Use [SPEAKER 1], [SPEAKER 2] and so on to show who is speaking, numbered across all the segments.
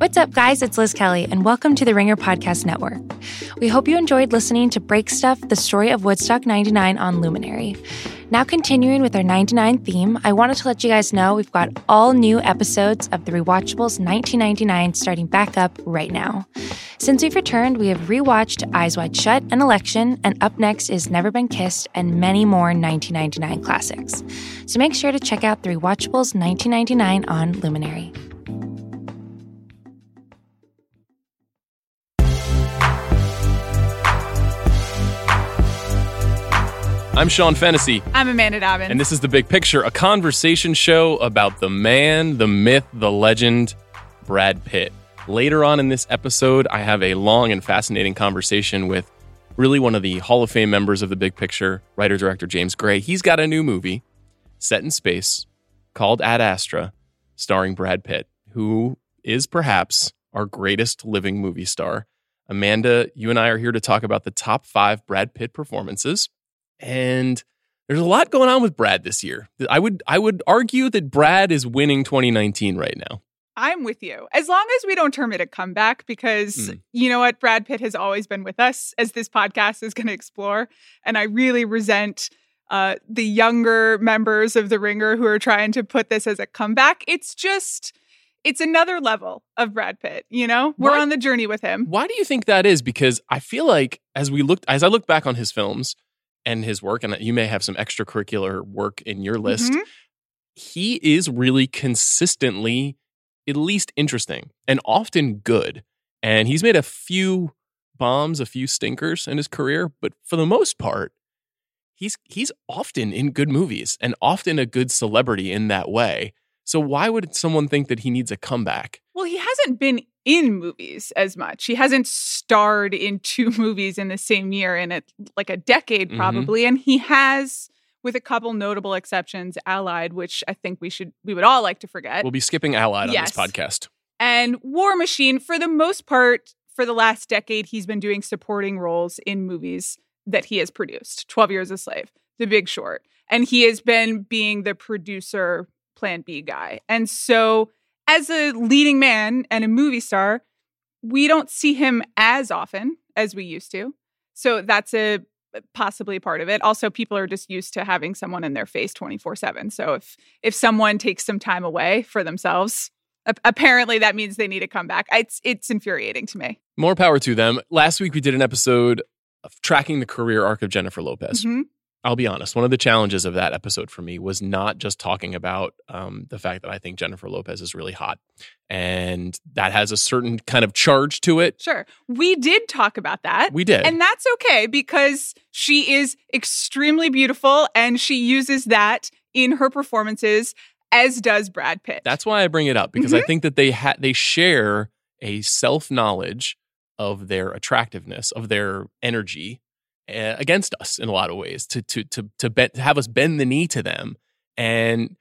[SPEAKER 1] What's up, guys? It's Liz Kelly, and welcome to the Ringer Podcast Network. We hope you enjoyed listening to Break Stuff, the story of Woodstock 99 on Luminary. Now, continuing with our 99 theme, I wanted to let you guys know we've got all new episodes of the Rewatchables 1999 starting back up right now. Since we've returned, we have rewatched Eyes Wide Shut and Election, and up next is Never Been Kissed and many more 1999 classics. So make sure to check out the Rewatchables 1999 on Luminary.
[SPEAKER 2] I'm Sean Fennessey.
[SPEAKER 3] I'm Amanda Dobbins.
[SPEAKER 2] And this is The Big Picture, a conversation show about the man, the myth, the legend, Brad Pitt. Later on in this episode, I have a long and fascinating conversation with really one of the Hall of Fame members of The Big Picture, writer director James Gray. He's got a new movie set in space called Ad Astra, starring Brad Pitt, who is perhaps our greatest living movie star. Amanda, you and I are here to talk about the top five Brad Pitt performances and there's a lot going on with Brad this year. I would I would argue that Brad is winning 2019 right now.
[SPEAKER 3] I'm with you. As long as we don't term it a comeback, because mm. you know what? Brad Pitt has always been with us, as this podcast is going to explore. And I really resent uh, the younger members of The Ringer who are trying to put this as a comeback. It's just, it's another level of Brad Pitt. You know, we're why, on the journey with him.
[SPEAKER 2] Why do you think that is? Because I feel like as we looked, as I look back on his films, and his work, and you may have some extracurricular work in your list, mm-hmm. he is really consistently at least interesting and often good. And he's made a few bombs, a few stinkers in his career, but for the most part, he's he's often in good movies and often a good celebrity in that way. So why would someone think that he needs a comeback?
[SPEAKER 3] Well, he hasn't been in movies as much. He hasn't starred in two movies in the same year in a, like a decade mm-hmm. probably, mm-hmm. and he has with a couple notable exceptions allied which i think we should we would all like to forget
[SPEAKER 2] we'll be skipping allied yes. on this podcast
[SPEAKER 3] and war machine for the most part for the last decade he's been doing supporting roles in movies that he has produced 12 years a slave the big short and he has been being the producer plan b guy and so as a leading man and a movie star, we don't see him as often as we used to. So that's a possibly part of it. Also, people are just used to having someone in their face 24/7. So if if someone takes some time away for themselves, apparently that means they need to come back. It's it's infuriating to me.
[SPEAKER 2] More power to them. Last week we did an episode of tracking the career arc of Jennifer Lopez. Mm-hmm. I'll be honest, one of the challenges of that episode for me was not just talking about um, the fact that I think Jennifer Lopez is really hot and that has a certain kind of charge to it.
[SPEAKER 3] Sure. We did talk about that.
[SPEAKER 2] We did.
[SPEAKER 3] And that's okay because she is extremely beautiful and she uses that in her performances as does Brad Pitt.
[SPEAKER 2] That's why I bring it up because mm-hmm. I think that they ha- they share a self-knowledge of their attractiveness, of their energy against us in a lot of ways to to to to, to have us bend the knee to them. And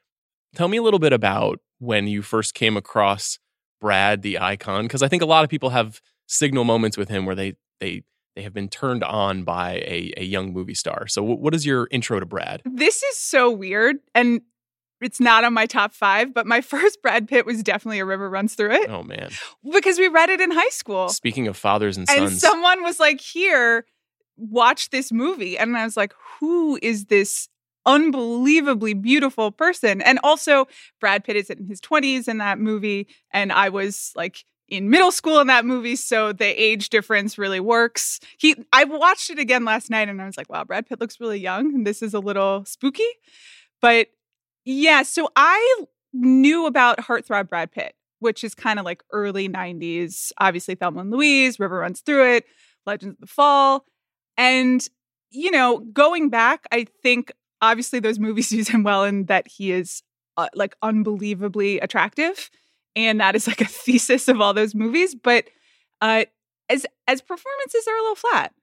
[SPEAKER 2] tell me a little bit about when you first came across Brad the icon because I think a lot of people have signal moments with him where they they they have been turned on by a, a young movie star. So, w- what is your intro to Brad?
[SPEAKER 3] This is so weird, and it's not on my top five. But my first Brad Pitt was definitely a River Runs Through It.
[SPEAKER 2] Oh man,
[SPEAKER 3] because we read it in high school.
[SPEAKER 2] Speaking of fathers and sons,
[SPEAKER 3] and someone was like, "Here, watch this movie and I was like, who is this unbelievably beautiful person? And also, Brad Pitt is in his 20s in that movie, and I was like in middle school in that movie, so the age difference really works. He I watched it again last night and I was like, wow, Brad Pitt looks really young, and this is a little spooky. But yeah, so I knew about Heartthrob Brad Pitt, which is kind of like early 90s, obviously Thelma and Louise, River Runs Through It, Legends of the Fall. And, you know, going back, I think obviously those movies use him well in that he is uh, like unbelievably attractive. And that is like a thesis of all those movies. But uh, as as performances are a little flat.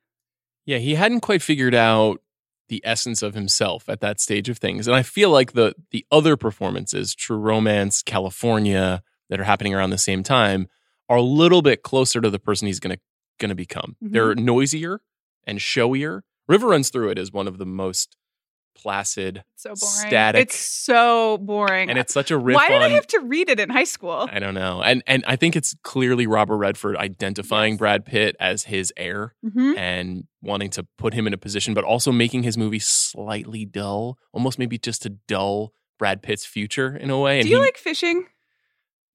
[SPEAKER 2] Yeah, he hadn't quite figured out the essence of himself at that stage of things. And I feel like the the other performances, True Romance, Kalifornia, that are happening around the same time, are a little bit closer to the person he's gonna gonna become. Mm-hmm. They're noisier and showier. River Runs Through It is one of the most placid,
[SPEAKER 3] so boring.
[SPEAKER 2] static.
[SPEAKER 3] It's so boring.
[SPEAKER 2] and it's such a riff
[SPEAKER 3] Why did
[SPEAKER 2] on
[SPEAKER 3] I have to read it in high school?
[SPEAKER 2] I don't know. And and I think it's clearly Robert Redford identifying
[SPEAKER 3] Yes.
[SPEAKER 2] Brad Pitt as his heir
[SPEAKER 3] Mhm.
[SPEAKER 2] and wanting to put him in a position, but also making his movie slightly dull, almost maybe just to dull Brad Pitt's future in a way. And
[SPEAKER 3] Do you
[SPEAKER 2] he-
[SPEAKER 3] like fishing?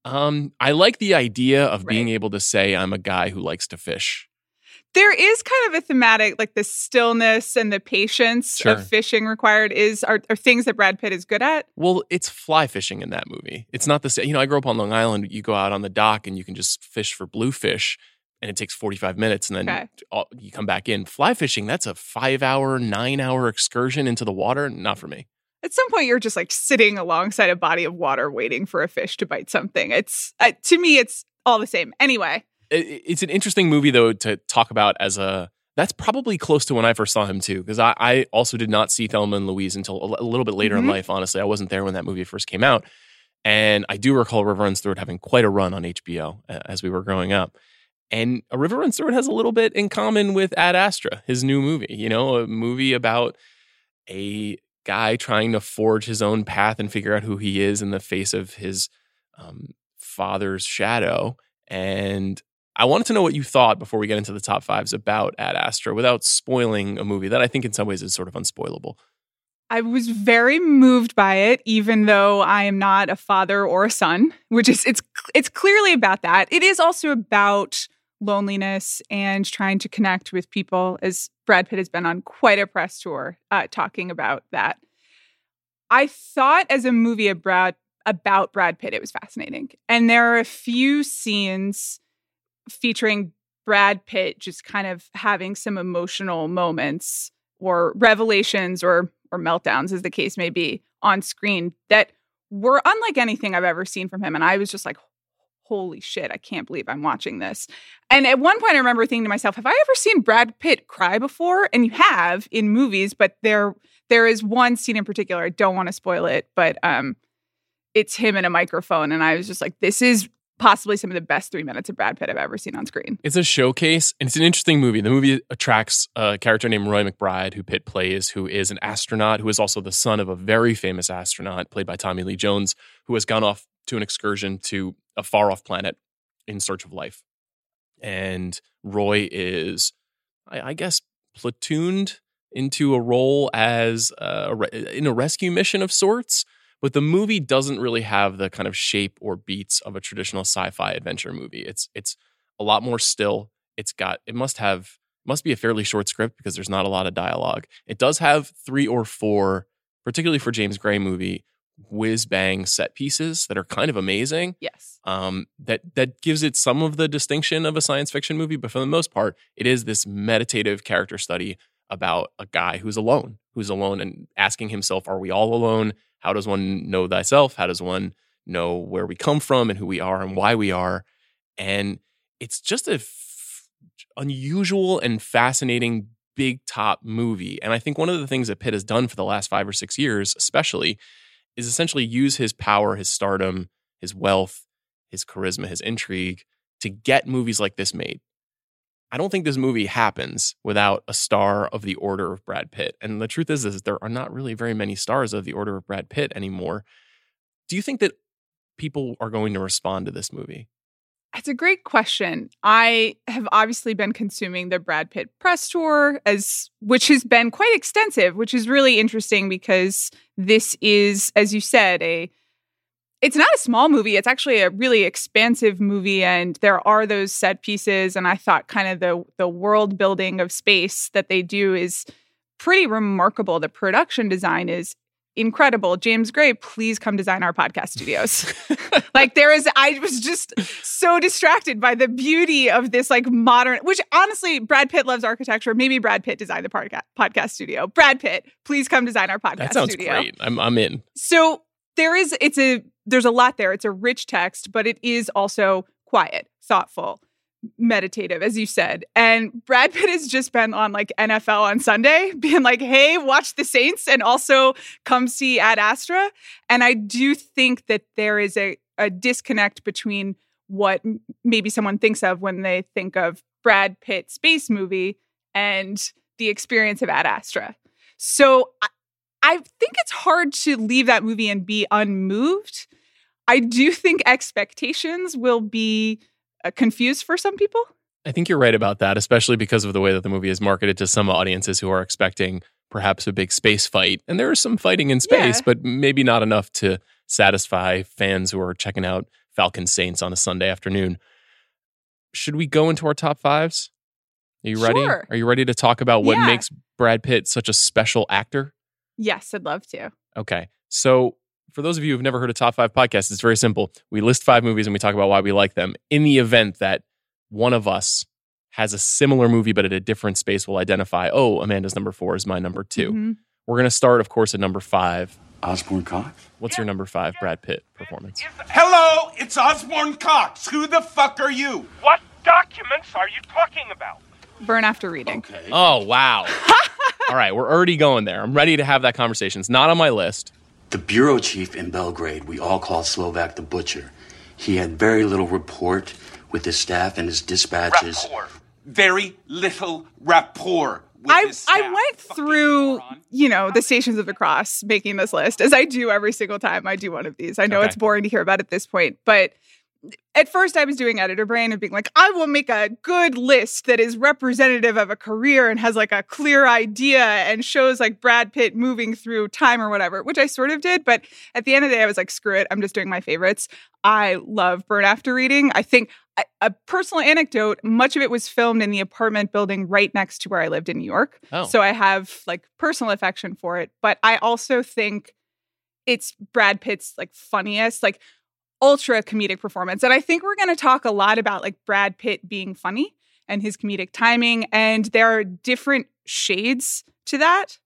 [SPEAKER 2] um I like the idea of being able to say I'm a guy who likes to fish.
[SPEAKER 3] There is kind of a thematic, like the stillness and the patience
[SPEAKER 2] Sure.
[SPEAKER 3] of fishing required is are, are things that Brad Pitt is good at.
[SPEAKER 2] Well, it's fly fishing in that movie. It's not the same. You know, I grew up on Long Island. You go out on the dock and you can just fish for bluefish, and it takes 45 minutes, and then
[SPEAKER 3] Okay.
[SPEAKER 2] all- you come back in. Fly fishing, that's a five hour, nine hour excursion into the water. Not for me.
[SPEAKER 3] At some point, you're just like sitting alongside a body of water waiting for a fish to bite something. It's uh, to me, it's all the same. Anyway,
[SPEAKER 2] it's an interesting movie, though, to talk about as a. That's probably close to when I first saw him, too, because I, I also did not see Thelma and Louise until a, a little bit later in
[SPEAKER 3] Mhm.
[SPEAKER 2] life, honestly. I wasn't there when that movie first came out. And I do recall River Runs Through It having quite a run on HBO uh, as we were growing up. And A River Runs Through It has a little bit in common with Ad Astra, his new movie, you know, a movie about a guy trying to forge his own path and figure out who he is in the face of his um, father's shadow. And I wanted to know what you thought before we get into the top fives about Ad Astra without spoiling a movie that I think in some ways is sort of unspoilable.
[SPEAKER 3] I was very moved by it, even though I am not a father or a son. Which is it's it's clearly about that. It is also about loneliness and trying to connect with people, as Brad Pitt has been on quite a press tour uh, talking about that. I thought as a movie about about Brad Pitt, it was fascinating, and there are a few scenes featuring Brad Pitt just kind of having some emotional moments or revelations or or meltdowns as the case may be on screen that were unlike anything I've ever seen from him and I was just like holy shit I can't believe I'm watching this. And at one point I remember thinking to myself have I ever seen Brad Pitt cry before? And you have in movies but there there is one scene in particular I don't want to spoil it but um it's him in a microphone and I was just like this is possibly some of the best 3 minutes of Brad Pitt I've ever seen on screen.
[SPEAKER 2] It's a showcase, and it's an interesting movie. The movie attracts a character named Roy McBride, who Pitt plays, who is an astronaut, who is also the son of a very famous astronaut, played by Tommy Lee Jones, who has gone off to an excursion to a far off planet in search of life. And Roy is, I, I guess, platooned into a role as uh, a in a rescue mission of sorts. But the movie doesn't really have the kind of shape or beats of a traditional sci-fi adventure movie. It's it's a lot more still. It's got it must have must be a fairly short script because there's not a lot of dialogue. It does have three or four, particularly for James Gray movie, whiz bang set pieces that are kind of amazing.
[SPEAKER 3] Yes.
[SPEAKER 2] Um, that that gives it some of the distinction of a science fiction movie, but for the most part, it is this meditative character study about a guy who's alone, who's alone and asking himself, "Are we all alone? How does one know thyself? How does one know where we come from and who we are and why we are?" And it's just a f- unusual and fascinating big top movie. And I think one of the things that Pitt has done for the last five or six years, especially, is essentially use his power, his stardom, his wealth, his charisma, his intrigue to get movies like this made. I don't think this movie happens without a star of the order of Brad Pitt. And the truth is, is there are not really very many stars of the order of Brad Pitt anymore. Do you think that people are going to respond to this movie?
[SPEAKER 3] It's a great question. I have obviously been consuming the Brad Pitt press tour as which has been quite extensive, which is really interesting because this is as you said a it's not a small movie. It's actually a really expansive movie and there are those set pieces and I thought kind of the the world building of space that they do is pretty remarkable. The production design is incredible. James Gray, please come design our podcast studios. like there is I was just so distracted by the beauty of this like modern which honestly Brad Pitt loves architecture. Maybe Brad Pitt designed the podca- podcast studio. Brad Pitt, please come design our podcast
[SPEAKER 2] That sounds
[SPEAKER 3] studio.
[SPEAKER 2] great. I'm I'm in.
[SPEAKER 3] So there is it's a there's a lot there. It's a rich text, but it is also quiet, thoughtful, meditative, as you said. And Brad Pitt has just been on like NFL on Sunday, being like, hey, watch the Saints and also come see Ad Astra. And I do think that there is a, a disconnect between what maybe someone thinks of when they think of Brad Pitt space movie and the experience of Ad Astra. So I, think it's hard to leave that movie and be unmoved. I do think expectations will be uh, confused for some people.
[SPEAKER 2] I think you're right about that, especially because of the way that the movie is marketed to some audiences who are expecting perhaps a big space fight. And there is some fighting in space,
[SPEAKER 3] Yeah.
[SPEAKER 2] but maybe not enough to satisfy fans who are checking out Falcon Saints on a Sunday afternoon. Should we go into our top fives? Are you ready?
[SPEAKER 3] Sure.
[SPEAKER 2] Are you ready to talk about what
[SPEAKER 3] Yeah.
[SPEAKER 2] makes Brad Pitt such a special actor?
[SPEAKER 3] Yes, I'd love to.
[SPEAKER 2] Okay. So, for those of you who've never heard a top five podcast, it's very simple. We list five movies and we talk about why we like them. In the event that one of us has a similar movie, but at a different space, we'll identify, oh, Amanda's number four is my number 2
[SPEAKER 3] Mhm.
[SPEAKER 2] We're going to start, of course, at number five.
[SPEAKER 4] Osborne Cox?
[SPEAKER 2] What's your number five Brad Pitt performance?
[SPEAKER 5] Hello, it's Osborne Cox. Who the fuck are you?
[SPEAKER 6] What documents are you talking about?
[SPEAKER 3] Burn after reading.
[SPEAKER 4] Okay.
[SPEAKER 2] Oh, wow. All right. We're already going there. I'm ready to have that conversation. It's not on my list.
[SPEAKER 4] The bureau chief in Belgrade, we all call Slovak the Butcher. He had very little rapport with his staff and his dispatches.
[SPEAKER 6] Rapport.
[SPEAKER 5] Very little rapport. With
[SPEAKER 3] I,
[SPEAKER 5] his
[SPEAKER 3] I went
[SPEAKER 5] Fucking
[SPEAKER 3] through,
[SPEAKER 5] moron.
[SPEAKER 3] you know, the stations of the cross making this list, as I do every single time I do one of these. I know
[SPEAKER 2] Okay.
[SPEAKER 3] it's boring to hear about at this point, but at first I was doing editor brain and being like, I will make a good list that is representative of a career and has like a clear idea and shows like Brad Pitt moving through time or whatever, which I sort of did. But at the end of the day, I was like, screw it. I'm just doing my favorites. I love Burn After Reading. I think a- a personal anecdote much of it was filmed in the apartment building right next to where I lived in New York.
[SPEAKER 2] Oh.
[SPEAKER 3] So I have like personal affection for it. But I also think it's Brad Pitt's like funniest, like ultra comedic performance. And I think we're going to talk a lot about like Brad Pitt being funny and his comedic timing. And there are different shades to that.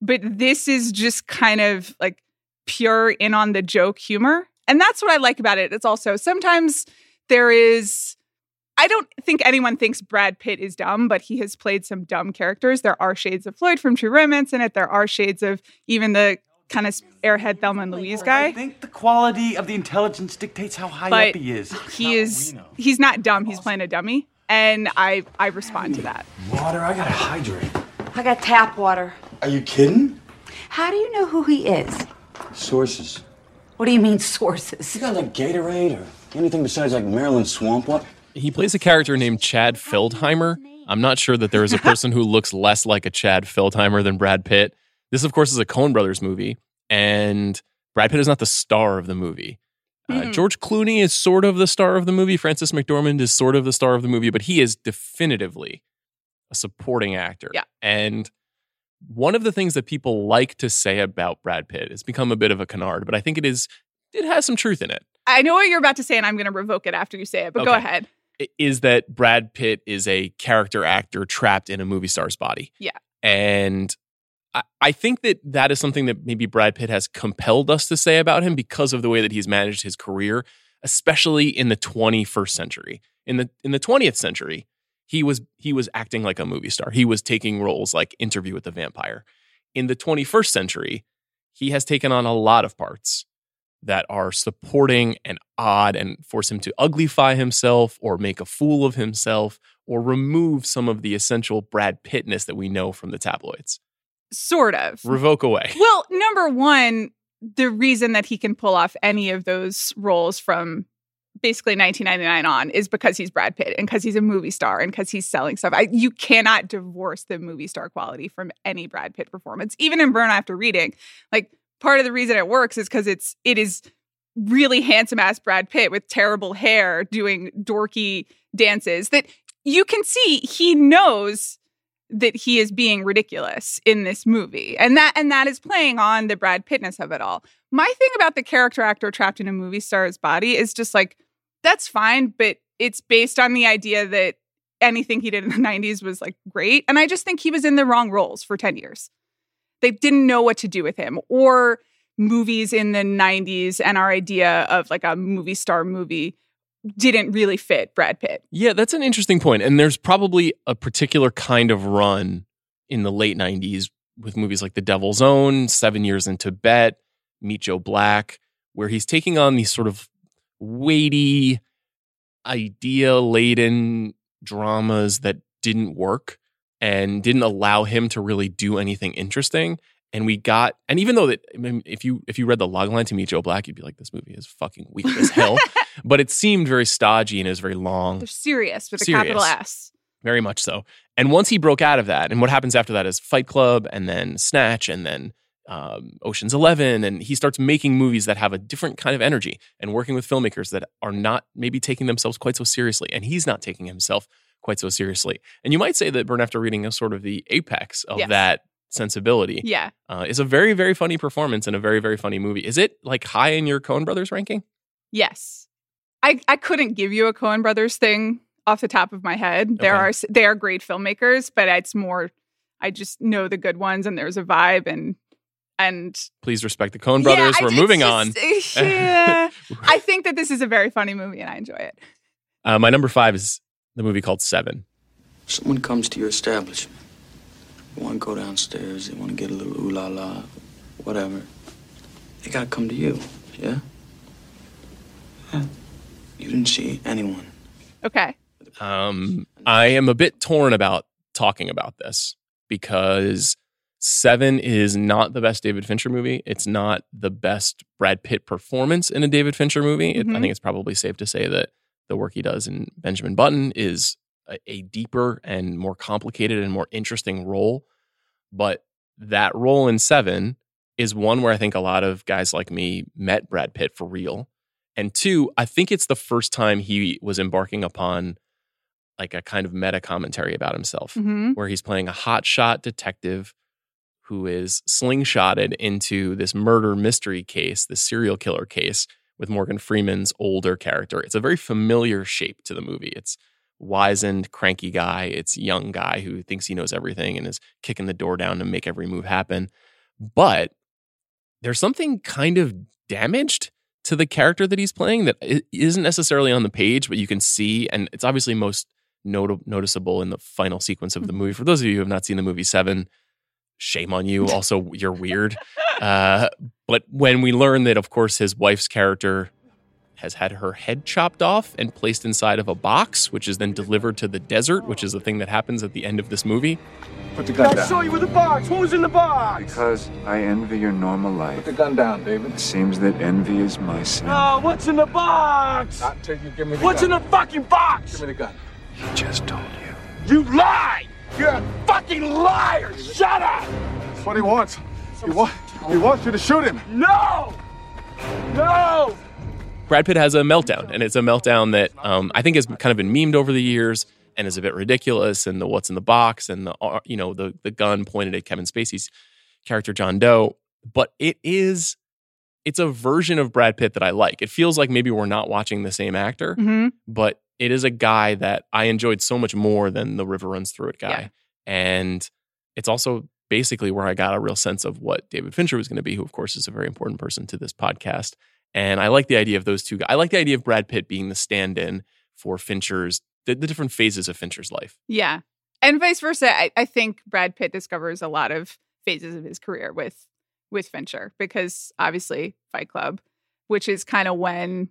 [SPEAKER 3] But this is just kind of like pure in on the joke humor. And that's what I like about it. It's also sometimes there is. I don't think anyone thinks Brad Pitt is dumb, but he has played some dumb characters. There are shades of Floyd from True Romance in it. There are shades of even the kind of airhead Thelma and Louise guy.
[SPEAKER 7] I think the quality of the intelligence dictates how high
[SPEAKER 3] But
[SPEAKER 7] up he is.
[SPEAKER 3] he is
[SPEAKER 7] what we know.
[SPEAKER 3] he's not dumb. He's playing a dummy, and I I respond to that.
[SPEAKER 7] Water, I gotta hydrate.
[SPEAKER 8] I got tap water.
[SPEAKER 4] Are you kidding?
[SPEAKER 8] How do you know who he is?
[SPEAKER 4] Sources.
[SPEAKER 8] What do you mean sources?
[SPEAKER 4] You got like Gatorade or anything besides like Maryland Swamp? What?
[SPEAKER 2] He plays a character named Chad Feldheimer. I'm not sure that there is a person who looks less like a Chad Feldheimer than Brad Pitt. This, of course, is a Coen Brothers movie, and Brad Pitt is not the star of the movie. Uh,
[SPEAKER 3] Mhm.
[SPEAKER 2] George Clooney is sort of the star of the movie. Frances McDormand is sort of the star of the movie, but he is definitively a supporting actor.
[SPEAKER 3] Yeah.
[SPEAKER 2] And one of the things that people like to say about Brad Pitt has become a bit of a canard, but I think it is it has some truth in it.
[SPEAKER 3] I know what you're about to say, and I'm going to revoke it after you say it. But go ahead.
[SPEAKER 2] is that Brad Pitt is a character actor trapped in a movie star's body.
[SPEAKER 3] Yeah.
[SPEAKER 2] And I, think that that is something that maybe Brad Pitt has compelled us to say about him because of the way that he's managed his career, especially in the 21st century. In the in the 20th century, he was he was acting like a movie star. He was taking roles like Interview with the Vampire. In the 21st century, he has taken on a lot of parts that are supporting and odd and force him to uglify himself or make a fool of himself or remove some of the essential Brad Pittness that we know from the tabloids.
[SPEAKER 3] Sort of.
[SPEAKER 2] Revoke away.
[SPEAKER 3] Well, number one, the reason that he can pull off any of those roles from basically 1999 on is because he's Brad Pitt and because he's a movie star and because he's selling stuff. I, you cannot divorce the movie star quality from any Brad Pitt performance, even in Burn After Reading. Like part of the reason it works is because it's it is really handsome ass Brad Pitt with terrible hair doing dorky dances that you can see he knows that he is being ridiculous in this movie. And that and that is playing on the Brad Pittness of it all. My thing about the character actor trapped in a movie star's body is just like that's fine, but it's based on the idea that anything he did in the 90s was like great. And I just think he was in the wrong roles for 10 years. They didn't know what to do with him or movies in the 90s and our idea of like a movie star movie didn't really fit Brad Pitt.
[SPEAKER 2] Yeah, that's an interesting point. And there's probably a particular kind of run in the late 90s with movies like The Devil's Own, Seven Years in Tibet, Meet Joe Black, where he's taking on these sort of weighty, idea laden dramas that didn't work and didn't allow him to really do anything interesting. And we got, and even though that, I mean, if you if you read the logline to Meet Joe Black, you'd be like, this movie is fucking weak as hell. but it seemed very stodgy and it was very long.
[SPEAKER 3] They're serious with a capital S.
[SPEAKER 2] very much so. And once he broke out of that, and what happens after that is Fight Club, and then Snatch, and then um, Ocean's Eleven, and he starts making movies that have a different kind of energy and working with filmmakers that are not maybe taking themselves quite so seriously, and he's not taking himself quite so seriously. And you might say that Burn After Reading is sort of the apex of
[SPEAKER 3] Yes.
[SPEAKER 2] that sensibility.
[SPEAKER 3] Yeah.
[SPEAKER 2] Uh, it's a very very funny performance and a very very funny movie. Is it like high in your Coen Brothers ranking?
[SPEAKER 3] Yes. I, I couldn't give you a Coen Brothers thing off the top of my head. There are they are great filmmakers, but it's more I just know the good ones and there's a vibe and and
[SPEAKER 2] Please respect the Coen Brothers.
[SPEAKER 3] Yeah, I-
[SPEAKER 2] We're
[SPEAKER 3] it's
[SPEAKER 2] moving
[SPEAKER 3] just-
[SPEAKER 2] on.
[SPEAKER 3] yeah. I think that this is a very funny movie and I enjoy it.
[SPEAKER 2] Uh, my number five is the movie called Seven.
[SPEAKER 9] Someone comes to your establishment. They want to go downstairs. They want to get a little ooh la la, whatever. They gotta come to you, yeah? Yeah. You didn't see anyone.
[SPEAKER 3] Okay.
[SPEAKER 2] Um, I am a bit torn about talking about this because Seven is not the best David Fincher movie. It's not the best Brad Pitt performance in a David Fincher movie. It- I
[SPEAKER 3] Mhm.
[SPEAKER 2] think it's probably safe to say that the work he does in Benjamin Button is a, a deeper and more complicated and more interesting role. But that role in Seven is one where I think a lot of guys like me met Brad Pitt for real. And two, I think it's the first time he was embarking upon like a kind of meta commentary about himself,
[SPEAKER 3] hmm
[SPEAKER 2] where he's playing a hotshot detective who is slingshotted into this murder mystery case, this serial killer case with Morgan Freeman's older character. It's a very familiar shape to the movie. It's wizened, cranky guy. It's young guy who thinks he knows everything and is kicking the door down to make every move happen. But there's something kind of damaged to the character that he's playing that isn't necessarily on the page, but you can see, and it's obviously most not- noticeable in the final sequence of the movie. For those of you who have not seen the movie Seven, shame on you. Also, you're weird. Uh, but when we learn that, of course, his wife's character has had her head chopped off and placed inside of a box, which is then delivered to the desert, which is the thing that happens at the end of this movie.
[SPEAKER 7] Put the gun
[SPEAKER 6] I
[SPEAKER 7] down.
[SPEAKER 6] saw you with the box. What was in the box?
[SPEAKER 10] Because I envy your normal life.
[SPEAKER 7] Put the gun down, David.
[SPEAKER 10] It seems that envy is my sin.
[SPEAKER 6] Oh, what's in the box?
[SPEAKER 7] Not until you give me the
[SPEAKER 6] What's
[SPEAKER 7] gun.
[SPEAKER 6] in the fucking box?
[SPEAKER 7] Give me the gun.
[SPEAKER 10] He just told you.
[SPEAKER 6] You lied! You're a fucking liar! Shut up!
[SPEAKER 7] That's what he wants. He, wa- he wants you to shoot him.
[SPEAKER 6] No! No!
[SPEAKER 2] Brad Pitt has a meltdown, and it's a meltdown that um, I think has kind of been memed over the years and is a bit ridiculous. And the what's in the box and the uh, you know the the gun pointed at Kevin Spacey's character John Doe, but it is it's a version of Brad Pitt that I like. It feels like maybe we're not watching the same actor,
[SPEAKER 3] hmm
[SPEAKER 2] but it is a guy that I enjoyed so much more than the River Runs Through It guy.
[SPEAKER 3] Yeah.
[SPEAKER 2] And it's also basically where I got a real sense of what David Fincher was going to be, who, of course, is a very important person to this podcast. And I like the idea of those two guys. I like the idea of Brad Pitt being the stand in for Fincher's, the, the different phases of Fincher's life.
[SPEAKER 3] Yeah. And vice versa. I, I think Brad Pitt discovers a lot of phases of his career with with Fincher because obviously Fight Club, which is kind of when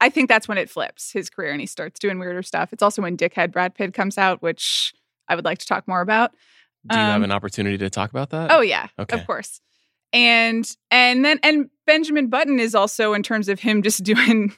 [SPEAKER 3] I think that's when it flips his career and he starts doing weirder stuff. It's also when Dickhead Brad Pitt comes out, which I would like to talk more about.
[SPEAKER 2] Do you have
[SPEAKER 3] Um,
[SPEAKER 2] an opportunity to talk about that?
[SPEAKER 3] Oh yeah,
[SPEAKER 2] Okay.
[SPEAKER 3] of course. And and then and Benjamin Button is also in terms of him just doing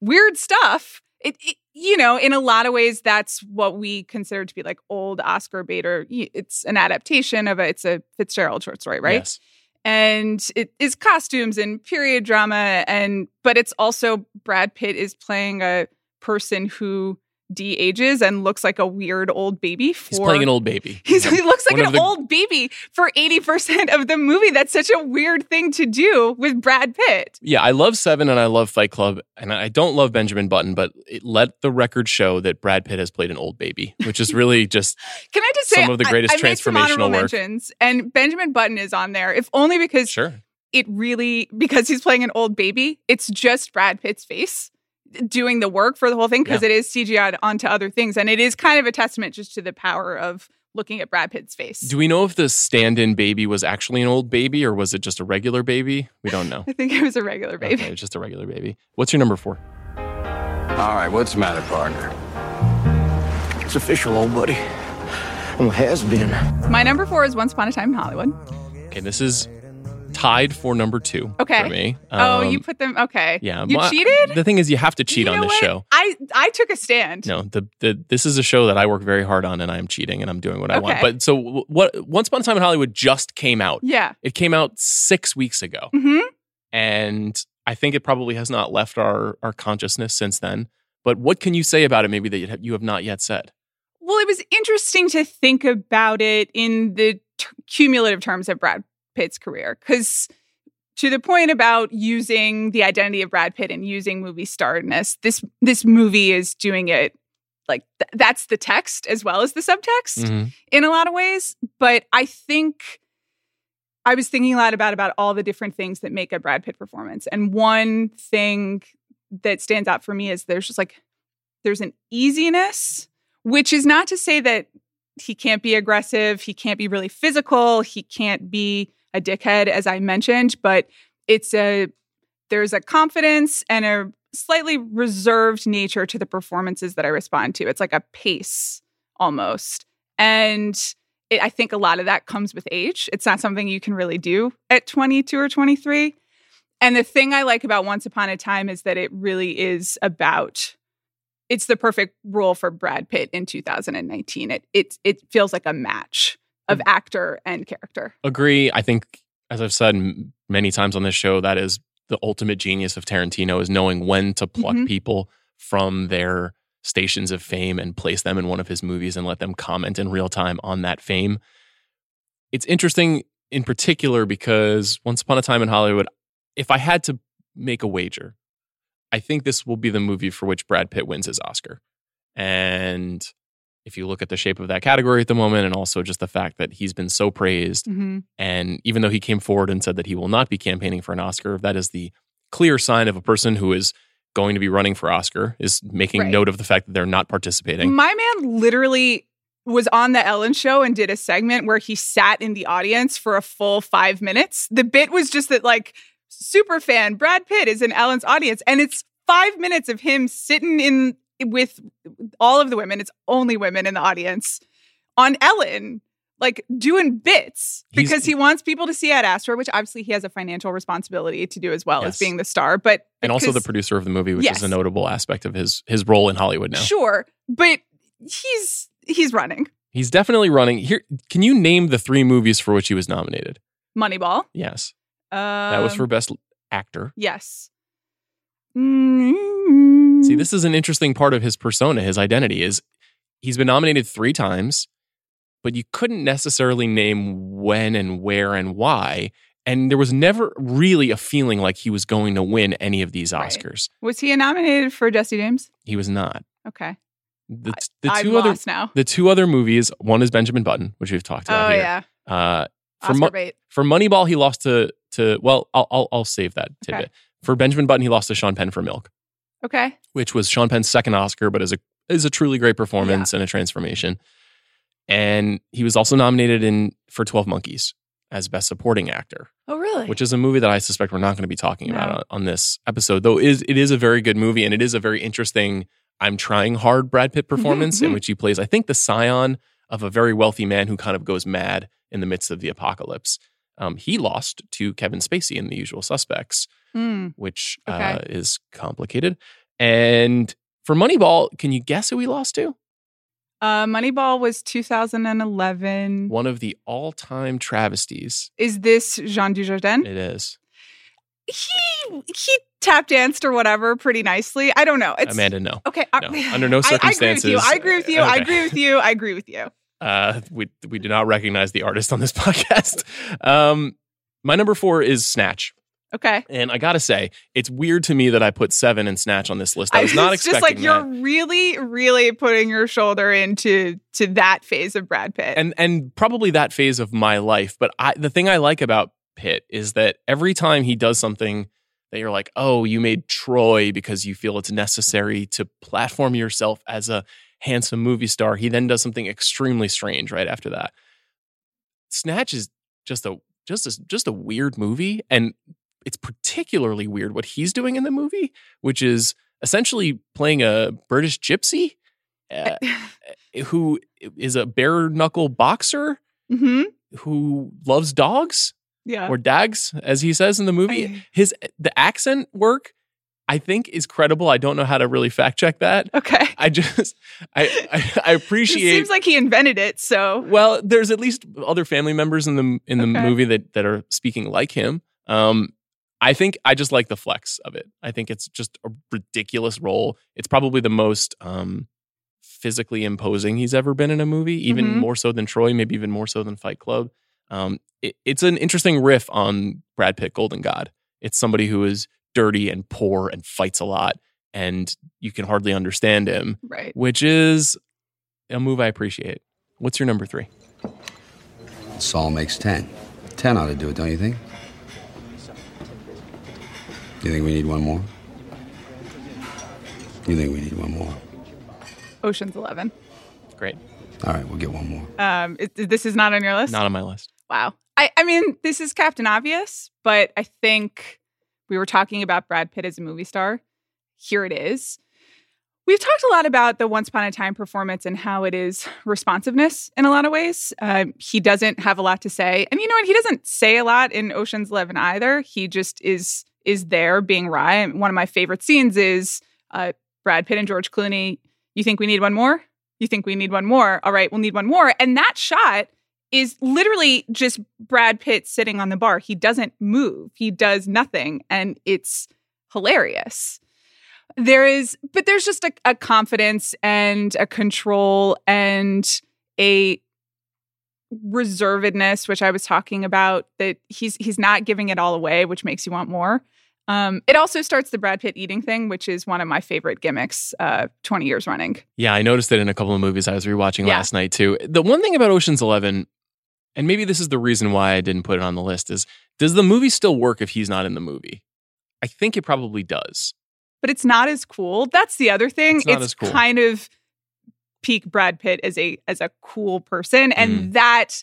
[SPEAKER 3] weird stuff. It, it you know, in a lot of ways, that's what we consider to be like old Oscar y- it's an adaptation of a it's a Fitzgerald short story, right?
[SPEAKER 2] Yes.
[SPEAKER 3] and it is costumes and period drama and but it's also Brad Pitt is playing a person who de-ages and looks like a weird old baby for
[SPEAKER 2] He's playing an old baby.
[SPEAKER 3] He's, he looks like
[SPEAKER 2] One
[SPEAKER 3] an
[SPEAKER 2] the-
[SPEAKER 3] old baby for 80% of the movie. That's such a weird thing to do with Brad Pitt.
[SPEAKER 2] Yeah, I love Seven and I love Fight Club, and I don't love Benjamin Button, but it let the record show that Brad Pitt has played an old baby, which is really just
[SPEAKER 3] Can I just say
[SPEAKER 2] Some of the greatest
[SPEAKER 3] I, some
[SPEAKER 2] transformational work.
[SPEAKER 3] mentions, and Benjamin Button is on there, if only because
[SPEAKER 2] sure.
[SPEAKER 3] it really because he's playing an old baby. It's just Brad Pitt's face doing the work for the whole thing because
[SPEAKER 2] Yeah.
[SPEAKER 3] it is CGI onto other things, and it is kind of a testament just to the power of looking at Brad Pitt's face.
[SPEAKER 2] Do we know if the stand-in baby was actually an old baby or was it just a regular baby? We don't know.
[SPEAKER 3] I think it was a regular baby.
[SPEAKER 2] Okay, it's just a regular baby. What's your number four?
[SPEAKER 9] All right, what's the matter, partner?
[SPEAKER 11] It's official, old buddy. Well, has been.
[SPEAKER 3] My number four is Once Upon a Time in Hollywood.
[SPEAKER 2] Okay, this is tied for number two
[SPEAKER 3] Okay.
[SPEAKER 2] for me.
[SPEAKER 3] oh,
[SPEAKER 2] Um,
[SPEAKER 3] you put them. Okay.
[SPEAKER 2] yeah.
[SPEAKER 3] You
[SPEAKER 2] my-
[SPEAKER 3] cheated.
[SPEAKER 2] The thing is, you have to cheat
[SPEAKER 3] You
[SPEAKER 2] on this
[SPEAKER 3] what?
[SPEAKER 2] show.
[SPEAKER 3] I I took a stand.
[SPEAKER 2] No, the, the this is a show that I work very hard on, and I'm cheating, and I'm doing what I want. But so what? Once Upon a Time in Hollywood just came out.
[SPEAKER 3] Yeah.
[SPEAKER 2] It came out six weeks ago,
[SPEAKER 3] hmm
[SPEAKER 2] and I think it probably has not left our our consciousness since then. But what can you say about it? Maybe that you have, you have not yet said.
[SPEAKER 3] Well, it was interesting to think about it in the t- cumulative terms of Brad Pitt's career because to the point about using the identity of Brad Pitt and using movie starness, this this movie is doing it like th- that's the text as well as the subtext
[SPEAKER 2] Mhm.
[SPEAKER 3] in a lot of ways. But I think I was thinking a lot about about all the different things that make a Brad Pitt performance, and one thing that stands out for me is there's just like there's an easiness, which is not to say that he can't be aggressive, he can't be really physical, he can't be a dickhead, as I mentioned, but it's a there's a confidence and a slightly reserved nature to the performances that I respond to. It's like a pace almost. And it, I think a lot of that comes with age. It's not something you can really do at 22 or 23. And the thing I like about Once Upon a Time is that it really is about it's the perfect role for Brad Pitt in 2019. It it it feels like a match of actor and character.
[SPEAKER 2] Agree. I think, as I've said many times on this show, that is the ultimate genius of Tarantino is knowing when to pluck
[SPEAKER 3] Mhm.
[SPEAKER 2] people from their stations of fame and place them in one of his movies and let them comment in real time on that fame. It's interesting in particular because Once Upon a Time in Hollywood, if I had to make a wager, I think this will be the movie for which Brad Pitt wins his Oscar. And if you look at the shape of that category at the moment, and also just the fact that he's been so praised,
[SPEAKER 3] Mm-hmm.
[SPEAKER 2] and even though he came forward and said that he will not be campaigning for an Oscar, that is the clear sign of a person who is going to be running for Oscar, is making
[SPEAKER 3] Right.
[SPEAKER 2] note of the fact that they're not participating.
[SPEAKER 3] My man literally was on the Ellen show and did a segment where he sat in the audience for a full five minutes. The bit was just that, like, super fan Brad Pitt is in Ellen's audience, and it's five minutes of him sitting in with all of the women. It's only women in the audience on Ellen, like doing bits
[SPEAKER 2] He's-
[SPEAKER 3] because he wants people to see Ad Astra, which obviously he has a financial responsibility to do as well
[SPEAKER 2] Yes.
[SPEAKER 3] as being the star. But
[SPEAKER 2] and also the producer of the movie, which
[SPEAKER 3] Yes.
[SPEAKER 2] is a notable aspect of his his role in Hollywood now.
[SPEAKER 3] Sure, but he's he's running
[SPEAKER 2] He's definitely running. Here, can you name the three movies for which he was nominated?
[SPEAKER 3] Moneyball.
[SPEAKER 2] Yes,
[SPEAKER 3] Uh,
[SPEAKER 2] that was for best actor.
[SPEAKER 3] yes. Mm.
[SPEAKER 2] See, this is an interesting part of his persona, his identity is he's been nominated 3 times, but you couldn't necessarily name when and where and why, and there was never really a feeling like he was going to win any of these
[SPEAKER 3] Right.
[SPEAKER 2] Oscars.
[SPEAKER 3] Was he nominated for Jesse James?
[SPEAKER 2] He was not.
[SPEAKER 3] Okay,
[SPEAKER 2] The, the
[SPEAKER 3] I'm
[SPEAKER 2] two other
[SPEAKER 3] lost now.
[SPEAKER 2] the two other movies, one is Benjamin Button, which we've talked about
[SPEAKER 3] Oh
[SPEAKER 2] here.
[SPEAKER 3] yeah,
[SPEAKER 2] Uh, for Mo- for Moneyball, he lost to to well, I'll I'll, I'll save that tidbit. For Benjamin Button, he lost to Sean Penn for Milk,
[SPEAKER 3] Okay,
[SPEAKER 2] which was Sean Penn's second Oscar, but is a is a truly great performance and a transformation. And he was also nominated in for Twelve Monkeys as Best Supporting Actor,
[SPEAKER 3] oh really?
[SPEAKER 2] which is a movie that I suspect we're not going to be talking
[SPEAKER 3] No.
[SPEAKER 2] about on, on this episode. Though is it is a very good movie and it is a very interesting. I'm trying hard Brad Pitt performance in
[SPEAKER 3] mhm.
[SPEAKER 2] which he plays, I think, the scion of a very wealthy man who kind of goes mad in the midst of the apocalypse. Um, he lost to Kevin Spacey in The Usual Suspects,
[SPEAKER 3] Hmm.
[SPEAKER 2] which
[SPEAKER 3] Okay.
[SPEAKER 2] uh, is complicated. And for Moneyball, can you guess who he lost to?
[SPEAKER 3] Uh, Moneyball was 2011.
[SPEAKER 2] One of the all-time travesties.
[SPEAKER 3] Is this Jean Dujardin?
[SPEAKER 2] It is
[SPEAKER 3] he he tap danced or whatever pretty nicely. I don't know. It's
[SPEAKER 2] Amanda. No,
[SPEAKER 3] Okay,
[SPEAKER 2] No. Under no circumstances-
[SPEAKER 3] I agree with you. I agree with you. I agree with you. I agree with you.
[SPEAKER 2] Uh, we we do not recognize the artist on this podcast. Um, my number four is Snatch.
[SPEAKER 3] Okay.
[SPEAKER 2] And I gotta say, it's weird to me that I put seven and Snatch on this list. I was not
[SPEAKER 3] it's
[SPEAKER 2] expecting
[SPEAKER 3] just like
[SPEAKER 2] that.
[SPEAKER 3] you're really, really putting your shoulder into to that phase of Brad Pitt.
[SPEAKER 2] and and probably that phase of my life. But I, the thing I like about Pitt is that every time he does something that you're like, oh, you made Troy because you feel it's necessary to platform yourself as a handsome movie star. He then does something extremely strange right after that. Snatch is just a just a just a weird movie, and it's particularly weird what he's doing in the movie, which is essentially playing a British gypsy. Uh, who is a bare knuckle boxer
[SPEAKER 3] hmm
[SPEAKER 2] who loves dogs
[SPEAKER 3] Yeah.
[SPEAKER 2] or Dags, as he says in the movie. His the accent work, I think, is credible. I don't know how to really fact check that.
[SPEAKER 3] Okay.
[SPEAKER 2] I just I I, I
[SPEAKER 3] It
[SPEAKER 2] appreciate.
[SPEAKER 3] seems like he invented it, so
[SPEAKER 2] well, there's at least other family members in the in the
[SPEAKER 3] Okay.
[SPEAKER 2] movie that that are speaking like him. Um, I think I just like the flex of it. I think it's just a ridiculous role. It's probably the most um, physically imposing he's ever been in a movie, even
[SPEAKER 3] Mhm.
[SPEAKER 2] more so than Troy, maybe even more so than Fight Club. Um, it, it's an interesting riff on Brad Pitt, Golden God. It's somebody who is dirty and poor and fights a lot, and you can hardly understand him,
[SPEAKER 3] right.
[SPEAKER 2] which is a move I appreciate. What's your number three?
[SPEAKER 12] Saul makes 10. 10 ought to do it, don't you think? You think we need one more? You think we need one more?
[SPEAKER 3] Ocean's Eleven.
[SPEAKER 2] Great.
[SPEAKER 12] All right, we'll get one more.
[SPEAKER 3] Um, it, this is not on your list.
[SPEAKER 2] Not on my list.
[SPEAKER 3] Wow. I, I mean, this is Captain Obvious, but I think we were talking about Brad Pitt as a movie star. Here it is. We've talked a lot about the Once Upon a Time performance and how it is responsiveness in a lot of ways. Um, he doesn't have a lot to say, and you know what? He doesn't say a lot in Ocean's Eleven either. He just is is there being. And One of my favorite scenes is uh, Brad Pitt and George Clooney. You think we need one more? You think we need one more? All right, we'll need one more. And that shot is literally just Brad Pitt sitting on the bar. He doesn't move, he does nothing. And it's hilarious. There is, but there's just a, a confidence and a control and a reservedness, which I was talking about, that he's he's not giving it all away, which makes you want more. Um, it also starts the Brad Pitt eating thing, which is one of my favorite gimmicks, uh, 20 years running.
[SPEAKER 2] Yeah, I noticed it in a couple of movies I was rewatching
[SPEAKER 3] Yeah.
[SPEAKER 2] last night too. The one thing about Ocean's 11 and maybe this is the reason why I didn't put it on the list is does the movie still work if he's not in the movie? I think it probably does.
[SPEAKER 3] but it's not as cool. That's the other thing.
[SPEAKER 2] It's not as cool.
[SPEAKER 3] kind of peak Brad Pitt as a as a cool person, and
[SPEAKER 2] Mm.
[SPEAKER 3] that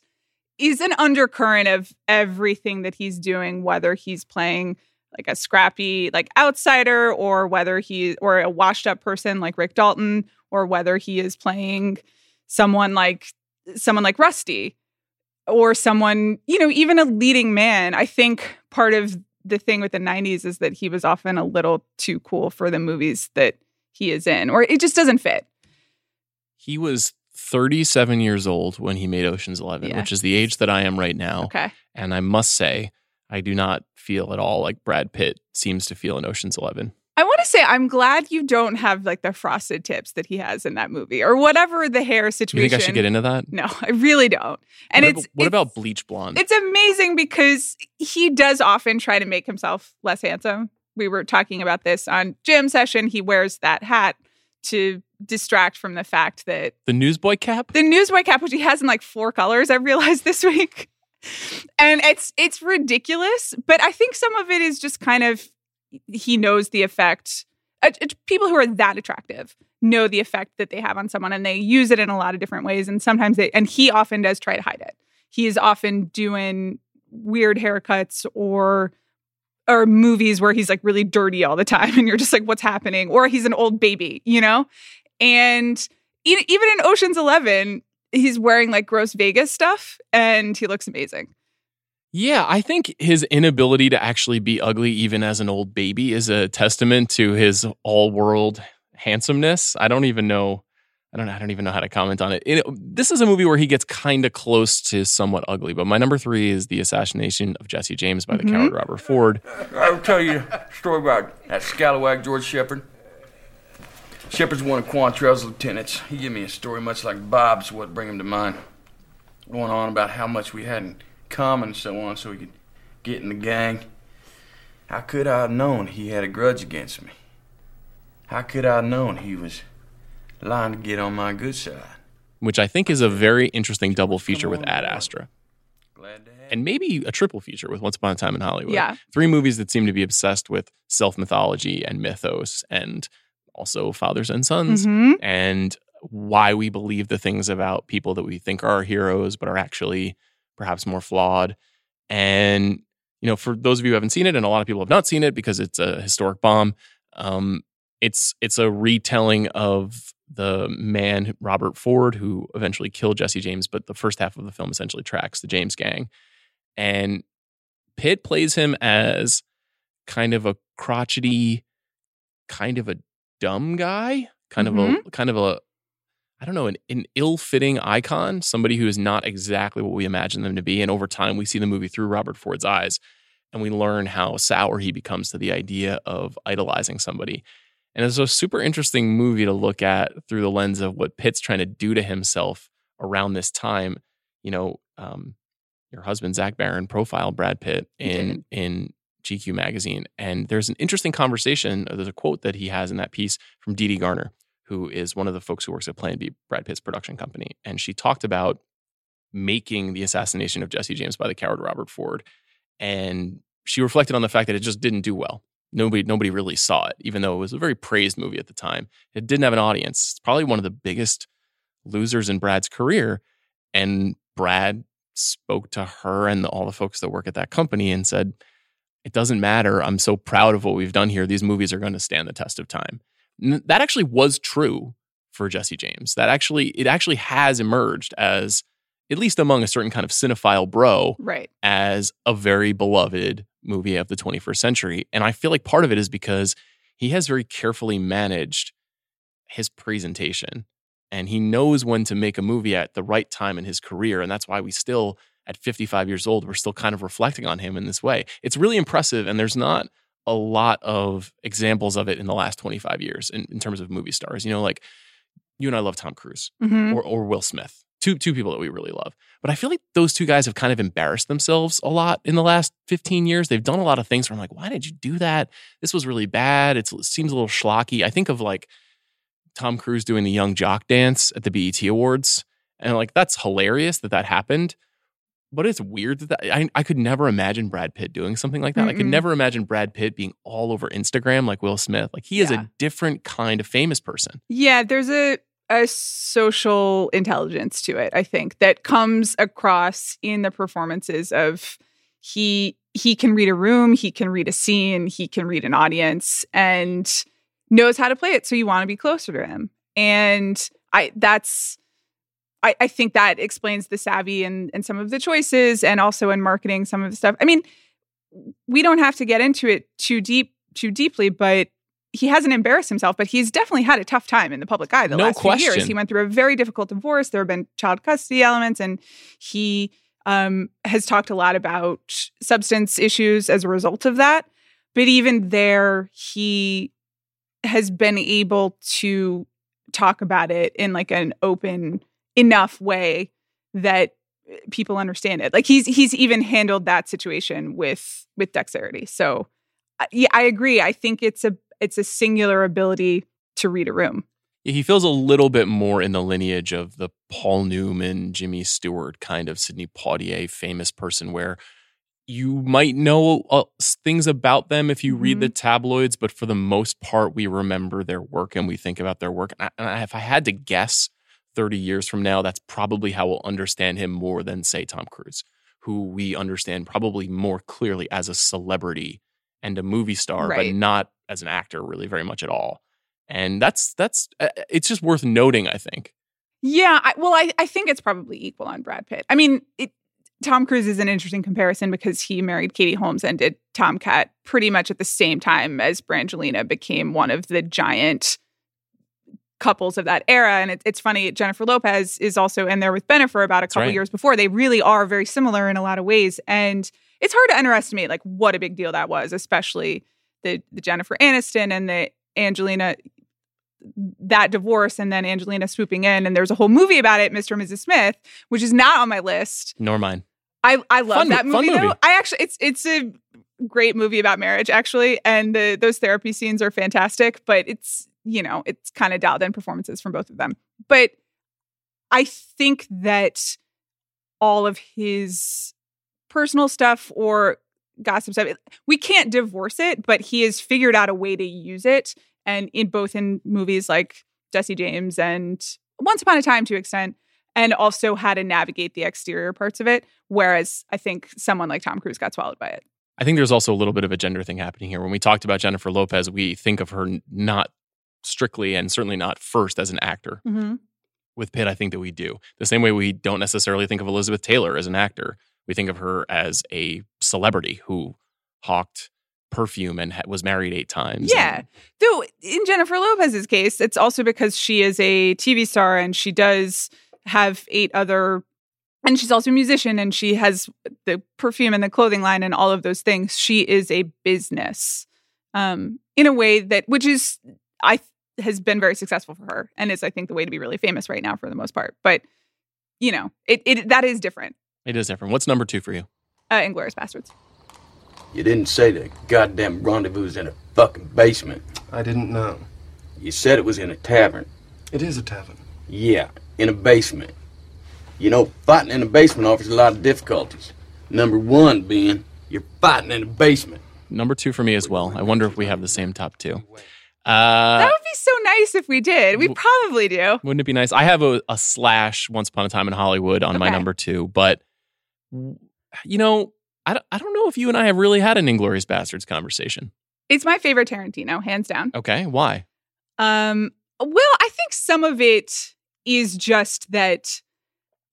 [SPEAKER 3] is an undercurrent of everything that he's doing, whether he's playing like a scrappy like outsider or whether he or a washed up person like Rick Dalton or whether he is playing someone like someone like Rusty or someone, you know, even a leading man. I think part of the thing with the 90s is that he was often a little too cool for the movies that he is in, or it just doesn't fit.
[SPEAKER 2] He was 37 years old when he made Ocean's 11,
[SPEAKER 3] Yeah.
[SPEAKER 2] which is the age that I am right now.
[SPEAKER 3] Okay.
[SPEAKER 2] And I must say, I do not feel at all like Brad Pitt seems to feel in Ocean's 11.
[SPEAKER 3] I want to say I'm glad you don't have like the frosted tips that he has in that movie or whatever the hair
[SPEAKER 2] Do
[SPEAKER 3] situation.
[SPEAKER 2] you think I should get into that?
[SPEAKER 3] No, I really don't. And
[SPEAKER 2] what
[SPEAKER 3] it's
[SPEAKER 2] about, what
[SPEAKER 3] it's,
[SPEAKER 2] about bleach blonde?
[SPEAKER 3] it's amazing because he does often try to make himself less handsome. We were talking about this on jam session. He wears that hat to distract from the fact that
[SPEAKER 2] the newsboy cap?
[SPEAKER 3] the newsboy cap, which he has in like four colors, I realized this week. And it's it's ridiculous, but I think some of it is just kind of he knows the effect. uh, people who are that attractive know the effect that they have on someone, and they use it in a lot of different ways. And sometimes they, and he often does try to hide it. He is often doing weird haircuts or or movies where he's like really dirty all the time, and you're just like, what's happening? Or he's an old baby, you know. And even in Ocean's Eleven, he's wearing like gross Vegas stuff, and he looks amazing.
[SPEAKER 2] Yeah, I think his inability to actually be ugly, even as an old baby, is a testament to his all-world handsomeness. I don't even know. I don't. I don't even know how to comment on it. It- this is a movie where he gets kind of close to somewhat ugly. But my number three is the assassination of Jesse James by the
[SPEAKER 3] Mm-hmm.
[SPEAKER 2] coward Robert Ford.
[SPEAKER 9] I'll tell you a story about that scalawag George Shepard. Shepard's one of Quantrill's lieutenants. He gave me a story much like Bob's, what bring him to mind. Going on about how much we had in common and so on, so he could get in the gang. How could I have known he had a grudge against me? How could I have known he was lying to get on my good side?
[SPEAKER 2] which I think is a very interesting double feature with Ad Astra. And maybe a triple feature with Once Upon a Time in Hollywood.
[SPEAKER 3] Yeah.
[SPEAKER 2] Three movies that seem to be obsessed with self mythology and mythos and also fathers and sons
[SPEAKER 3] Mhm.
[SPEAKER 2] and why we believe the things about people that we think are our heroes but are actually perhaps more flawed. And, you know, for those of you who haven't seen it, and a lot of people have not seen it because it's a historic bomb, um, it's it's a retelling of the man Robert Ford who eventually killed Jesse James, but the first half of the film essentially tracks the James gang. And Pitt plays him as kind of a crotchety, kind of a dumb guy, kind of
[SPEAKER 3] Mm-hmm.
[SPEAKER 2] a kind of a I don't know, an, an ill-fitting icon, somebody who is not exactly what we imagine them to be. And over time, we see the movie through Robert Ford's eyes, and we learn how sour he becomes to the idea of idolizing somebody. And it's a super interesting movie to look at through the lens of what Pitt's trying to do to himself around this time. You know, um, your husband Zach Baron profiled Brad Pitt in in GQ magazine, and there's an interesting conversation. There's a quote that he has in that piece from Dede Gardner, who is one of the folks who works at Plan B, Brad Pitt's production company, and she talked about making the assassination of Jesse James by the coward Robert Ford, and she reflected on the fact that it just didn't do well. Nobody nobody really saw it, even though it was a very praised movie at the time. It didn't have an audience. It's probably one of the biggest losers in Brad's career. And Brad spoke to her and all the folks that work at that company and said, It doesn't matter. I'm so proud of what we've done here. These movies are going to stand the test of time. And that actually was true for Jesse James. That actually, it actually has emerged as, at least among a certain kind of cinephile bro,
[SPEAKER 3] Right.
[SPEAKER 2] as a very beloved movie of the 21st century. And I feel like part of it is because he has very carefully managed his presentation and he knows when to make a movie at the right time in his career. And that's why we still, at 55 years old, we're still kind of reflecting on him in this way. It's really impressive. And there's not a lot of examples of it in the last 25 years in, in terms of movie stars. You know, like you and I love Tom Cruise
[SPEAKER 3] Mhm.
[SPEAKER 2] or, or Will Smith. Two, two people that we really love. But I feel like those two guys have kind of embarrassed themselves a lot in the last 15 years. They've done a lot of things where I'm like, why did you do that? This was really bad. It's, it seems a little schlocky. I think of like Tom Cruise doing the young jock dance at the BET Awards. And like, that's hilarious that that happened. But it's weird that, that I, I could never imagine Brad Pitt doing something like that. I could never imagine Brad Pitt being all over Instagram like Will Smith. Like, he is
[SPEAKER 3] Yeah.
[SPEAKER 2] a different kind of famous person.
[SPEAKER 3] Yeah, there's a a social intelligence to it, I think, that comes across in the performances of he he can read a room, he can read a scene, he can read an audience and knows how to play it so you want to be closer to him. And I that's I, I think that explains the savvy and and some of the choices and also in marketing some of the stuff. I mean, we don't have to get into it too deep too deeply, but he hasn't embarrassed himself, but he's definitely had a tough time in the public eye the
[SPEAKER 2] No
[SPEAKER 3] last few years. He went through a very difficult divorce. There have been child custody elements, and he um, has talked a lot about substance issues as a result of that. But even there, he has been able to talk about it in like an open enough way that people understand it. Like he's he's even handled that situation with with dexterity. So yeah, I agree. I think it's a it's a singular ability to read a room.
[SPEAKER 2] Yeah, he feels a little bit more in the lineage of the Paul Newman, Jimmy Stewart kind of Sidney Poitier famous person where you might know uh, things about them if you read the tabloids, but for the most part, we remember their work and we think about their work. And, I, and I- if I had to guess 30 years from now, that's probably how we'll understand him more than, say, Tom Cruise, who we understand probably more clearly as a celebrity and a movie star,
[SPEAKER 3] Right.
[SPEAKER 2] but not as an actor really very much at all. And that's that's uh, it's just worth noting, I think.
[SPEAKER 3] Yeah, I, well, I, I think it's probably equal on Brad Pitt. I mean, it, Tom Cruise is an interesting comparison because he married Katie Holmes and did TomKat pretty much at the same time as Brangelina became one of the giant couples of that era. And it, it's funny, Jennifer Lopez is also in there with Bennifer about a couple
[SPEAKER 2] right.
[SPEAKER 3] years before. They really are very similar in a lot of ways. And it's hard to underestimate like what a big deal that was, especially the the Jennifer Aniston and the Angelina that divorce and then Angelina swooping in and there's a whole movie about it, Mr. and Mrs. Smith, which is not on my list.
[SPEAKER 2] Nor mine.
[SPEAKER 3] I I love
[SPEAKER 2] Fun-
[SPEAKER 3] that movie, though.
[SPEAKER 2] movie.
[SPEAKER 3] I actually it's it's a great movie about marriage actually and the, those therapy scenes are fantastic, but it's you know, it's kind of dialed in performances from both of them. But I think that all of his personal stuff or gossip stuff, we can't divorce it, but he has figured out a way to use it. And in both in movies like Jesse James and Once Upon a Time to extent, and also how to navigate the exterior parts of it. Whereas I think someone like Tom Cruise got swallowed by it.
[SPEAKER 2] I think there's also a little bit of a gender thing happening here. When we talked about Jennifer Lopez, we think of her not strictly and certainly not first as an actor.
[SPEAKER 3] Mm-hmm.
[SPEAKER 2] With Pitt, I think that we do. The same way we don't necessarily think of Elizabeth Taylor as an actor. We think of her as a celebrity who hawked perfume and ha- was married eight times.
[SPEAKER 3] Yeah.
[SPEAKER 2] And
[SPEAKER 3] Though in Jennifer Lopez's case, it's also because she is a TV star and she does have eight other and she's also a musician and she has the perfume and the clothing line and all of those things. She is a business. Um in a way that which is I has been very successful for her and is I think the way to be really famous right now for the most part. But you know, it, it that is different.
[SPEAKER 2] it is different. What's number two for you?
[SPEAKER 3] Uh Inglourious Basterds.
[SPEAKER 13] You didn't say the goddamn rendezvous was in a fucking basement.
[SPEAKER 14] I didn't know.
[SPEAKER 13] You said it was in a tavern.
[SPEAKER 14] It is a tavern.
[SPEAKER 13] Yeah, in a basement. You know, fighting in a basement offers a lot of difficulties. Number one being you're fighting in a basement.
[SPEAKER 2] Number two for me as well. I wonder if we have the same top two.
[SPEAKER 3] That
[SPEAKER 2] Uh,
[SPEAKER 3] would be so nice if we did. We probably do.
[SPEAKER 2] wouldn't it be nice? I have a, a slash Once Upon a Time in Hollywood on my number two, but you know, I don't, I don't know if you and I have really had an Inglourious Basterds conversation.
[SPEAKER 3] It's my favorite Tarantino, hands down.
[SPEAKER 2] Okay, why?
[SPEAKER 3] Um, well, I think some of it is just that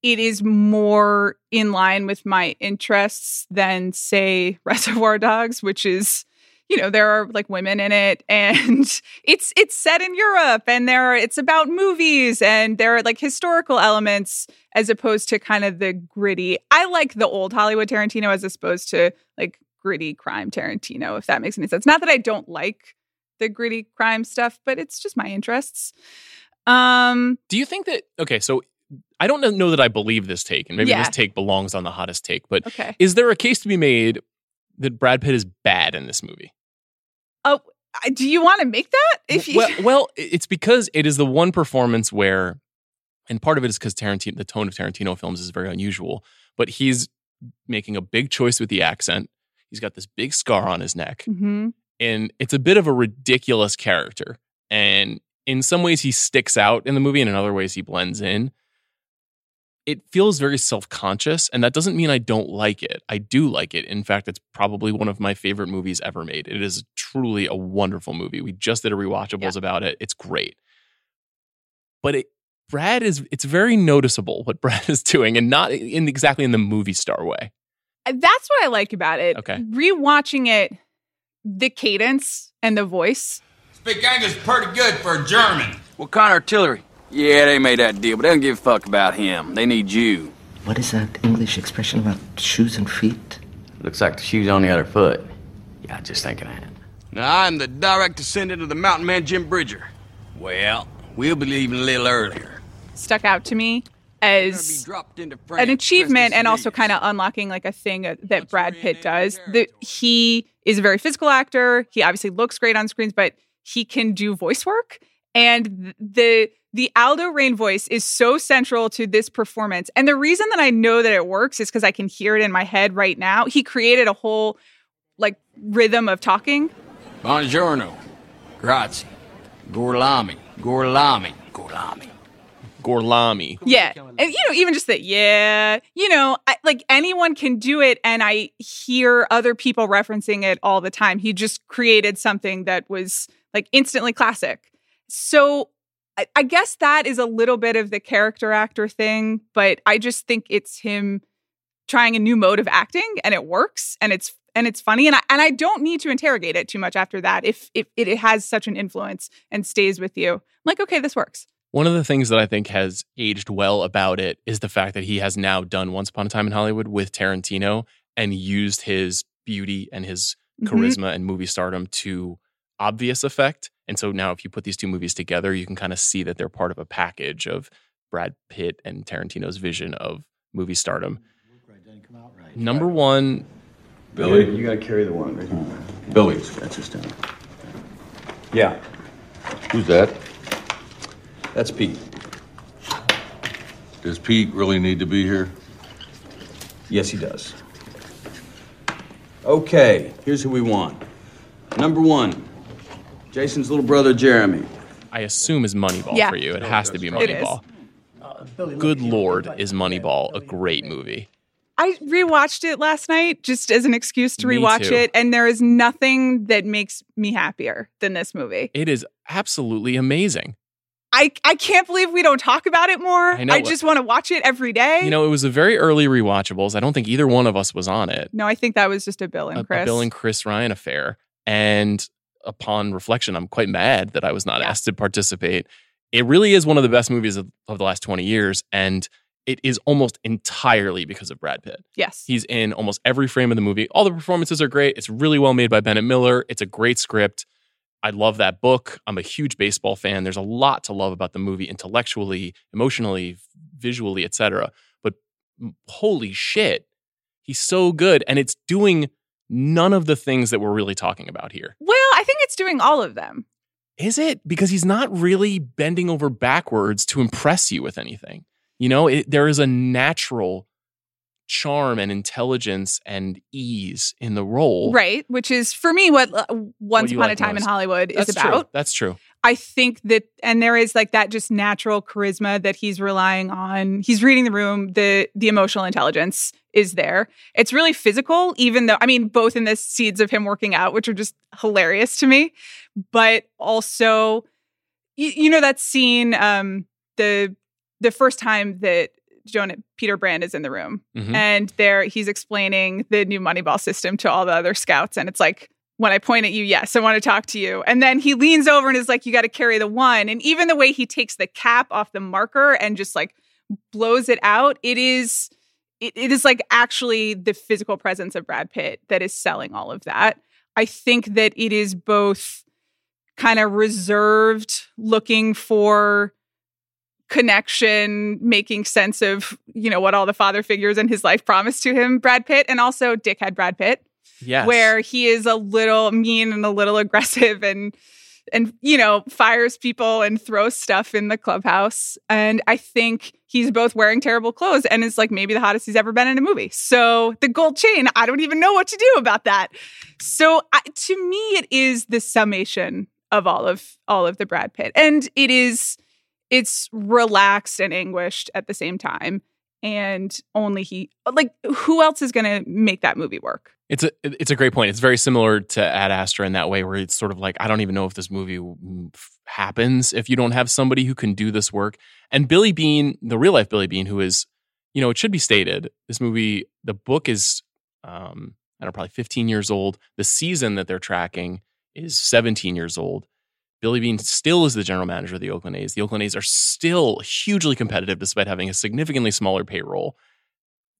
[SPEAKER 3] it is more in line with my interests than, say, Reservoir Dogs, which is, you know, there are like women in it, and it's it's set in Europe, and there are, it's about movies, and there are like historical elements as opposed to kind of the gritty. I like the old Hollywood Tarantino as opposed to like gritty crime Tarantino, if that makes any sense. Not that I don't like the gritty crime stuff, but it's just my interests. Um,
[SPEAKER 2] Do you think that okay, so I don't know that I believe this take, and maybe
[SPEAKER 3] Yeah.
[SPEAKER 2] this take belongs on the hottest take, but
[SPEAKER 3] Okay.
[SPEAKER 2] is there a case to be made that Brad Pitt is bad in this movie?
[SPEAKER 3] Oh, do you want to make that? If you,
[SPEAKER 2] well, well, it's because it is the one performance where, and part of it is because Tarantino, the tone of Tarantino films is very unusual, but he's making a big choice with the accent. He's got this big scar on his neck,
[SPEAKER 3] Mhm.
[SPEAKER 2] and it's a bit of a ridiculous character. And in some ways, he sticks out in the movie, and in other ways, he blends in. It feels very self conscious, and that doesn't mean I don't like it. I do like it. In fact, it's probably one of my favorite movies ever made. It is truly a wonderful movie. We just did a rewatchables about it. It's great. But it, Brad is, it's very noticeable what Brad is doing, and not in exactly in the movie star way.
[SPEAKER 3] Uh, that's what I like about it.
[SPEAKER 2] Okay.
[SPEAKER 3] Rewatching it, the cadence and the voice.
[SPEAKER 5] Speak English pretty good for a German.
[SPEAKER 9] What kind of artillery? Yeah, they made that deal, but they don't give a fuck about him. They need you.
[SPEAKER 15] What is that English expression about shoes and feet?
[SPEAKER 12] Looks like the shoe's on the other foot. Yeah, I just thinking that.
[SPEAKER 9] Now, I'm the direct descendant of the mountain man Jim Bridger. Well, we'll be leaving a little earlier.
[SPEAKER 3] Stuck out to me as an achievement and also kind of unlocking like a thing that Brad Pitt does. That he is a very physical actor. He obviously looks great on screens, but he can do voice work. And the the Aldo Raine voice is so central to this performance. And the reason that I know that it works is because I can hear it in my head right now. He created a whole like rhythm of talking.
[SPEAKER 9] Buongiorno. Grazie. Gorlami. Gorlami. Gorlami.
[SPEAKER 2] Gorlami.
[SPEAKER 3] Yeah. And you know, even just that, yeah, you know, I, like anyone can do it. And I hear other people referencing it all the time. He just created something that was like instantly classic. So I, I guess that is a little bit of the character actor thing, but I just think it's him trying a new mode of acting and it works and it's and it's funny and I and I don't need to interrogate it too much after that if if it, has such an influence and stays with you. I'm like, okay, this works.
[SPEAKER 2] One of the things that I think has aged well about it is the fact that he has now done Once Upon a Time in Hollywood with Tarantino and used his beauty and his
[SPEAKER 3] Mhm.
[SPEAKER 2] charisma and movie stardom to obvious effect. And so now, if you put these two movies together, you can kind of see that they're part of a package of Brad Pitt and Tarantino's vision of movie stardom. Number one,
[SPEAKER 16] Billy, you gotta carry the one right here. Billy, scratch this down. Yeah.
[SPEAKER 17] Who's that?
[SPEAKER 16] That's Pete.
[SPEAKER 17] Does Pete really need to be here?
[SPEAKER 16] Yes, he does. Okay, here's who we want. Number one, Jason's little brother Jeremy.
[SPEAKER 2] I assume is Moneyball
[SPEAKER 3] Yeah.
[SPEAKER 2] for you. It has to be Moneyball. Good Lord, is Moneyball a great movie?
[SPEAKER 3] I rewatched it last night just as an excuse to
[SPEAKER 2] Me
[SPEAKER 3] rewatch it, and there is nothing that makes me happier than this movie.
[SPEAKER 2] It is absolutely amazing.
[SPEAKER 3] I I can't believe we don't talk about it more.
[SPEAKER 2] I know.
[SPEAKER 3] I just want to watch it every day.
[SPEAKER 2] You know, it was a very early rewatchables. I don't think either one of us was on it.
[SPEAKER 3] no, I think that was just a Bill and
[SPEAKER 2] A,
[SPEAKER 3] Chris.
[SPEAKER 2] a Bill and Chris Ryan affair. And upon reflection, I'm quite mad that I was not asked to participate. It really is one of the best movies of, of the last 20 years. And it is almost entirely because of Brad Pitt.
[SPEAKER 3] yes.
[SPEAKER 2] He's in almost every frame of the movie. All the performances are great. It's really well made by Bennett Miller. It's a great script. I love that book. I'm a huge baseball fan. There's a lot to love about the movie intellectually, emotionally, visually, etc. But holy shit, he's so good and it's doing none of the things that we're really talking about here.
[SPEAKER 3] Well, it's doing all of them.
[SPEAKER 2] Is it? Because he's not really bending over backwards to impress you with anything. You know, it, there is a natural charm and intelligence and ease in the role.
[SPEAKER 3] Right, which is for me what uh, Once
[SPEAKER 2] you
[SPEAKER 3] Upon
[SPEAKER 2] like
[SPEAKER 3] a Time
[SPEAKER 2] most.
[SPEAKER 3] in Hollywood
[SPEAKER 2] That's
[SPEAKER 3] is
[SPEAKER 2] true.
[SPEAKER 3] about.
[SPEAKER 2] That's true.
[SPEAKER 3] I think that, and there is like that just natural charisma that he's relying on. He's reading the room. the The emotional intelligence is there. It's really physical, even though I mean, both in the seeds of him working out, which are just hilarious to me, but also, you, you know, that scene, um, the the first time that Jonah Peter Brand is in the room,
[SPEAKER 2] Mhm.
[SPEAKER 3] and there he's explaining the new Moneyball system to all the other scouts, and it's like when I point at you, yes, I want to talk to you. And then he leans over and is like, you got to carry the one. And even the way he takes the cap off the marker and just like blows it out, it is it, it is like actually the physical presence of Brad Pitt that is selling all of that. I think that it is both kind of reserved, looking for connection, making sense of, you know, what all the father figures in his life promised to him, Brad Pitt, and also dickhead Brad Pitt
[SPEAKER 2] Yes.
[SPEAKER 3] where he is a little mean and a little aggressive and and you know fires people and throws stuff in the clubhouse and i think he's both wearing terrible clothes and is like maybe the hottest he's ever been in a movie. So the gold chain i don't even know what to do about that. So I, to me it is the summation of all of all of the brad pitt. And it is it's relaxed and anguished at the same time. And only he like who else is going to make that movie work
[SPEAKER 2] It's a it's a great point. It's very similar to Ad Astra in that way, where it's sort of like I don't even know if this movie happens if you don't have somebody who can do this work. And Billy Beane, the real life Billy Beane, who is, you know, it should be stated, this movie, the book is, um, I don't know, probably 15 years old. The season that they're tracking is 17 years old. Billy Beane still is the general manager of the Oakland A's. The Oakland A's are still hugely competitive despite having a significantly smaller payroll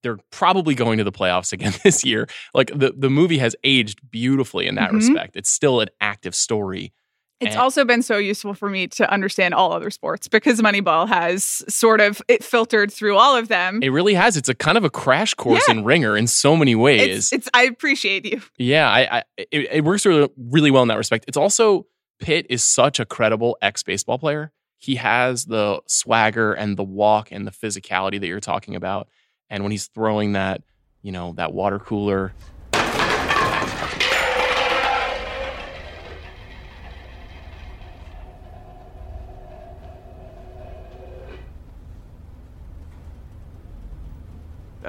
[SPEAKER 2] they're probably going to the playoffs again this year. Like the the movie has aged beautifully in that
[SPEAKER 3] Mhm.
[SPEAKER 2] respect. It's still an active story.
[SPEAKER 3] It's
[SPEAKER 2] And-
[SPEAKER 3] also been so useful for me to understand all other sports because Moneyball has sort of it filtered through all of them.
[SPEAKER 2] It really has. It's a kind of a crash course
[SPEAKER 3] Yeah.
[SPEAKER 2] in Ringer in so many ways.
[SPEAKER 3] It's, it's I appreciate you.
[SPEAKER 2] yeah, I, I it, it works really, really well in that respect. It's also Pitt is such a credible ex baseball player. He has the swagger and the walk and the physicality that you're talking about. And when he's throwing that, you know, that water cooler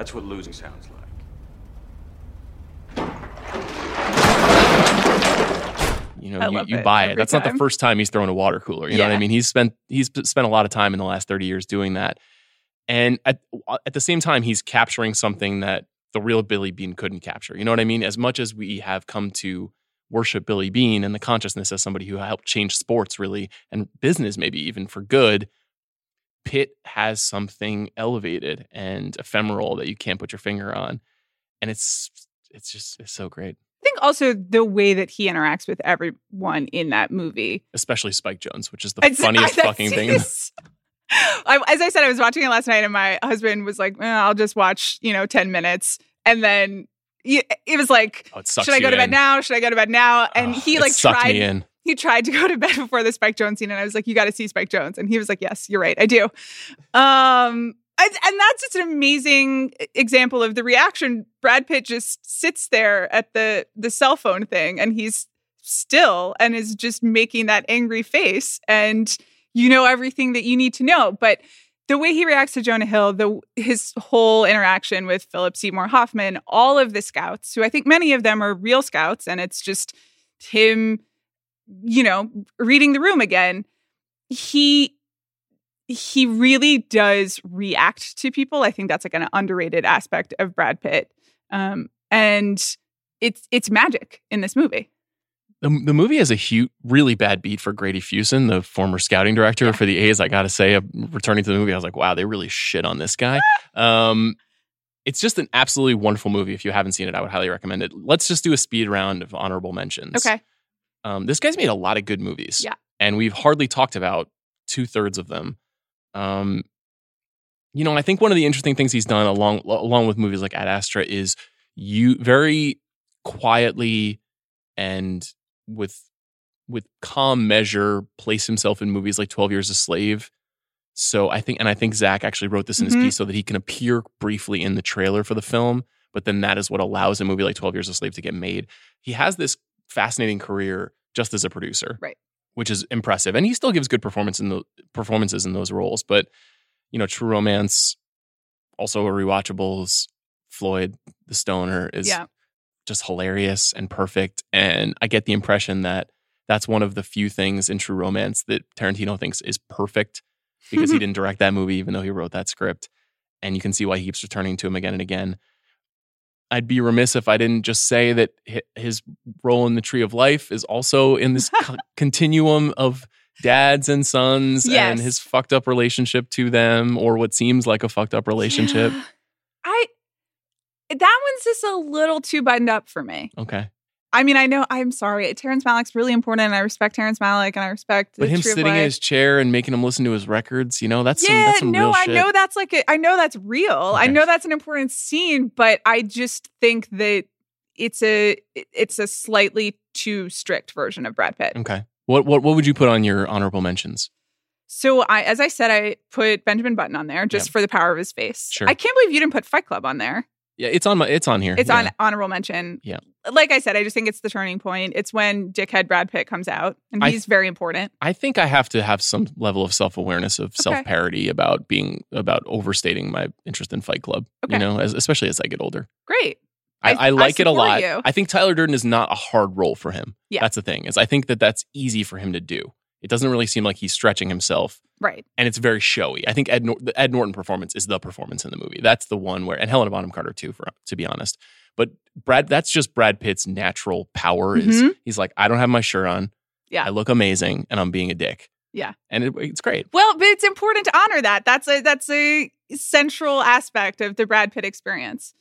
[SPEAKER 16] That's what losing sounds like.
[SPEAKER 2] you know,
[SPEAKER 3] I
[SPEAKER 2] you, you
[SPEAKER 3] it
[SPEAKER 2] buy it.
[SPEAKER 3] every
[SPEAKER 2] That's not the first time he's thrown a water cooler. You know what I mean? He's spent he's spent a lot of time in the last 30 years doing that. And at uh, at the same time he's capturing something that the real Billy Beane couldn't capture. You know what I mean? As much as we have come to worship Billy Beane and the consciousness as somebody who helped change sports really and business maybe even for good, Pitt has something elevated and ephemeral that you can't put your finger on. And it's it's just it's so great.
[SPEAKER 3] I think also the way that he interacts with everyone in that movie.
[SPEAKER 2] Especially Spike Jonze, which is the funniest
[SPEAKER 3] that's-
[SPEAKER 2] fucking thing. In the-
[SPEAKER 3] it's- I, as I said, I was watching it last night, and my husband was like, "Eh, "I'll just watch, you know, ten minutes," and then he- it was like,
[SPEAKER 2] Oh, it
[SPEAKER 3] "Should I go to bed
[SPEAKER 2] in.
[SPEAKER 3] now? Should I go to bed now?" And
[SPEAKER 2] Oh,
[SPEAKER 3] he like tried.
[SPEAKER 2] me in.
[SPEAKER 3] He tried to go to bed before the Spike Jonze scene, and I was like, "You got to see Spike Jonze," and he was like, "Yes, you're right, I do." Um, and, that's just an amazing example of the reaction. Brad Pitt just sits there at the the cell phone thing, and he's still and is just making that angry face, and you know everything that you need to know. But the way he reacts to Jonah Hill, the his whole interaction with Philip Seymour Hoffman, all of the scouts, who I think many of them are real scouts, and it's just him, you know, reading the room again. He he really does react to people. I think that's like an underrated aspect of Brad Pitt. Um, and it's it's magic in this movie.
[SPEAKER 2] The, the movie has a huge, really bad beat for Grady Fuson, the former scouting director yeah. for the A's. I got to say, returning to the movie, I was like, wow, they really shit on this guy. um, it's just an absolutely wonderful movie. If you haven't seen it, I would highly recommend it. Let's just do a speed round of honorable mentions.
[SPEAKER 3] Okay.
[SPEAKER 2] Um, this guy's made a lot of good movies.
[SPEAKER 3] Yeah.
[SPEAKER 2] And we've hardly talked about two thirds of them. Um, you know, I think one of the interesting things he's done along along with movies like Ad Astra is you very quietly and with with calm measure place himself in movies like 12 Years a Slave. So I think and I think Zach actually wrote this in
[SPEAKER 3] Mm-hmm.
[SPEAKER 2] his piece so that he can appear briefly in the trailer for the film, but then that is what allows a movie like 12 Years a Slave to get made. He has this fascinating career just as a producer.
[SPEAKER 3] Right.
[SPEAKER 2] Which is impressive. And he still gives good performance in the performances in those roles, but you know, True Romance also a rewatchables. Floyd the Stoner is
[SPEAKER 3] Yeah.
[SPEAKER 2] Just hilarious and perfect. And I get the impression that that's one of the few things in True Romance that Tarantino thinks is perfect because he didn't direct that movie, even though he wrote that script. And you can see why he keeps returning to him again and again. I'd be remiss if I didn't just say that his role in the Tree of Life is also in this co- continuum of dads and sons and his fucked up relationship to them, or what seems like a fucked up relationship.
[SPEAKER 3] I that one's just a little too buttoned up for me.
[SPEAKER 2] Okay.
[SPEAKER 3] I mean, I know I'm sorry. Terrence Malick's really important, and I respect Terrence Malick, and I respect.
[SPEAKER 2] But him sitting in his chair and making him listen to his records, you know, that's some,
[SPEAKER 3] yeah,
[SPEAKER 2] that's some
[SPEAKER 3] no,
[SPEAKER 2] real
[SPEAKER 3] I
[SPEAKER 2] shit.
[SPEAKER 3] know that's like a, I know that's real. I know that's an important scene, but I just think that it's a it's a slightly too strict version of Brad Pitt.
[SPEAKER 2] Okay. What what what would you put on your honorable mentions?
[SPEAKER 3] So I, as I said, I put Benjamin Button on there just for the power of his face.
[SPEAKER 2] Sure.
[SPEAKER 3] I can't believe you didn't put Fight Club on there.
[SPEAKER 2] Yeah, it's on my it's on here.
[SPEAKER 3] It's
[SPEAKER 2] yeah.
[SPEAKER 3] on honorable mention.
[SPEAKER 2] Yeah.
[SPEAKER 3] Like I said, I just think it's the turning point. It's when dickhead Brad Pitt comes out, and
[SPEAKER 2] I-
[SPEAKER 3] he's very important.
[SPEAKER 2] I think I have to have some level of self awareness of self parody about being about overstating my interest in Fight Club.
[SPEAKER 3] Okay.
[SPEAKER 2] You know, as, especially as I get older.
[SPEAKER 3] Great.
[SPEAKER 2] I,
[SPEAKER 3] I-
[SPEAKER 2] I like it a lot.
[SPEAKER 3] you.
[SPEAKER 2] I think Tyler Durden is not a hard role for him.
[SPEAKER 3] Yeah.
[SPEAKER 2] That's the thing is I think that that's easy for him to do. It doesn't really seem like he's stretching himself,
[SPEAKER 3] Right.
[SPEAKER 2] and it's very showy. I think Ed Nor- the Ed Norton performance is the performance in the movie. That's the one where, and Helena Bonham Carter too, for to be honest. But Brad, that's just Brad Pitt's natural power. Is
[SPEAKER 3] Mhm.
[SPEAKER 2] he's like, I don't have my shirt on.
[SPEAKER 3] Yeah.
[SPEAKER 2] I look amazing, and I'm being a dick,
[SPEAKER 3] Yeah.
[SPEAKER 2] and it, it's great.
[SPEAKER 3] Well, but it's important to honor that. That's a that's a central aspect of the Brad Pitt experience.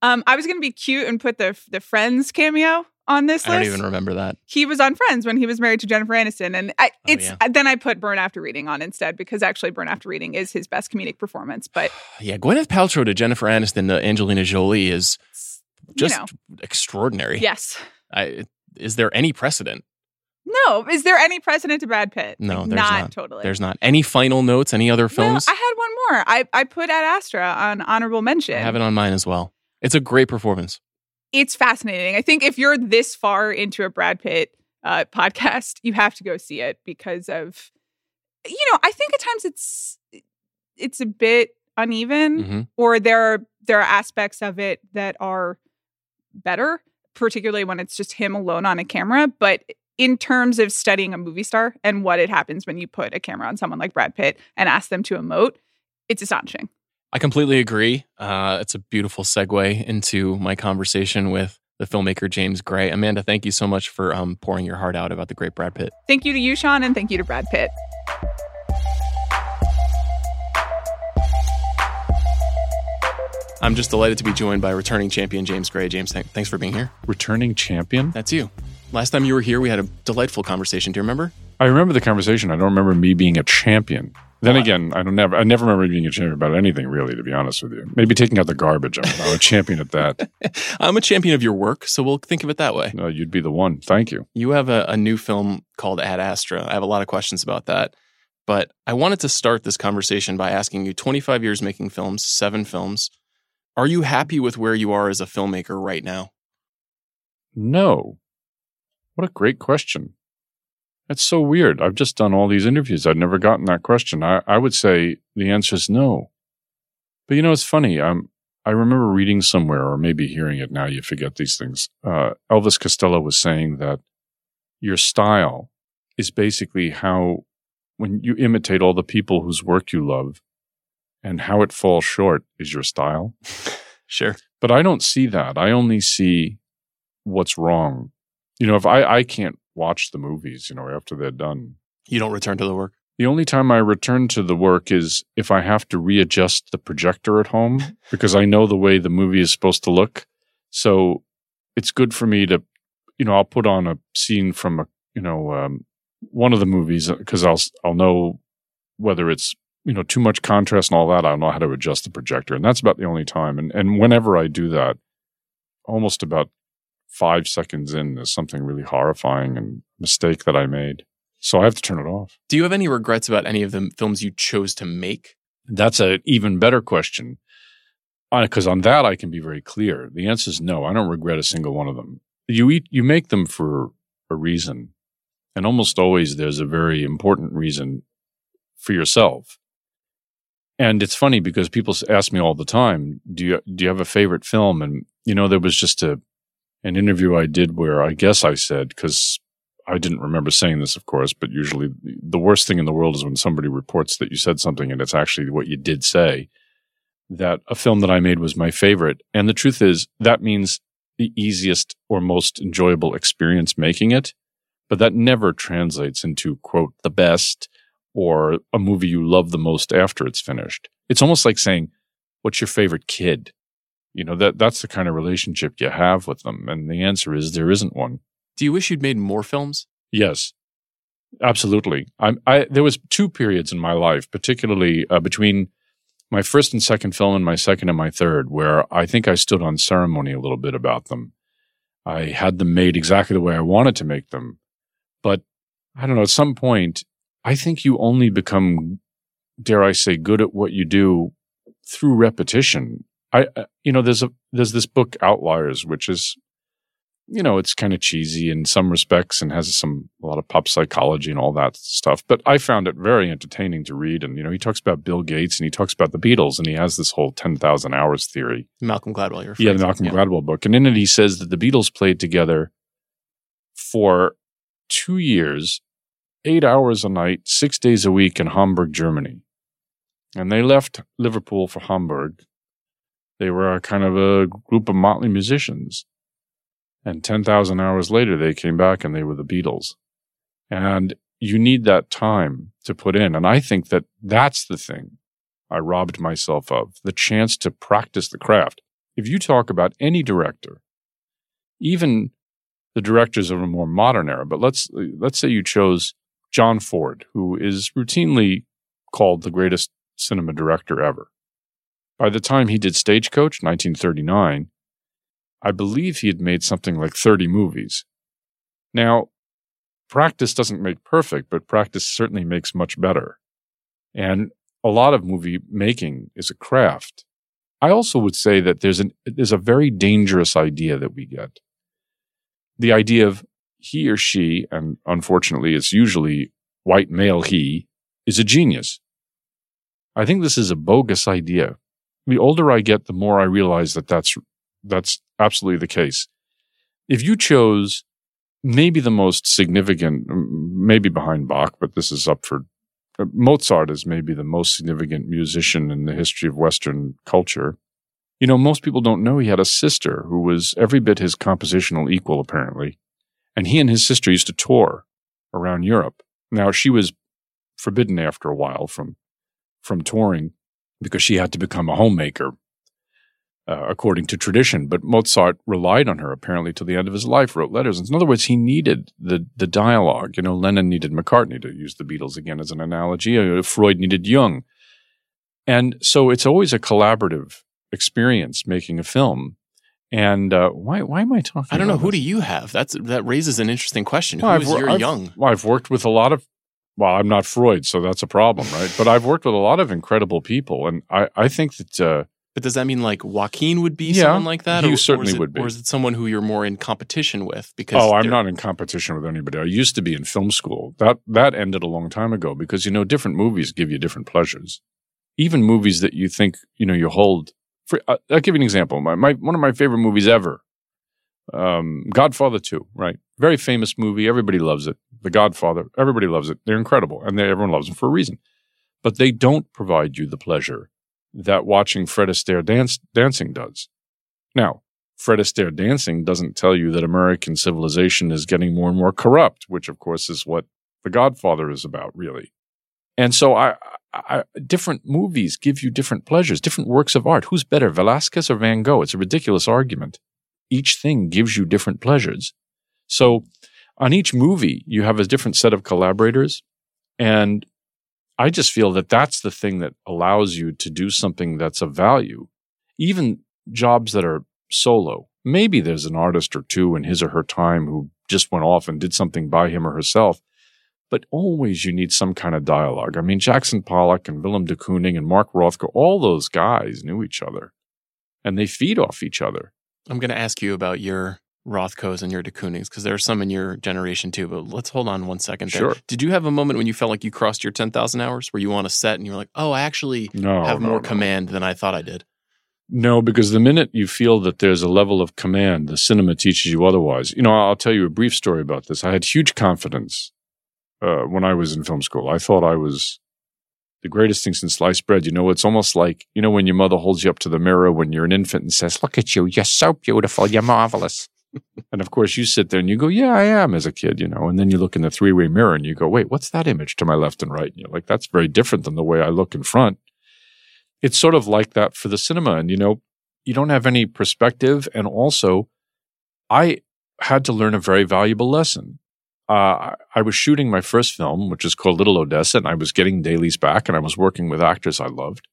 [SPEAKER 3] Um, I was going to be cute and put the the Friends cameo on this list.
[SPEAKER 2] I don't even remember that.
[SPEAKER 3] he was on Friends when he was married to Jennifer Aniston, and I, oh, it's
[SPEAKER 2] Oh, yeah.
[SPEAKER 3] then I put Burn After Reading on instead because actually Burn After Reading is his best comedic performance. But
[SPEAKER 2] Yeah, Gwyneth Paltrow to Jennifer Aniston to Angelina Jolie is
[SPEAKER 3] You
[SPEAKER 2] just
[SPEAKER 3] know.
[SPEAKER 2] extraordinary.
[SPEAKER 3] yes,
[SPEAKER 2] I, is there any precedent?
[SPEAKER 3] no, is there any precedent to Brad Pitt?
[SPEAKER 2] No,
[SPEAKER 3] Like,
[SPEAKER 2] there's
[SPEAKER 3] not,
[SPEAKER 2] not.
[SPEAKER 3] totally.
[SPEAKER 2] There's not. Any final notes? Any other films?
[SPEAKER 3] I had one more. I I put Ad Astra on honorable mention.
[SPEAKER 2] I have it on mine as well. It's a great performance.
[SPEAKER 3] It's fascinating. I think if you're this far into a Brad Pitt uh, podcast, you have to go see it because of, you know, I think at times it's it's a bit uneven,
[SPEAKER 2] Mhm.
[SPEAKER 3] or there are there are aspects of it that are better, particularly when it's just him alone on a camera. But in terms of studying a movie star and what it happens when you put a camera on someone like Brad Pitt and ask them to emote, it's astonishing.
[SPEAKER 2] I completely agree. Uh, it's a beautiful segue into my conversation with the filmmaker James Gray. Amanda, thank you so much for um, pouring your heart out about the great Brad Pitt.
[SPEAKER 3] Thank you to you, Sean, and thank you to Brad Pitt.
[SPEAKER 2] I'm just delighted to be joined by returning champion James Gray. James, th- thanks for being here.
[SPEAKER 18] Returning champion?
[SPEAKER 2] That's you. Last time you were here, we had a delightful conversation. Do you remember?
[SPEAKER 18] I remember the conversation. I don't remember me being a champion. Then oh, again, I don't never. I never remember being a champion about anything, really. To be honest with you, maybe taking out the garbage. I'm, I'm a champion at that.
[SPEAKER 2] I'm a champion of your work, so we'll think of it that way.
[SPEAKER 18] No, you'd be the one. Thank you.
[SPEAKER 2] You have a, a new film called Ad Astra. I have a lot of questions about that. But I wanted to start this conversation by asking you 25 years making films, seven films. Are you happy with where you are as a filmmaker right now?
[SPEAKER 18] No. What a great question. That's so weird. I've just done all these interviews. I've never gotten that question. I, I would say the answer is no. But you know, it's funny. I'm, I remember reading somewhere, or maybe hearing it now, you forget these things. Uh, Elvis Costello was saying that your style is basically how when you imitate all the people whose work you love and how it falls short is your style.
[SPEAKER 2] Sure.
[SPEAKER 18] But I don't see that. I only see what's wrong. You know, if I, I can't watch the movies, you know, after they're done.
[SPEAKER 2] You don't return to the work.
[SPEAKER 18] The only time I return to the work is if I have to readjust the projector at home because I know the way the movie is supposed to look. So it's good for me to, you know, I'll put on a scene from a, you know, um, one of the movies because I'll I'll know whether it's you know too much contrast and all that. I'll know how to adjust the projector, and that's about the only time. And and whenever I do that, almost about five seconds in, there's something really horrifying and mistake that I made. So I have to turn it off.
[SPEAKER 2] Do you have any regrets about any of the films you chose to make?
[SPEAKER 18] That's an even better question. Because on that, I can be very clear. The answer is no. I don't regret a single one of them. You eat, you make them for a reason. And almost always there's a very important reason for yourself. And it's funny because people ask me all the time, do you, do you have a favorite film? And, you know, there was just a, an interview I did where I guess I said, because I didn't remember saying this, of course, but usually the worst thing in the world is when somebody reports that you said something and it's actually what you did say. That a film that I made was my favorite. And the truth is, that means the easiest or most enjoyable experience making it. But that never translates into, quote, the best or a movie you love the most after it's finished. It's almost like saying, what's your favorite kid? You know, that, that's the kind of relationship you have with them. And the answer is there isn't one.
[SPEAKER 2] Do you wish you'd made more films?
[SPEAKER 18] Yes, absolutely. I, I there was two periods in my life, particularly uh, between my first and second film and my second and my third, where I think I stood on ceremony a little bit about them. I had them made exactly the way I wanted to make them, but I don't know. At some point, I think you only become, dare I say, good at what you do through repetition. I, uh, you know, there's a there's this book Outliers, which is you know, it's kind of cheesy in some respects and has some a lot of pop psychology and all that stuff. But I found it very entertaining to read. And you know, he talks about Bill Gates and he talks about the Beatles, and he has this whole ten thousand hours theory.
[SPEAKER 2] Malcolm Gladwell, your
[SPEAKER 18] yeah, the Malcolm yeah. Gladwell book, and in it he says that the Beatles played together for two years, eight hours a night, six days a week in Hamburg, Germany, and they left Liverpool for Hamburg. They were a kind of a group of motley musicians and 10,000 hours later, they came back and they were the Beatles. And you need that time to put in. And I think that that's the thing I robbed myself of the chance to practice the craft. If you talk about any director, even the directors of a more modern era, but let's, let's say you chose John Ford, who is routinely called the greatest cinema director ever. By the time he did Stagecoach, 1939, I believe he had made something like 30 movies. Now, practice doesn't make perfect, but practice certainly makes much better. And a lot of movie making is a craft. I also would say that there's an there's a very dangerous idea that we get. The idea of he or she, and unfortunately it's usually white male he, is a genius. I think this is a bogus idea. The older I get, the more I realize that that's that's absolutely the case. If you chose maybe the most significant, maybe behind Bach, but this is up for uh, Mozart is maybe the most significant musician in the history of Western culture. You know, most people don't know he had a sister who was every bit his compositional equal, apparently. And he and his sister used to tour around Europe. Now, she was forbidden after a while from, from touring because she had to become a homemaker uh, according to tradition. But Mozart relied on her apparently till the end of his life, wrote letters. In other words, he needed the the dialogue. You know, Lennon needed McCartney to use the Beatles again as an analogy. Uh, Freud needed Jung, and so it's always a collaborative experience making a film. And uh, why why am I talking?
[SPEAKER 2] I don't know.
[SPEAKER 18] This?
[SPEAKER 2] Who do you have? That's that raises an interesting question. Well, Who is your
[SPEAKER 18] I've,
[SPEAKER 2] Jung?
[SPEAKER 18] Well, I've worked with a lot of. Well, I'm not Freud, so that's a problem, right? but I've worked with a lot of incredible people, and I I think that uh,
[SPEAKER 2] but does that mean like Joaquin would be
[SPEAKER 18] yeah,
[SPEAKER 2] someone like that?
[SPEAKER 18] He
[SPEAKER 2] or,
[SPEAKER 18] certainly
[SPEAKER 2] or it,
[SPEAKER 18] would be.
[SPEAKER 2] Or is it someone who you're more in competition with? Because
[SPEAKER 18] oh, I'm not in competition with anybody. I used to be in film school. That that ended a long time ago because you know different movies give you different pleasures. Even movies that you think you know you hold. For, uh, I'll give you an example. My, my one of my favorite movies ever, um, Godfather Two. Right, very famous movie. Everybody loves it. The Godfather, everybody loves it. They're incredible, and they, everyone loves them for a reason. But they don't provide you the pleasure that watching Fred Astaire dance, dancing does. Now, Fred Astaire dancing doesn't tell you that American civilization is getting more and more corrupt, which of course is what The Godfather is about, really. And so I, I, different movies give you different pleasures, different works of art. Who's better, Velasquez or Van Gogh? It's a ridiculous argument. Each thing gives you different pleasures. So on each movie, you have a different set of collaborators. And I just feel that that's the thing that allows you to do something that's of value. Even jobs that are solo. Maybe there's an artist or two in his or her time who just went off and did something by him or herself. But always you need some kind of dialogue. I mean, Jackson Pollock and Willem de Kooning and Mark Rothko, all those guys knew each other and they feed off each other.
[SPEAKER 2] I'm going to ask you about your Rothkos and your de Koonings because there are some in your generation too. But let's hold on one second. There.
[SPEAKER 18] Sure.
[SPEAKER 2] Did you have a moment when you felt like you crossed your 10,000 hours where you on a set and you were like, oh, I actually
[SPEAKER 18] No,
[SPEAKER 2] have
[SPEAKER 18] no,
[SPEAKER 2] more
[SPEAKER 18] no.
[SPEAKER 2] command than I thought I did?
[SPEAKER 18] No, because the minute you feel that there's a level of command, the cinema teaches you otherwise. You know, I'll tell you a brief story about this. I had huge confidence uh, when I was in film school. I thought I was the greatest thing since sliced bread. You know, it's almost like, you know, when your mother holds you up to the mirror when you're an infant and says, Look at you, you're so beautiful, you're marvelous. And of course, you sit there and you go, Yeah, I am as a kid, you know. And then you look in the three way mirror and you go, Wait, what's that image to my left and right? And you're like, That's very different than the way I look in front. It's sort of like that for the cinema. And, you know, you don't have any perspective. And also, I had to learn a very valuable lesson. Uh, I- I was shooting my first film, which is called Little Odessa, and I was getting dailies back, and I was working with actors I loved.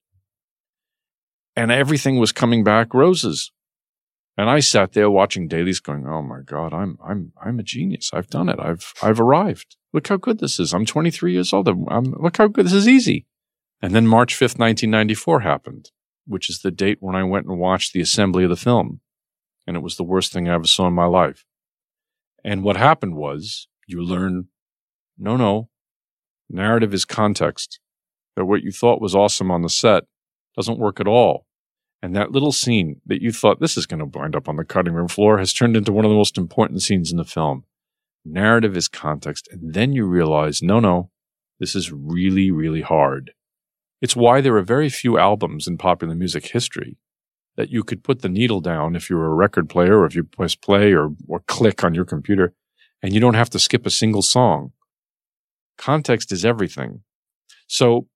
[SPEAKER 18] And everything was coming back roses. And I sat there watching dailies going, Oh my God, I'm, I'm, I'm a genius. I've done it. I've, I've arrived. Look how good this is. I'm 23 years old. I'm, look how good this is easy. And then March 5th, 1994 happened, which is the date when I went and watched the assembly of the film. And it was the worst thing I ever saw in my life. And what happened was you learn, no, no, narrative is context. That what you thought was awesome on the set doesn't work at all. And that little scene that you thought this is going to wind up on the cutting room floor has turned into one of the most important scenes in the film. Narrative is context. And then you realize, no, no, this is really, really hard. It's why there are very few albums in popular music history that you could put the needle down if you were a record player or if you press play or, or click on your computer and you don't have to skip a single song. Context is everything. So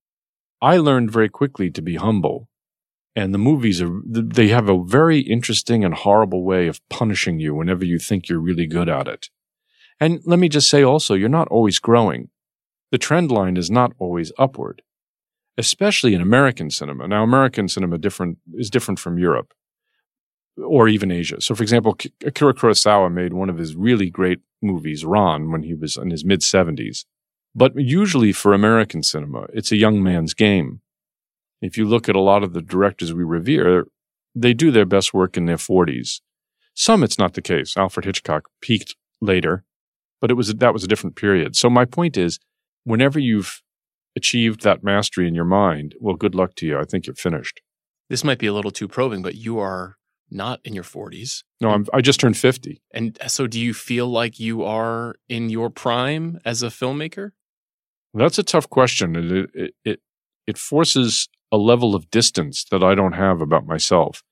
[SPEAKER 18] I learned very quickly to be humble. And the movies are, they have a very interesting and horrible way of punishing you whenever you think you're really good at it. And let me just say also, you're not always growing. The trend line is not always upward, especially in American cinema. Now, American cinema different, is different from Europe or even Asia. So, for example, Akira Kurosawa made one of his really great movies, Ran, when he was in his mid 70s. But usually for American cinema, it's a young man's game. If you look at a lot of the directors we revere, they do their best work in their 40s. Some it's not the case. Alfred Hitchcock peaked later, but it was that was a different period. So my point is, whenever you've achieved that mastery in your mind, well, good luck to you. I think you're finished.
[SPEAKER 2] This might be a little too probing, but you are not in your 40s.
[SPEAKER 18] No, I'm, I just turned 50.
[SPEAKER 2] And uh, so do you feel like you are in your prime as a filmmaker?
[SPEAKER 18] That's a tough question. It, it, it, it forces a level of distance that I don't have about myself.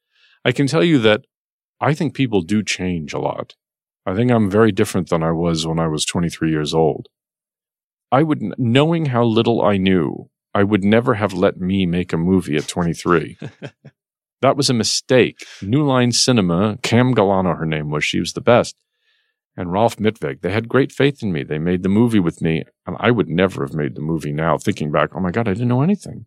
[SPEAKER 18] I can tell you that I think people do change a lot. I think I'm very different than I was when I was 23 years old. I would, knowing how little I knew, I would never have let me make a movie at 23. that was a mistake. New Line Cinema, Cam Galano, her name was, she was the best. And Rolf Mittweg, they had great faith in me. They made the movie with me, and I would never have made the movie now, thinking back, oh my God, I didn't know anything.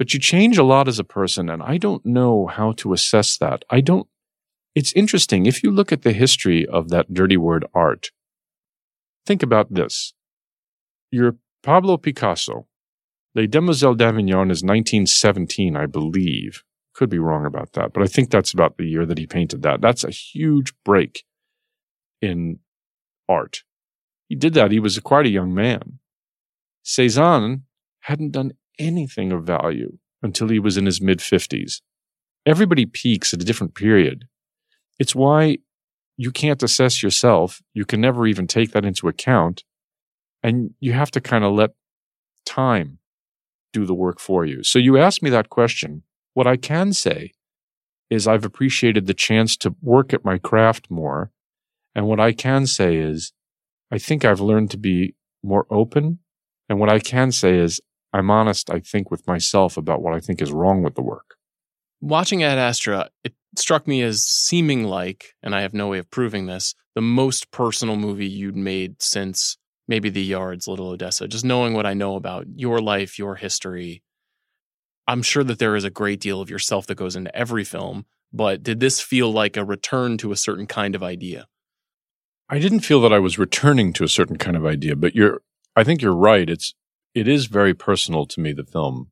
[SPEAKER 18] But you change a lot as a person, and I don't know how to assess that. I don't, it's interesting. If you look at the history of that dirty word art, think about this. You're Pablo Picasso. Les Demoiselles d'Avignon is 1917, I believe. Could be wrong about that, but I think that's about the year that he painted that. That's a huge break in art. He did that. He was quite a young man. Cezanne hadn't done anything of value until he was in his mid 50s. Everybody peaks at a different period. It's why you can't assess yourself. You can never even take that into account and you have to kind of let time do the work for you. So you asked me that question. What I can say is I've appreciated the chance to work at my craft more. And what I can say is I think I've learned to be more open. And what I can say is I'm honest, I think, with myself about what I think is wrong with the work.
[SPEAKER 2] Watching Ad Astra, it struck me as seeming like, and I have no way of proving this, the most personal movie you'd made since maybe The Yards, Little Odessa. Just knowing what I know about your life, your history, I'm sure that there is a great deal of yourself that goes into every film, but did this feel like a return to a certain kind of idea?
[SPEAKER 18] I didn't feel that I was returning to a certain kind of idea, but you're I think you're right. It's it is very personal to me the film.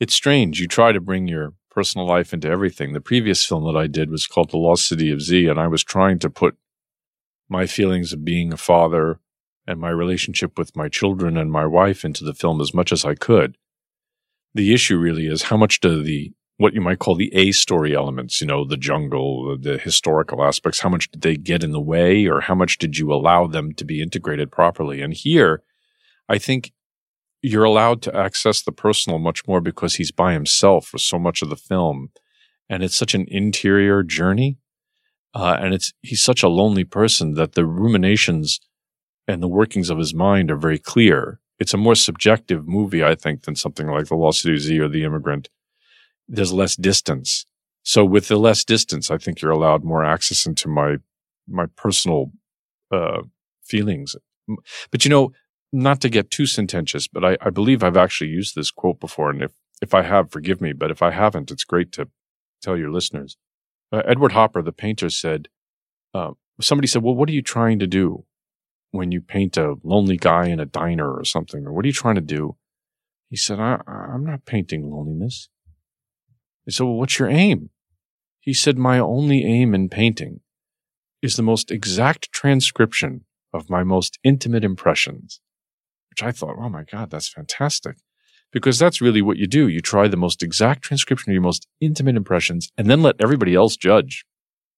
[SPEAKER 18] It's strange. You try to bring your personal life into everything. The previous film that I did was called The Lost City of Z and I was trying to put my feelings of being a father and my relationship with my children and my wife into the film as much as I could. The issue really is how much do the what you might call the A story elements, you know, the jungle, the historical aspects, how much did they get in the way or how much did you allow them to be integrated properly? And here, I think you're allowed to access the personal much more because he's by himself for so much of the film. And it's such an interior journey. Uh, and it's, he's such a lonely person that the ruminations and the workings of his mind are very clear. It's a more subjective movie, I think, than something like The Lost City Z or The Immigrant. There's less distance. So with the less distance, I think you're allowed more access into my my personal uh, feelings. But you know, not to get too sententious, but I, I believe I've actually used this quote before, and if if I have, forgive me. But if I haven't, it's great to tell your listeners. Uh, Edward Hopper, the painter, said, uh, somebody said, "Well, what are you trying to do?" when you paint a lonely guy in a diner or something, or what are you trying to do? He said, I, am not painting loneliness. I said, Well, what's your aim? He said, My only aim in painting is the most exact transcription of my most intimate impressions. Which I thought, oh my God, that's fantastic. Because that's really what you do. You try the most exact transcription of your most intimate impressions and then let everybody else judge.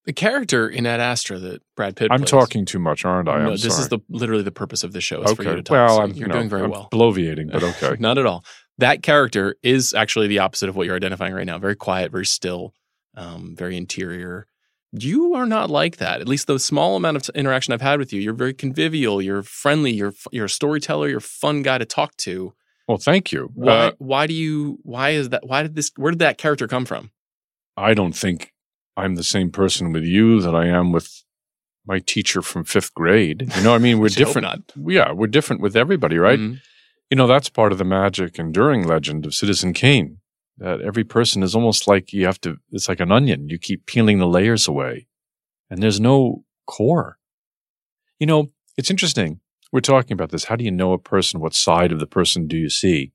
[SPEAKER 2] The character in Ad Astra that Brad Pitt.
[SPEAKER 18] I'm
[SPEAKER 2] plays,
[SPEAKER 18] talking too much, aren't I?
[SPEAKER 2] no,
[SPEAKER 18] I'm
[SPEAKER 2] this
[SPEAKER 18] sorry.
[SPEAKER 2] is the literally the purpose of the show is
[SPEAKER 18] okay.
[SPEAKER 2] for you to talk.
[SPEAKER 18] Well,
[SPEAKER 2] so
[SPEAKER 18] I'm,
[SPEAKER 2] you're
[SPEAKER 18] you know,
[SPEAKER 2] doing very
[SPEAKER 18] I'm
[SPEAKER 2] well.
[SPEAKER 18] bloviating, but okay.
[SPEAKER 2] Not at all. That character is actually the opposite of what you're identifying right now. Very quiet, very still, um, very interior. You are not like that. At least the small amount of interaction I've had with you, you're very convivial. You're friendly. You're you're a storyteller. You're a fun guy to talk to.
[SPEAKER 18] Well, thank you.
[SPEAKER 2] Why?
[SPEAKER 18] Uh,
[SPEAKER 2] why do you? Why is that? Why did this? Where did that character come from?
[SPEAKER 18] I don't think I'm the same person with you that I am with my teacher from fifth grade. You know, I mean, we're different. Yeah, we're different with everybody, right?
[SPEAKER 2] Mm-hmm.
[SPEAKER 18] You know, that's part of the magic, enduring legend of Citizen Kane. That every person is almost like you have to. It's like an onion. You keep peeling the layers away, and there's no core. You know, it's interesting. We're talking about this. How do you know a person? What side of the person do you see?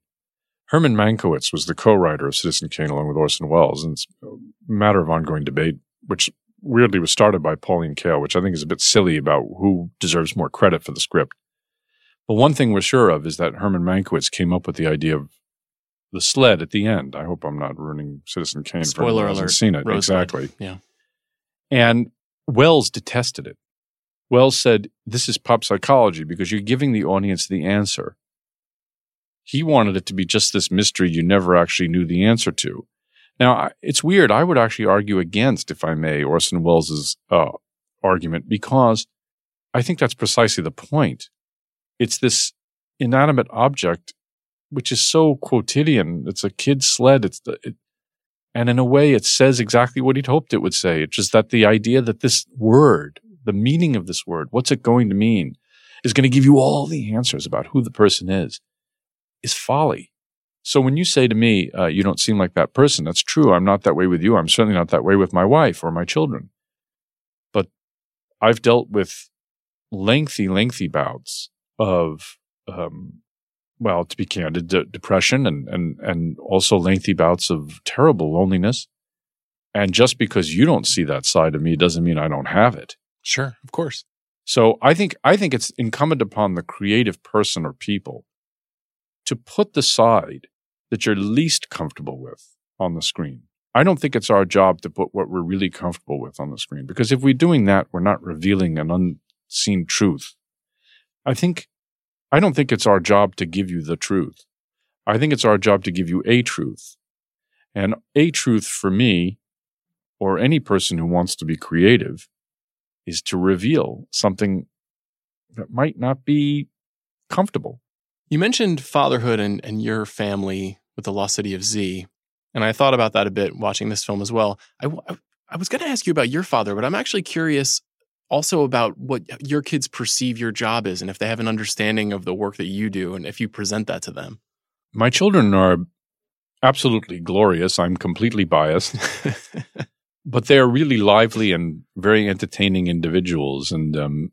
[SPEAKER 18] Herman Mankiewicz was the co-writer of Citizen Kane along with Orson Welles, and it's a matter of ongoing debate, which weirdly was started by Pauline Kael, which I think is a bit silly about who deserves more credit for the script. But one thing we're sure of is that Herman Mankiewicz came up with the idea of the sled at the end. I hope I'm not ruining Citizen Kane for
[SPEAKER 2] Spoiler
[SPEAKER 18] who hasn't seen it.
[SPEAKER 2] Rosebud.
[SPEAKER 18] Exactly.
[SPEAKER 2] Yeah.
[SPEAKER 18] And Welles detested it. Welles said, This is pop psychology because you're giving the audience the answer. He wanted it to be just this mystery you never actually knew the answer to. Now, it's weird. I would actually argue against, if I may, Orson Welles' uh, argument because I think that's precisely the point. It's this inanimate object, which is so quotidian. It's a kid's sled. It's the, it, and in a way, it says exactly what he'd hoped it would say. It's just that the idea that this word, the meaning of this word, what's it going to mean, is going to give you all the answers about who the person is, is folly. So when you say to me, uh, you don't seem like that person, that's true. I'm not that way with you. I'm certainly not that way with my wife or my children. But I've dealt with lengthy, lengthy bouts of, um, well, to be candid, de- depression and, and, and also lengthy bouts of terrible loneliness. And just because you don't see that side of me doesn't mean I don't have it.
[SPEAKER 2] Sure, of course.
[SPEAKER 18] So I think I think it's incumbent upon the creative person or people to put the side that you're least comfortable with on the screen. I don't think it's our job to put what we're really comfortable with on the screen because if we're doing that, we're not revealing an unseen truth. I think I don't think it's our job to give you the truth. I think it's our job to give you a truth. And a truth for me, or any person who wants to be creative, is to reveal something that might not be comfortable.
[SPEAKER 2] You mentioned fatherhood and, and your family with the Lost City of Z. And I thought about that a bit watching this film as well. I, I, I was going to ask you about your father, but I'm actually curious also about what your kids perceive your job is and if they have an understanding of the work that you do and if you present that to them.
[SPEAKER 18] My children are absolutely glorious. I'm completely biased. but they are really lively and very entertaining individuals and um,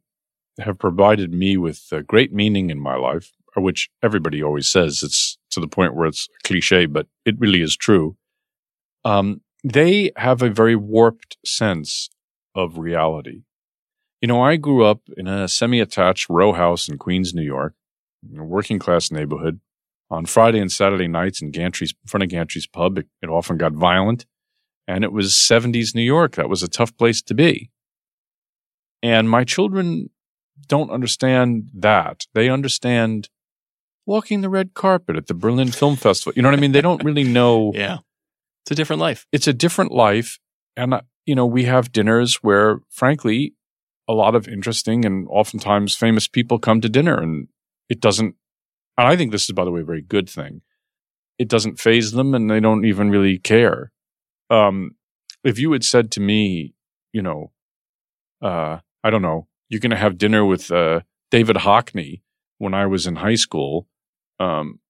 [SPEAKER 18] have provided me with uh, great meaning in my life, which everybody always says. It's to the point where it's a cliche, but it really is true. Um, they have a very warped sense of reality. You know, I grew up in a semi attached row house in Queens, New York, a working class neighborhood. On Friday and Saturday nights in Gantry's, in front of Gantry's pub, it, it often got violent. And it was 70s New York. That was a tough place to be. And my children don't understand that. They understand walking the red carpet at the Berlin Film Festival. You know what I mean? They don't really know.
[SPEAKER 2] yeah. It's a different life.
[SPEAKER 18] It's a different life. And, uh, you know, we have dinners where, frankly, a lot of interesting and oftentimes famous people come to dinner and it doesn't, and I think this is, by the way, a very good thing. It doesn't phase them and they don't even really care. Um, if you had said to me, you know, uh, I don't know, you're going to have dinner with uh, David Hockney when I was in high school. Um,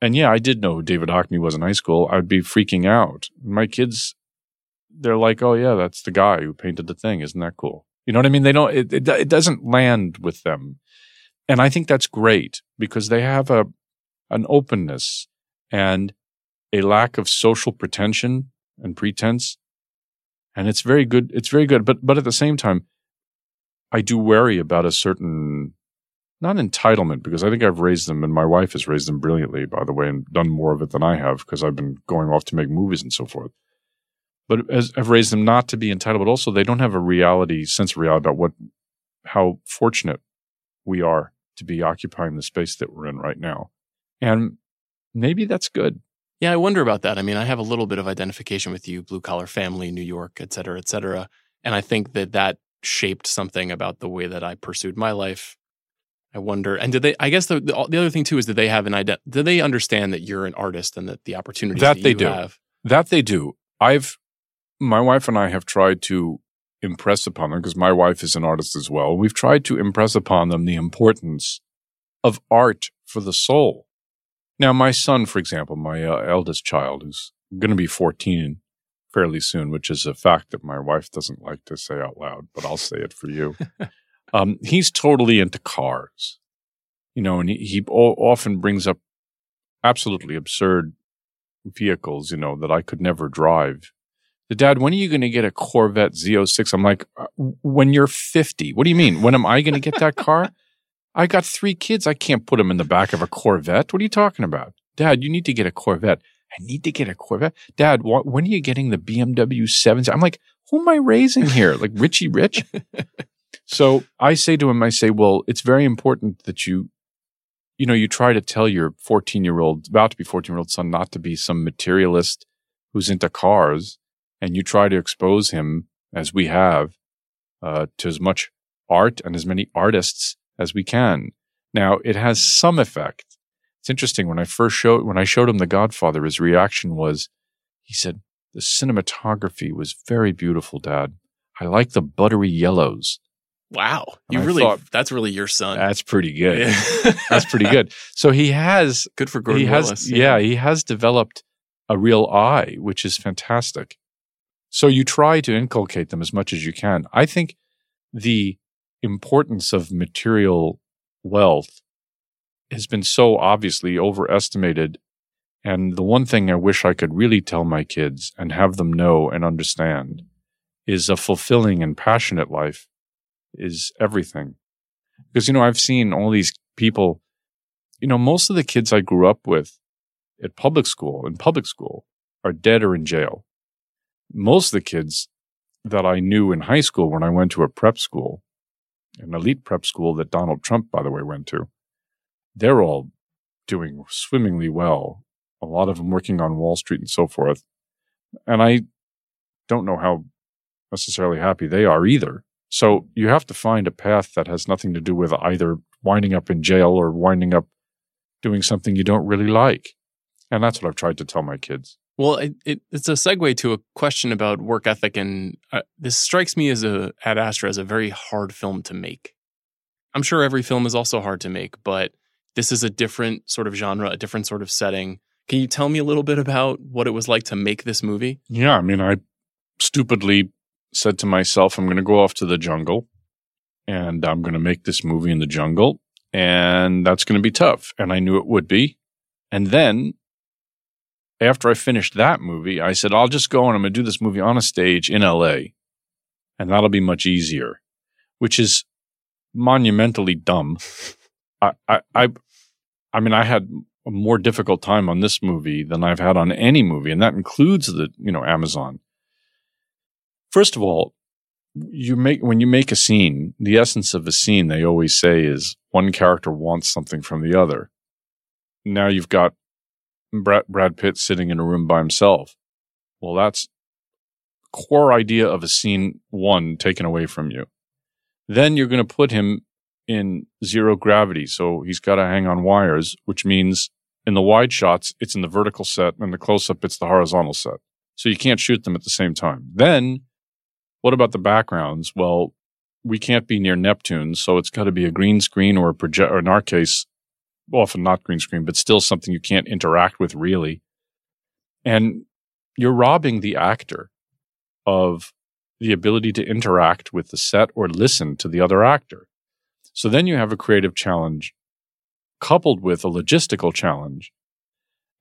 [SPEAKER 18] and yeah, I did know who David Hockney was in high school. I'd be freaking out. My kids, they're like, "Oh yeah, that's the guy who painted the thing. Isn't that cool?" You know what I mean? They don't. It, it, it doesn't land with them, and I think that's great because they have a an openness and a lack of social pretension and pretense, and it's very good. It's very good. But but at the same time, I do worry about a certain not entitlement because I think I've raised them and my wife has raised them brilliantly, by the way, and done more of it than I have because I've been going off to make movies and so forth. But as I've raised them not to be entitled, but also they don't have a reality sense of reality about what how fortunate we are to be occupying the space that we're in right now. And maybe that's good.
[SPEAKER 2] Yeah, I wonder about that. I mean, I have a little bit of identification with you, blue collar family, New York, et cetera, et cetera. And I think that that shaped something about the way that I pursued my life. I wonder, and did they? I guess the the, the other thing too is that they have an idea. Do they understand that you're an artist and that the opportunities that,
[SPEAKER 18] that they do
[SPEAKER 2] have?
[SPEAKER 18] that they do. I've my wife and I have tried to impress upon them because my wife is an artist as well. We've tried to impress upon them the importance of art for the soul. Now, my son, for example, my uh, eldest child, who's going to be 14 fairly soon, which is a fact that my wife doesn't like to say out loud, but I'll say it for you. um, he's totally into cars, you know, and he, he o- often brings up absolutely absurd vehicles, you know, that I could never drive. Dad, when are you going to get a Corvette Z06? I'm like, uh, when you're 50. What do you mean? When am I going to get that car? I got three kids. I can't put them in the back of a Corvette. What are you talking about? Dad, you need to get a Corvette. I need to get a Corvette. Dad, wh- when are you getting the BMW 7? I'm like, who am I raising here? Like Richie Rich? so I say to him, I say, well, it's very important that you, you know, you try to tell your 14 year old, about to be 14 year old son not to be some materialist who's into cars. And you try to expose him, as we have, uh, to as much art and as many artists as we can. Now, it has some effect. It's interesting when I first showed when I showed him The Godfather, his reaction was, he said, "The cinematography was very beautiful, Dad. I like the buttery yellows."
[SPEAKER 2] Wow,
[SPEAKER 18] And
[SPEAKER 2] you
[SPEAKER 18] I
[SPEAKER 2] really
[SPEAKER 18] thought,
[SPEAKER 2] that's really your son.
[SPEAKER 18] That's pretty good.
[SPEAKER 2] Yeah.
[SPEAKER 18] That's pretty good. So he has
[SPEAKER 2] good for Gordon
[SPEAKER 18] he has,
[SPEAKER 2] Willis.
[SPEAKER 18] Yeah, he has developed a real eye, which is fantastic. So you try to inculcate them as much as you can. I think the importance of material wealth has been so obviously overestimated. And the one thing I wish I could really tell my kids and have them know and understand is a fulfilling and passionate life is everything. Because, you know, I've seen all these people, you know, most of the kids I grew up with at public school, in public school, are dead or in jail. Most of the kids that I knew in high school when I went to a prep school, an elite prep school that Donald Trump, by the way, went to, they're all doing swimmingly well. A lot of them working on Wall Street and so forth. And I don't know how necessarily happy they are either. So you have to find a path that has nothing to do with either winding up in jail or winding up doing something you don't really like. And that's what I've tried to tell my kids.
[SPEAKER 2] Well, it, it, it's a segue to a question about work ethic, and uh, this strikes me as a Ad Astra as a very hard film to make. I'm sure every film is also hard to make, but this is a different sort of genre, a different sort of setting. Can you tell me a little bit about what it was like to make this movie?
[SPEAKER 18] Yeah, I mean, I stupidly said to myself, I'm going to go off to the jungle and I'm going to make this movie in the jungle, and that's going to be tough. And I knew it would be. And then after I finished that movie, I said, I'll just go and I'm going to do this movie on a stage in LA, and that'll be much easier, which is monumentally dumb. I, I, I, I mean, I had a more difficult time on this movie than I've had on any movie, and that includes the, you know, Amazon. First of all, you make when you make a scene, the essence of a scene they always say is one character wants something from the other. Now you've got Brad, Brad Pitt sitting in a room by himself. Well, that's core idea of a scene one taken away from you. Then you're going to put him in zero gravity. So he's got to hang on wires, which means in the wide shots, it's in the vertical set and the close up, it's the horizontal set. So you can't shoot them at the same time. Then what about the backgrounds? Well, we can't be near Neptune, so it's got to be a green screen or a project, or in our case, often not green screen, but still something you can't interact with really. And you're robbing the actor of the ability to interact with the set or listen to the other actor. So then you have a creative challenge coupled with a logistical challenge.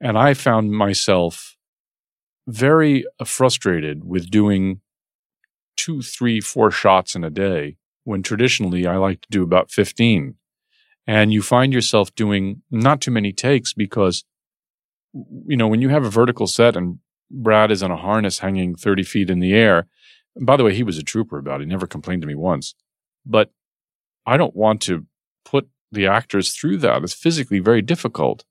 [SPEAKER 18] And I found myself very frustrated with doing two, three, four shots in a day when traditionally I like to do about 15. And you find yourself doing not too many takes because, you know, when you have a vertical set and Brad is on a harness hanging 30 feet in the air, by the way, he was a trooper about it. He never complained to me once. But I don't want to put the actors through that. It's physically very difficult.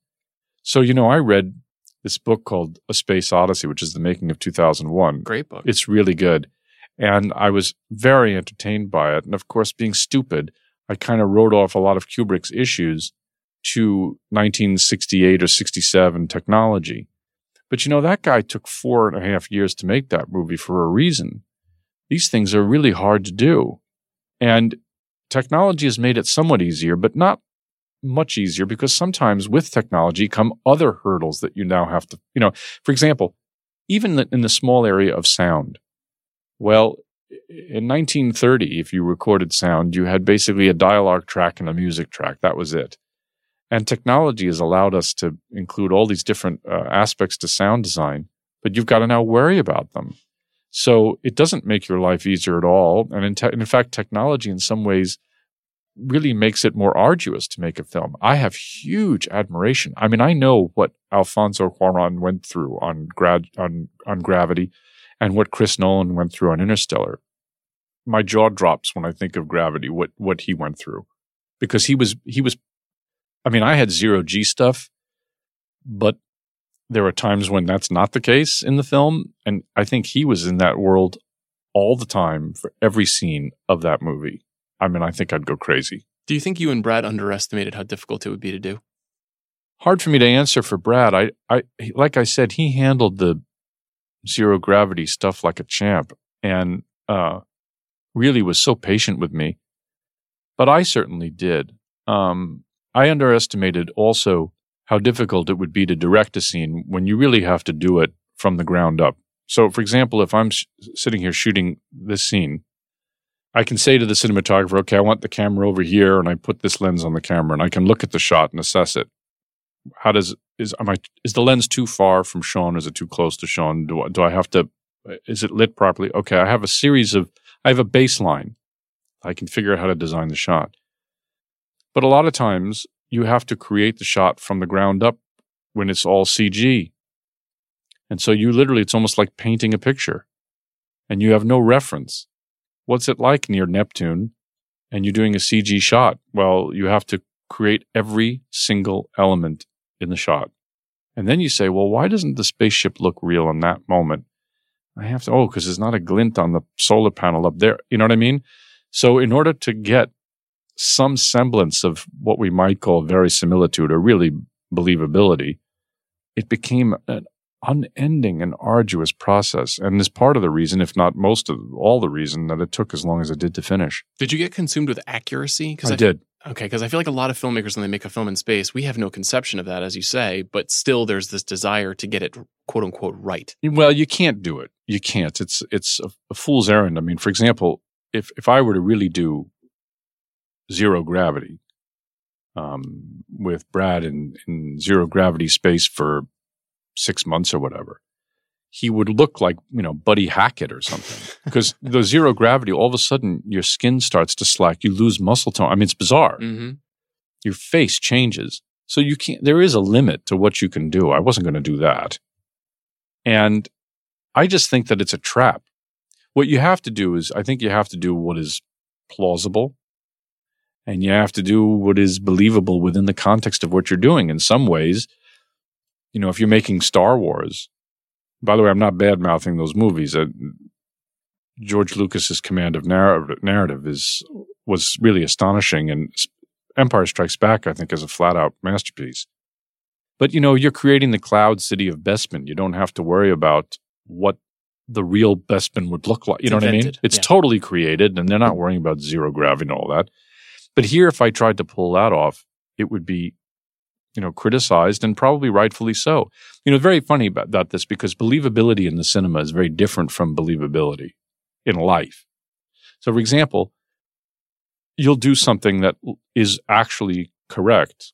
[SPEAKER 18] So, you know, I read this book called A Space Odyssey, which is the making of 2001.
[SPEAKER 2] Great book.
[SPEAKER 18] It's really good. And I was very entertained by it. And of course, being stupid, I kind of wrote off a lot of Kubrick's issues to 1968 or 67 technology. But you know, that guy took four and a half years to make that movie for a reason. These things are really hard to do. And technology has made it somewhat easier, but not much easier because sometimes with technology come other hurdles that you now have to, you know, for example, even in the small area of sound, well, in 1930, if you recorded sound, you had basically a dialogue track and a music track. That was it. And technology has allowed us to include all these different uh, aspects to sound design, but you've got to now worry about them. So it doesn't make your life easier at all. And in, te- in fact, technology in some ways really makes it more arduous to make a film. I have huge admiration. I mean, I know what Alfonso Cuarón went through on grad on on Gravity and what Chris Nolan went through on Interstellar. My jaw drops when I think of Gravity, what what he went through. Because he was he was I mean, I had zero G stuff, but there are times when that's not the case in the film. And I think he was in that world all the time for every scene of that movie. I mean, I think I'd go crazy.
[SPEAKER 2] Do you think you and Brad underestimated how difficult it would be to do?
[SPEAKER 18] Hard for me to answer for Brad. I, I, like I said, he handled the zero gravity stuff like a champ and, uh, really was so patient with me. But I certainly did. Um, I underestimated also how difficult it would be to direct a scene when you really have to do it from the ground up. So, for example, if I'm sh- sitting here shooting this scene, I can say to the cinematographer, okay, I want the camera over here, and I put this lens on the camera, and I can look at the shot and assess it. How does is am I is the lens too far from Sean? Is it too close to Sean? Do I, do I have to? Is it lit properly? Okay, I have a series of I have a baseline. I can figure out how to design the shot. But a lot of times you have to create the shot from the ground up when it's all CG. And so you literally, it's almost like painting a picture and you have no reference. What's it like near Neptune and you're doing a CG shot? Well, you have to create every single element in the shot. And then you say, well, why doesn't the spaceship look real in that moment? I have to, oh, because there's not a glint on the solar panel up there. You know what I mean? So, in order to get some semblance of what we might call verisimilitude or really believability, it became an unending and arduous process. And is part of the reason, if not most of all the reason, that it took as long as it did to finish.
[SPEAKER 2] Did you get consumed with accuracy?
[SPEAKER 18] I, I did.
[SPEAKER 2] Okay, because I feel like a lot of filmmakers, when they make a film in space, we have no conception of that, as you say, but still there's this desire to get it quote unquote right.
[SPEAKER 18] Well, you can't do it. You can't. It's it's a, a fool's errand. I mean, for example, if if I were to really do zero gravity um, with Brad in, in zero gravity space for six months or whatever, he would look like, you know, Buddy Hackett or something. Because the zero gravity, all of a sudden your skin starts to slack. You lose muscle tone. I mean, it's bizarre.
[SPEAKER 2] Mm-hmm.
[SPEAKER 18] Your face changes. So you can't, there is a limit to what you can do. I wasn't going to do that. And I just think that it's a trap. What you have to do is, I think you have to do what is plausible and you have to do what is believable within the context of what you're doing. In some ways, you know, if you're making Star Wars, by the way, I'm not bad mouthing those movies. Uh, George Lucas's command of narrative, narrative is was really astonishing, and Empire Strikes Back, I think, is a flat out masterpiece. But you know, you're creating the cloud city of Bespin. You don't have to worry about what the real Bespin would look like. You
[SPEAKER 2] It's
[SPEAKER 18] know what I mean? It's
[SPEAKER 2] yeah.
[SPEAKER 18] totally created, and they're not worrying about zero gravity and all that. But here, if I tried to pull that off, it would be, you know, criticized and probably rightfully so. You know, very funny about, about this because believability in the cinema is very different from believability in life. So, for example, you'll do something that is actually correct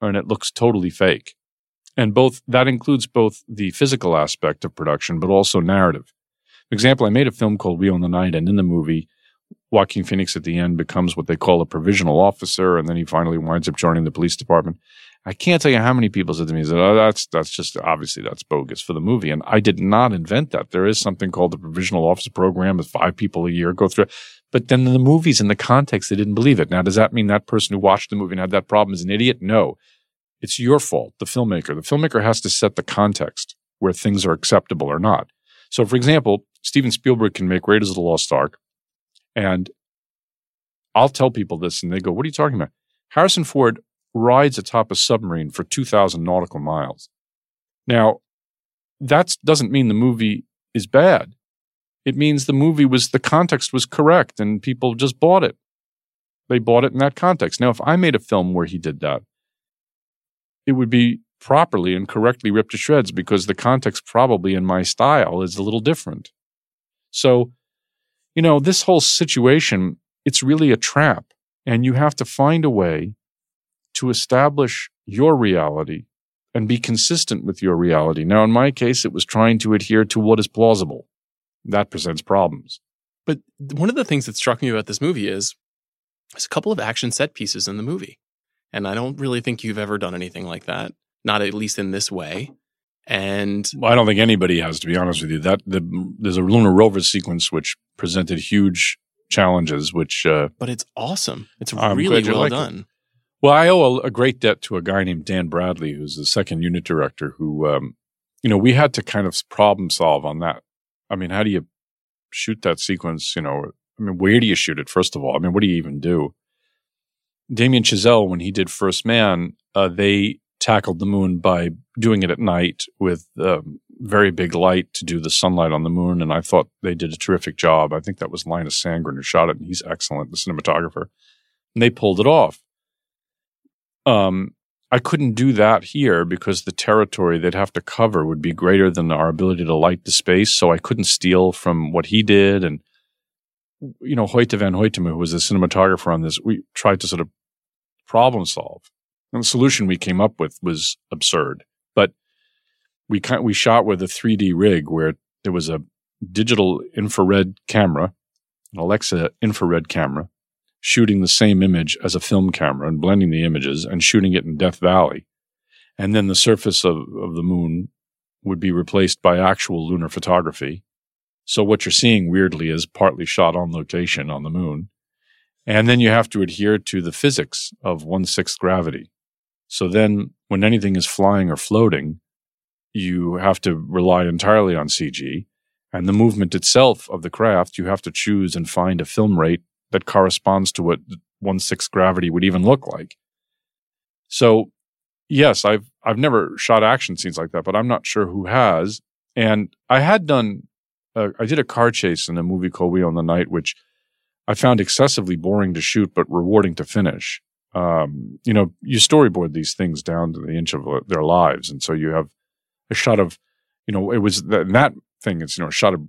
[SPEAKER 18] and it looks totally fake. And both that includes both the physical aspect of production, but also narrative. For example, I made a film called We Own the Night, and in the movie, Joaquin Phoenix at the end becomes what they call a provisional officer, and then he finally winds up joining the police department. I can't tell you how many people said to me, "Oh, that's that's just obviously that's bogus for the movie." And I did not invent that. There is something called the provisional officer program, with five people a year go through. it. But then in the movies, in the context, they didn't believe it. Now, does that mean that person who watched the movie and had that problem is an idiot? No, it's your fault, the filmmaker. The filmmaker has to set the context where things are acceptable or not. So, for example, Steven Spielberg can make Raiders of the Lost Ark, and I'll tell people this, and they go, "What are you talking about?" Harrison Ford rides atop a submarine for 2,000 nautical miles. Now, that doesn't mean the movie is bad. It means the movie was, the context was correct and people just bought it. They bought it in that context. Now, if I made a film where he did that, it would be properly and correctly ripped to shreds because the context, probably in my style, is a little different. So, you know, this whole situation, it's really a trap. And you have to find a way to establish your reality and be consistent with your reality. Now, in my case, it was trying to adhere to what is plausible. That presents problems.
[SPEAKER 2] But one of the things that struck me about this movie is there's a couple of action set pieces in the movie. And I don't really think you've ever done anything like that, not at least in this way. And
[SPEAKER 18] Well, I don't think anybody has, to be honest with you. That the, there's a lunar rover sequence which presented huge challenges, which uh,
[SPEAKER 2] but it's awesome. It's
[SPEAKER 18] I'm
[SPEAKER 2] really well
[SPEAKER 18] like it. Well, I owe a, a great debt to a guy named Dan Bradley, who's the second unit director. Who, um, you know, we had to kind of problem solve on that. I mean, how do you shoot that sequence? You know, I mean, where do you shoot it? First of all, I mean, what do you even do? Damien Chazelle, when he did First Man, uh, they tackled the moon by doing it at night with um, very big light to do the sunlight on the moon, and I thought they did a terrific job. I think that was Linus Sandgren who shot it, and he's excellent, the cinematographer. And they pulled it off. Um, I couldn't do that here because the territory they'd have to cover would be greater than our ability to light the space. So I couldn't steal from what he did. And, you know, Hoyte van Hoytema, who was the cinematographer on this, we tried to sort of problem solve. And the solution we came up with was absurd. But we kind we shot with a 3D rig where there was a digital infrared camera, an Alexa infrared camera, shooting the same image as a film camera and blending the images and shooting it in Death Valley. And then the surface of, of the moon would be replaced by actual lunar photography. So what you're seeing weirdly is partly shot on location on the moon. And then you have to adhere to the physics of one sixth gravity. So then when anything is flying or floating, you have to rely entirely on CG. And the movement itself of the craft, you have to choose and find a film rate that corresponds to what one sixth gravity would even look like. So yes, I've I've never shot action scenes like that, but I'm not sure who has. And I had done, uh, I did a car chase in a movie called We Own the Night, which I found excessively boring to shoot, but rewarding to finish. Um, you know, you storyboard these things down to the inch of uh, their lives, and so you have a shot of, you know, it was that, that thing. It's you know, a shot of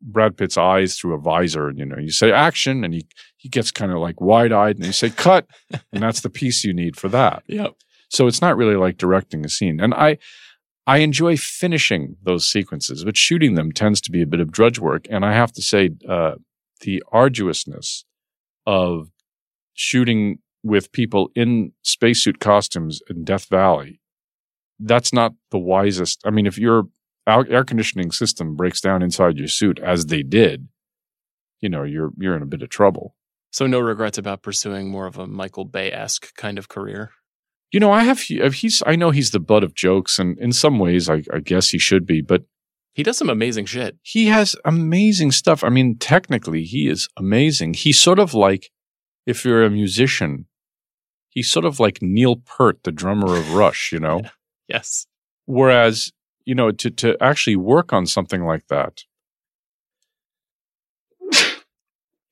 [SPEAKER 18] Brad Pitt's eyes through a visor, and you know, you say action, and he he gets kind of like wide eyed, and you say cut, and that's the piece you need for that.
[SPEAKER 2] Yep.
[SPEAKER 18] So it's not really like directing a scene. And I I enjoy finishing those sequences, but shooting them tends to be a bit of drudge work. And I have to say, uh, the arduousness of shooting with people in spacesuit costumes in Death Valley, that's not the wisest. I mean, if your air conditioning system breaks down inside your suit, as they did, you know, you're you're in a bit of trouble.
[SPEAKER 2] So no regrets about pursuing more of a Michael Bay esque kind of career.
[SPEAKER 18] You know, I have uh, he's I know he's the butt of jokes, and in some ways, I, I guess he should be, but
[SPEAKER 2] he does some amazing shit.
[SPEAKER 18] He has amazing stuff. I mean, technically, he is amazing. He's sort of like if you're a musician, he's sort of like Neil Peart, the drummer of Rush. You know,
[SPEAKER 2] yes.
[SPEAKER 18] Whereas, you know, to to actually work on something like that.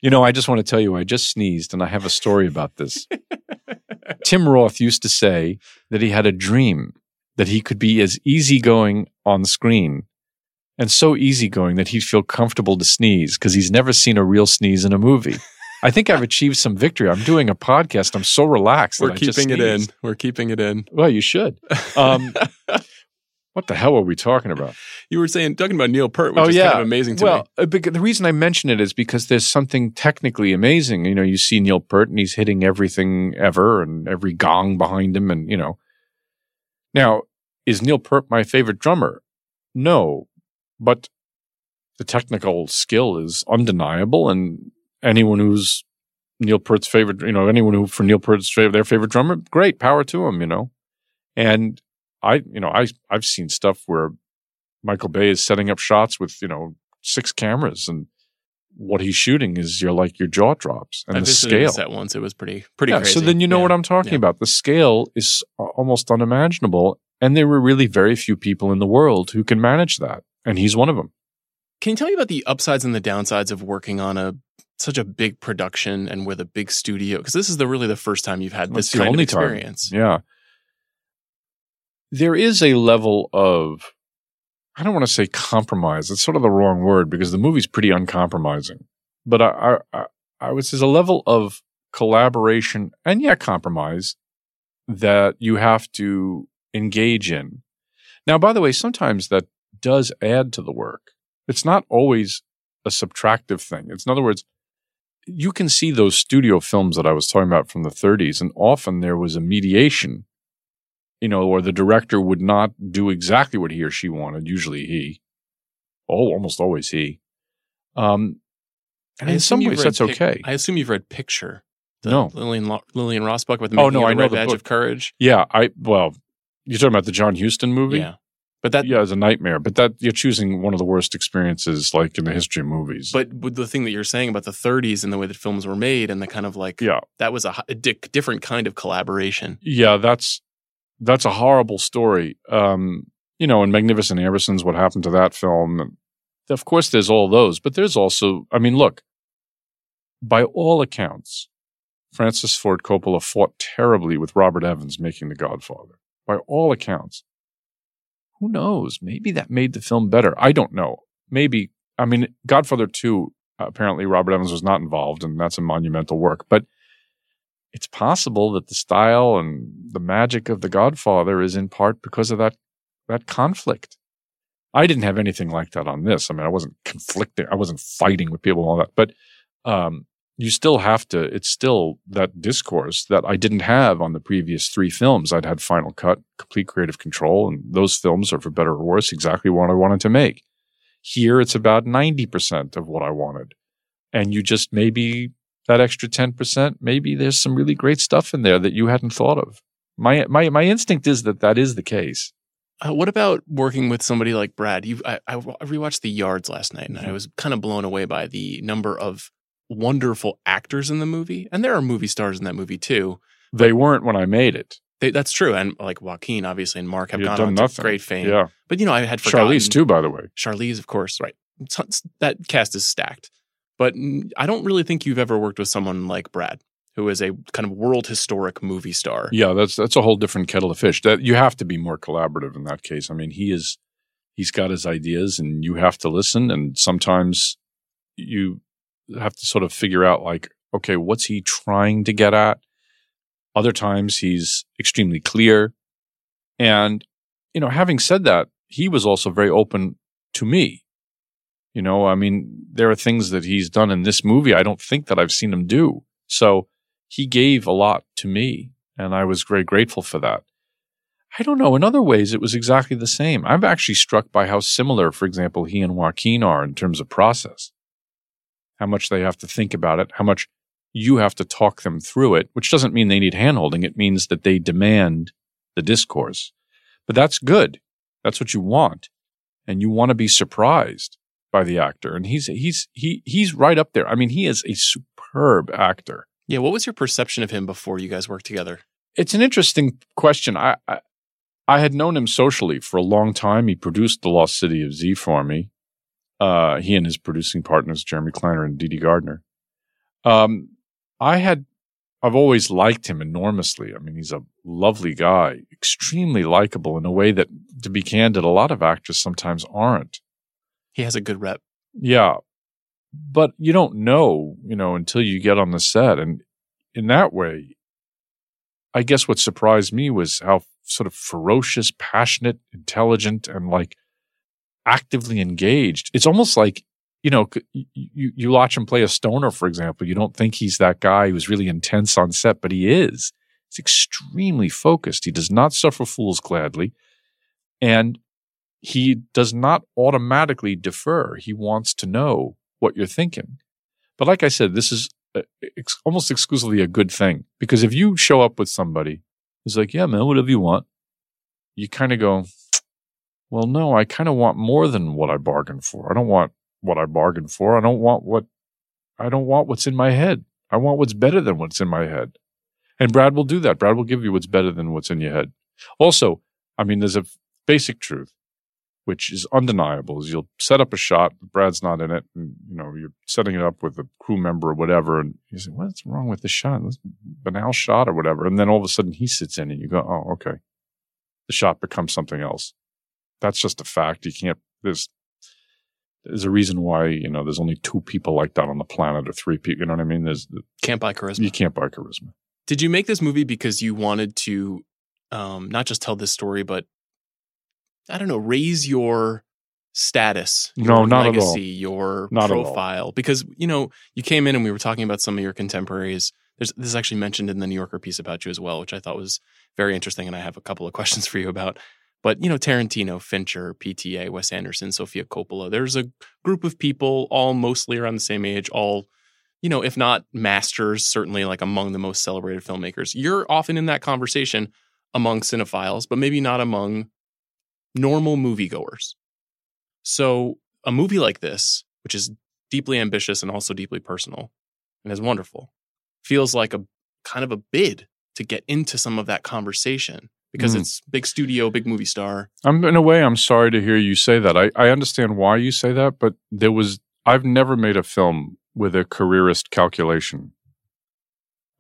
[SPEAKER 18] You know, I just want to tell you, I just sneezed and I have a story about this. Tim Roth used to say that he had a dream that he could be as easygoing on screen and so easygoing that he'd feel comfortable to sneeze because he's never seen a real sneeze in a movie. I think I've achieved some victory. I'm doing a podcast. I'm so relaxed.
[SPEAKER 2] We're keeping it in. We're keeping it in.
[SPEAKER 18] Well, you should. Um, what the hell are we talking about?
[SPEAKER 2] You were saying talking about Neil Peart, which
[SPEAKER 18] oh,
[SPEAKER 2] is
[SPEAKER 18] yeah.
[SPEAKER 2] kind of amazing to
[SPEAKER 18] well,
[SPEAKER 2] me.
[SPEAKER 18] Uh, the reason I mention it is because there's something technically amazing. You know, you see Neil Peart and he's hitting everything ever and every gong behind him, and you know. Now, is Neil Peart my favorite drummer? No, but the technical skill is undeniable, and anyone who's Neil Peart's favorite, you know, anyone who for Neil Peart's favorite, their favorite drummer, great power to him, you know, and I, you know, I I've seen stuff where Michael Bay is setting up shots with you know six cameras and what he's shooting is you're like your jaw drops and
[SPEAKER 2] I
[SPEAKER 18] the scale.
[SPEAKER 2] the set once. It was pretty pretty
[SPEAKER 18] yeah,
[SPEAKER 2] crazy.
[SPEAKER 18] so then you know
[SPEAKER 2] Yeah.
[SPEAKER 18] what I'm talking
[SPEAKER 2] Yeah.
[SPEAKER 18] about. The scale is almost unimaginable, and there were really very few people in the world who can manage that, and he's one of them.
[SPEAKER 2] Can you tell me about the upsides and the downsides of working on a such a big production and with a big studio? Because this is the really the first time you've had this kind
[SPEAKER 18] only
[SPEAKER 2] of
[SPEAKER 18] time.
[SPEAKER 2] experience.
[SPEAKER 18] Yeah. There is a level of, I don't want to say compromise. It's sort of the wrong word because the movie's pretty uncompromising. But I, I, I, I would say there's a level of collaboration and yeah, compromise that you have to engage in. Now, by the way, sometimes that does add to the work. It's not always a subtractive thing. It's in other words, you can see those studio films that I was talking about from the 30s, and often there was a mediation, you know, or the director would not do exactly what he or she wanted, usually he, oh, almost always he. Um, and
[SPEAKER 2] I
[SPEAKER 18] in some
[SPEAKER 2] assume you've
[SPEAKER 18] ways,
[SPEAKER 2] read
[SPEAKER 18] that's
[SPEAKER 2] Pic-
[SPEAKER 18] okay.
[SPEAKER 2] I assume you've read Picture.
[SPEAKER 18] No.
[SPEAKER 2] Lillian, Lo- Lillian Ross book with the
[SPEAKER 18] Oh, no, I know
[SPEAKER 2] Red
[SPEAKER 18] the
[SPEAKER 2] Badge
[SPEAKER 18] book.
[SPEAKER 2] of Courage.
[SPEAKER 18] Yeah, I, well, you're talking about the John Huston movie?
[SPEAKER 2] Yeah. But that
[SPEAKER 18] yeah, it's a nightmare. But that you're choosing one of the worst experiences, like in the history of movies.
[SPEAKER 2] But with the thing that you're saying about the 30s and the way that films were made and the kind of like
[SPEAKER 18] yeah,
[SPEAKER 2] that was a, a di- different kind of collaboration.
[SPEAKER 18] yeah, that's that's a horrible story. Um, you know, and Magnificent Ambersons, what happened to that film? Of course, there's all those, but there's also, I mean, look, by all accounts, Francis Ford Coppola fought terribly with Robert Evans making The Godfather. By all accounts, who knows? Maybe that made the film better. I don't know. Maybe. I mean, Godfather 2, apparently Robert Evans was not involved, and that's a monumental work. But it's possible that the style and the magic of The Godfather is in part because of that that conflict. I didn't have anything like that on this. I mean, I wasn't conflicting. I wasn't fighting with people and all that. But um, you still have to. It's still that discourse that I didn't have on the previous three films. I'd had Final Cut, complete creative control, and those films are, for better or worse, exactly what I wanted to make. Here, it's about ninety percent of what I wanted, and you just maybe that extra 10%, maybe there's some really great stuff in there that you hadn't thought of. My, my, my instinct is that that is the case.
[SPEAKER 2] Uh, what about working with somebody like Brad? You, I, I rewatched The Yards last night, and I was kind of blown away by the number of wonderful actors in the movie, and there are movie stars in that movie too.
[SPEAKER 18] They weren't when I made it.
[SPEAKER 2] They, that's true, and like Joaquin, obviously, and Mark have
[SPEAKER 18] You've
[SPEAKER 2] gone on
[SPEAKER 18] nothing.
[SPEAKER 2] to great fame.
[SPEAKER 18] Yeah.
[SPEAKER 2] but you know, I had forgotten
[SPEAKER 18] Charlize too, by the way.
[SPEAKER 2] Charlize, of course, right. That cast is stacked, but I don't really think you've ever worked with someone like Brad, who is a kind of world historic movie star.
[SPEAKER 18] Yeah, that's that's a whole different kettle of fish. That you have to be more collaborative in that case. I mean, he is he's got his ideas and you have to listen and sometimes you have to sort of figure out like, okay, what's he trying to get at? Other times he's extremely clear. And you know, having said that, he was also very open to me. You know, I mean, there are things that he's done in this movie I don't think that I've seen him do. So he gave a lot to me, and I was very grateful for that. I don't know. In other ways, it was exactly the same. I'm actually struck by how similar, for example, he and Joaquin are in terms of process. How much they have to think about it, how much you have to talk them through it, which doesn't mean they need handholding. It means that they demand the discourse. But that's good. That's what you want. And you want to be surprised by the actor. And he's he's he he's right up there. I mean, he is a superb actor.
[SPEAKER 2] Yeah, what was your perception of him before you guys worked together?
[SPEAKER 18] It's an interesting question. I, I I had known him socially for a long time. He produced The Lost City of Z for me. Uh, he and his producing partners, Jeremy Kleiner and Dede Gardner. Um, I had, I've always liked him enormously. I mean, he's a lovely guy, extremely likable in a way that, to be candid, a lot of actors sometimes aren't.
[SPEAKER 2] He has a good rep.
[SPEAKER 18] Yeah. But you don't know, you know, until you get on the set. And in that way, I guess what surprised me was how sort of ferocious, passionate, intelligent, and like actively engaged. It's almost like, you know, you, you watch him play a stoner, for example. You don't think he's that guy who's really intense on set, but he is. He's extremely focused. He does not suffer fools gladly. And he does not automatically defer. He wants to know what you're thinking. But like I said, this is uh, ex- almost exclusively a good thing because if you show up with somebody who's like, yeah, man, whatever you want, you kind of go, well, no, I kind of want more than what I bargained for. I don't want what I bargained for. I don't want what, I don't want what's in my head. I want what's better than what's in my head. And Brad will do that. Brad will give you what's better than what's in your head. Also, I mean, there's a basic truth which is undeniable, is you'll set up a shot, Brad's not in it, and you know, you're setting it up with a crew member or whatever, and you say, What's wrong with the shot? This banal shot or whatever. And then all of a sudden he sits in and you go, Oh, okay. The shot becomes something else. That's just a fact. You can't there's there's a reason why, you know, there's only two people like that on the planet or three people. You know what I mean? There's
[SPEAKER 2] Can't buy charisma.
[SPEAKER 18] you can't buy charisma.
[SPEAKER 2] Did you make this movie because you wanted to um, not just tell this story, but I don't know, raise your status, your
[SPEAKER 18] No, not at all.
[SPEAKER 2] legacy, your
[SPEAKER 18] Not
[SPEAKER 2] profile? Because you know, you came in and we were talking about some of your contemporaries. There's this is actually mentioned in the New Yorker piece about you as well, which I thought was very interesting, and I have a couple of questions for you about. But you know, Tarantino, Fincher, PTA, Wes Anderson, Sofia Coppola. There's a group of people, all mostly around the same age, all you know, if not masters, certainly like among the most celebrated filmmakers. You're often in that conversation among cinephiles, but maybe not among normal moviegoers. So, a movie like this, which is deeply ambitious and also deeply personal and is wonderful, feels like a kind of a bid to get into some of that conversation because
[SPEAKER 18] Mm.
[SPEAKER 2] it's big studio, big movie star.
[SPEAKER 18] I'm in a way I'm sorry to hear you say that. I, I understand why you say that, but there was I've never made a film with a careerist calculation.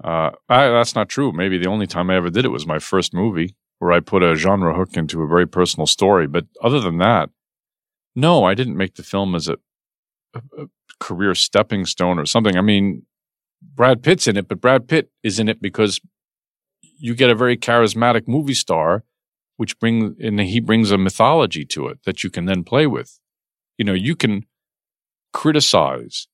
[SPEAKER 18] Uh, I, that's not true. Maybe the only time I ever did it was my first movie where I put a genre hook into a very personal story. But other than that, no, I didn't make the film as a, a, a career stepping stone or something. I mean, Brad Pitt's in it, but Brad Pitt is in it because you get a very charismatic movie star, which bring and he brings a mythology to it that you can then play with. You know, you can criticize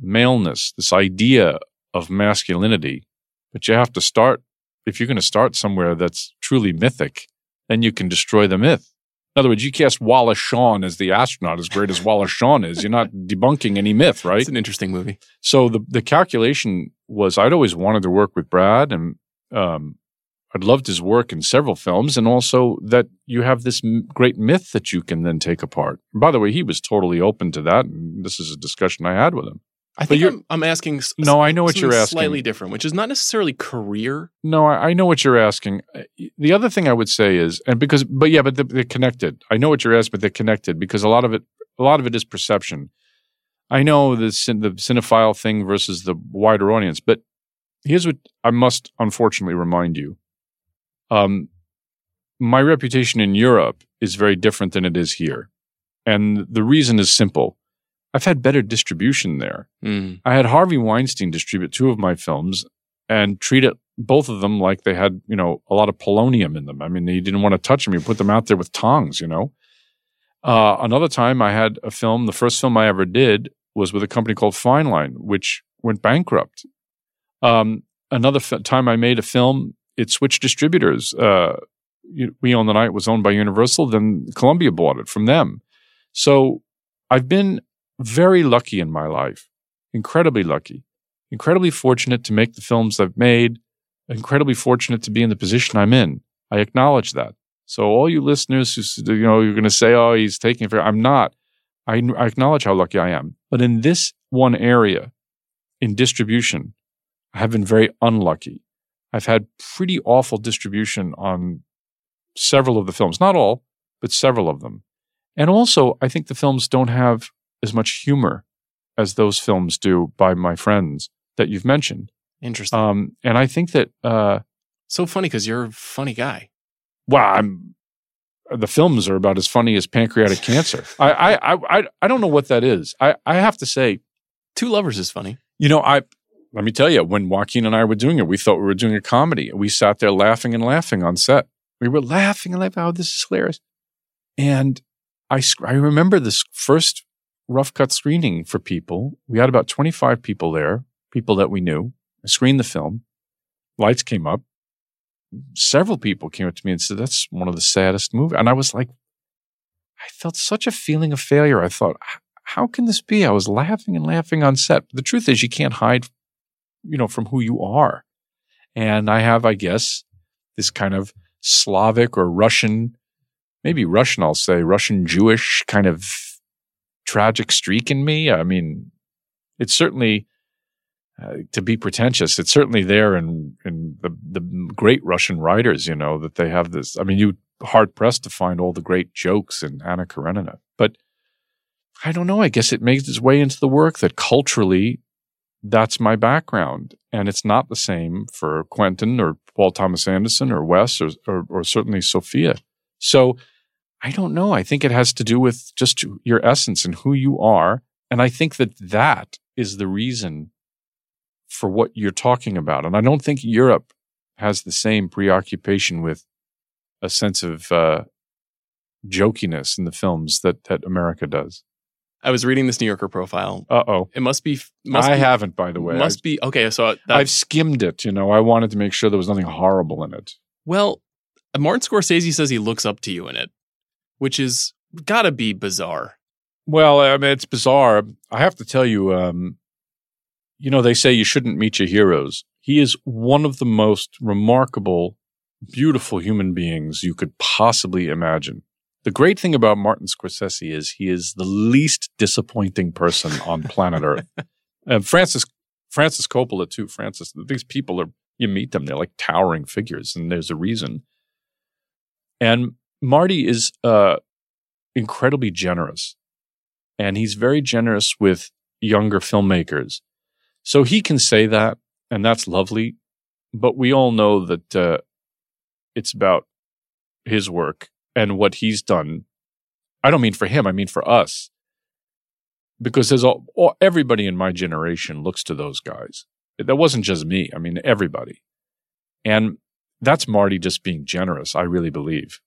[SPEAKER 18] maleness, this idea of masculinity, but you have to start if you're going to start somewhere that's truly mythic, then you can destroy the myth. In other words, you cast Wallace Shawn as the astronaut, as great as Wallace Shawn is. You're not debunking any myth, right?
[SPEAKER 2] It's an interesting movie.
[SPEAKER 18] So the the calculation was I'd always wanted to work with Brad, and um, I'd loved his work in several films, and also that you have this m- great myth that you can then take apart. And by the way, he was totally open to that, and this is a discussion I had with him.
[SPEAKER 2] I think I'm, I'm asking.
[SPEAKER 18] No, I know what you're asking.
[SPEAKER 2] Slightly different, which is not necessarily career.
[SPEAKER 18] No, I, I know what you're asking. Uh, The other thing I would say is, and because, but yeah, but they're, they're connected. I know what you're asking, but they're connected because a lot of it, a lot of it is perception. I know the the cinephile thing versus the wider audience, but here's what I must unfortunately remind you. Um, my reputation in Europe is very different than it is here, and the reason is simple. I've had better distribution there.
[SPEAKER 2] Mm.
[SPEAKER 18] I had Harvey Weinstein distribute two of my films and treat it both of them like they had, you know, a lot of polonium in them. I mean, he didn't want to touch them. He put them out there with tongs, you know. Uh, another time I had a film, the first film I ever did was with a company called Fine Line, which went bankrupt. Um, another f- time I made a film, it switched distributors. Uh, we Own the Night was owned by Universal, then Columbia bought it from them. So I've been very lucky in my life, incredibly lucky, incredibly fortunate to make the films I've made, incredibly fortunate to be in the position I'm in. I acknowledge that. So all you listeners who you know you're going to say, "Oh, he's taking it for," I'm not. I, I acknowledge how lucky I am, but in this one area, in distribution, I have been very unlucky. I've had pretty awful distribution on several of the films, not all, but several of them. And also, I think the films don't have as much humor as those films do by my friends that you've mentioned.
[SPEAKER 2] Interesting.
[SPEAKER 18] Um, and I think that, uh,
[SPEAKER 2] so funny because you're a funny guy.
[SPEAKER 18] well, I'm, the films are about as funny as pancreatic cancer. I, I, I, I, I don't know what that is. I, I have to say,
[SPEAKER 2] Two Lovers is funny.
[SPEAKER 18] you know, I, let me tell you, when Joaquin and I were doing it, we thought we were doing a comedy. We sat there laughing and laughing on set. We were laughing and laughing. Oh, this is hilarious. And I, I remember this first rough cut screening for people. We had about 25 people there, people that we knew. I screened the film. Lights came up. Several people came up to me and said, That's one of the saddest movies. And I was like, I felt such a feeling of failure. I thought, how can this be? I was laughing and laughing on set. The truth is, you can't hide, you know, from who you are. And I have, I guess, this kind of Slavic or Russian, maybe Russian, I'll say, Russian Jewish kind of tragic streak in me. I mean, it's certainly, uh, to be pretentious, it's certainly there in, in the, the great Russian writers, you know, that they have this. I mean, you hard pressed to find all the great jokes in Anna Karenina. But I don't know. I guess it makes its way into the work that culturally, that's my background. And it's not the same for Quentin or Paul Thomas Anderson or Wes or, or, or certainly Sofia. So I don't know. I think it has to do with just your essence and who you are. And I think that that is the reason for what you're talking about. And I don't think Europe has the same preoccupation with a sense of uh, jokiness in the films that, that America does.
[SPEAKER 2] I was reading this New Yorker profile.
[SPEAKER 18] Uh oh.
[SPEAKER 2] It must be. Must
[SPEAKER 18] I
[SPEAKER 2] be,
[SPEAKER 18] haven't, by the way.
[SPEAKER 2] Must
[SPEAKER 18] I,
[SPEAKER 2] be okay. So that,
[SPEAKER 18] I've skimmed it. You know, I wanted to make sure there was nothing horrible in it.
[SPEAKER 2] well, Martin Scorsese says he looks up to you in it, which is gotta be bizarre.
[SPEAKER 18] Well, I mean, it's bizarre. I have to tell you, um, you know, they say you shouldn't meet your heroes. He is one of the most remarkable, beautiful human beings you could possibly imagine. The great thing about Martin Scorsese is he is the least disappointing person on planet Earth. And Francis, Francis Coppola too. Francis, these people are, you meet them, they're like towering figures and there's a reason. And Marty is, uh, incredibly generous and he's very generous with younger filmmakers. So he can say that, and that's lovely. But we all know that uh, it's about his work and what he's done. I don't mean for him; I mean for us, because there's all, all everybody in my generation looks to those guys. That wasn't just me. I mean everybody, and that's Marty just being generous. I really believe.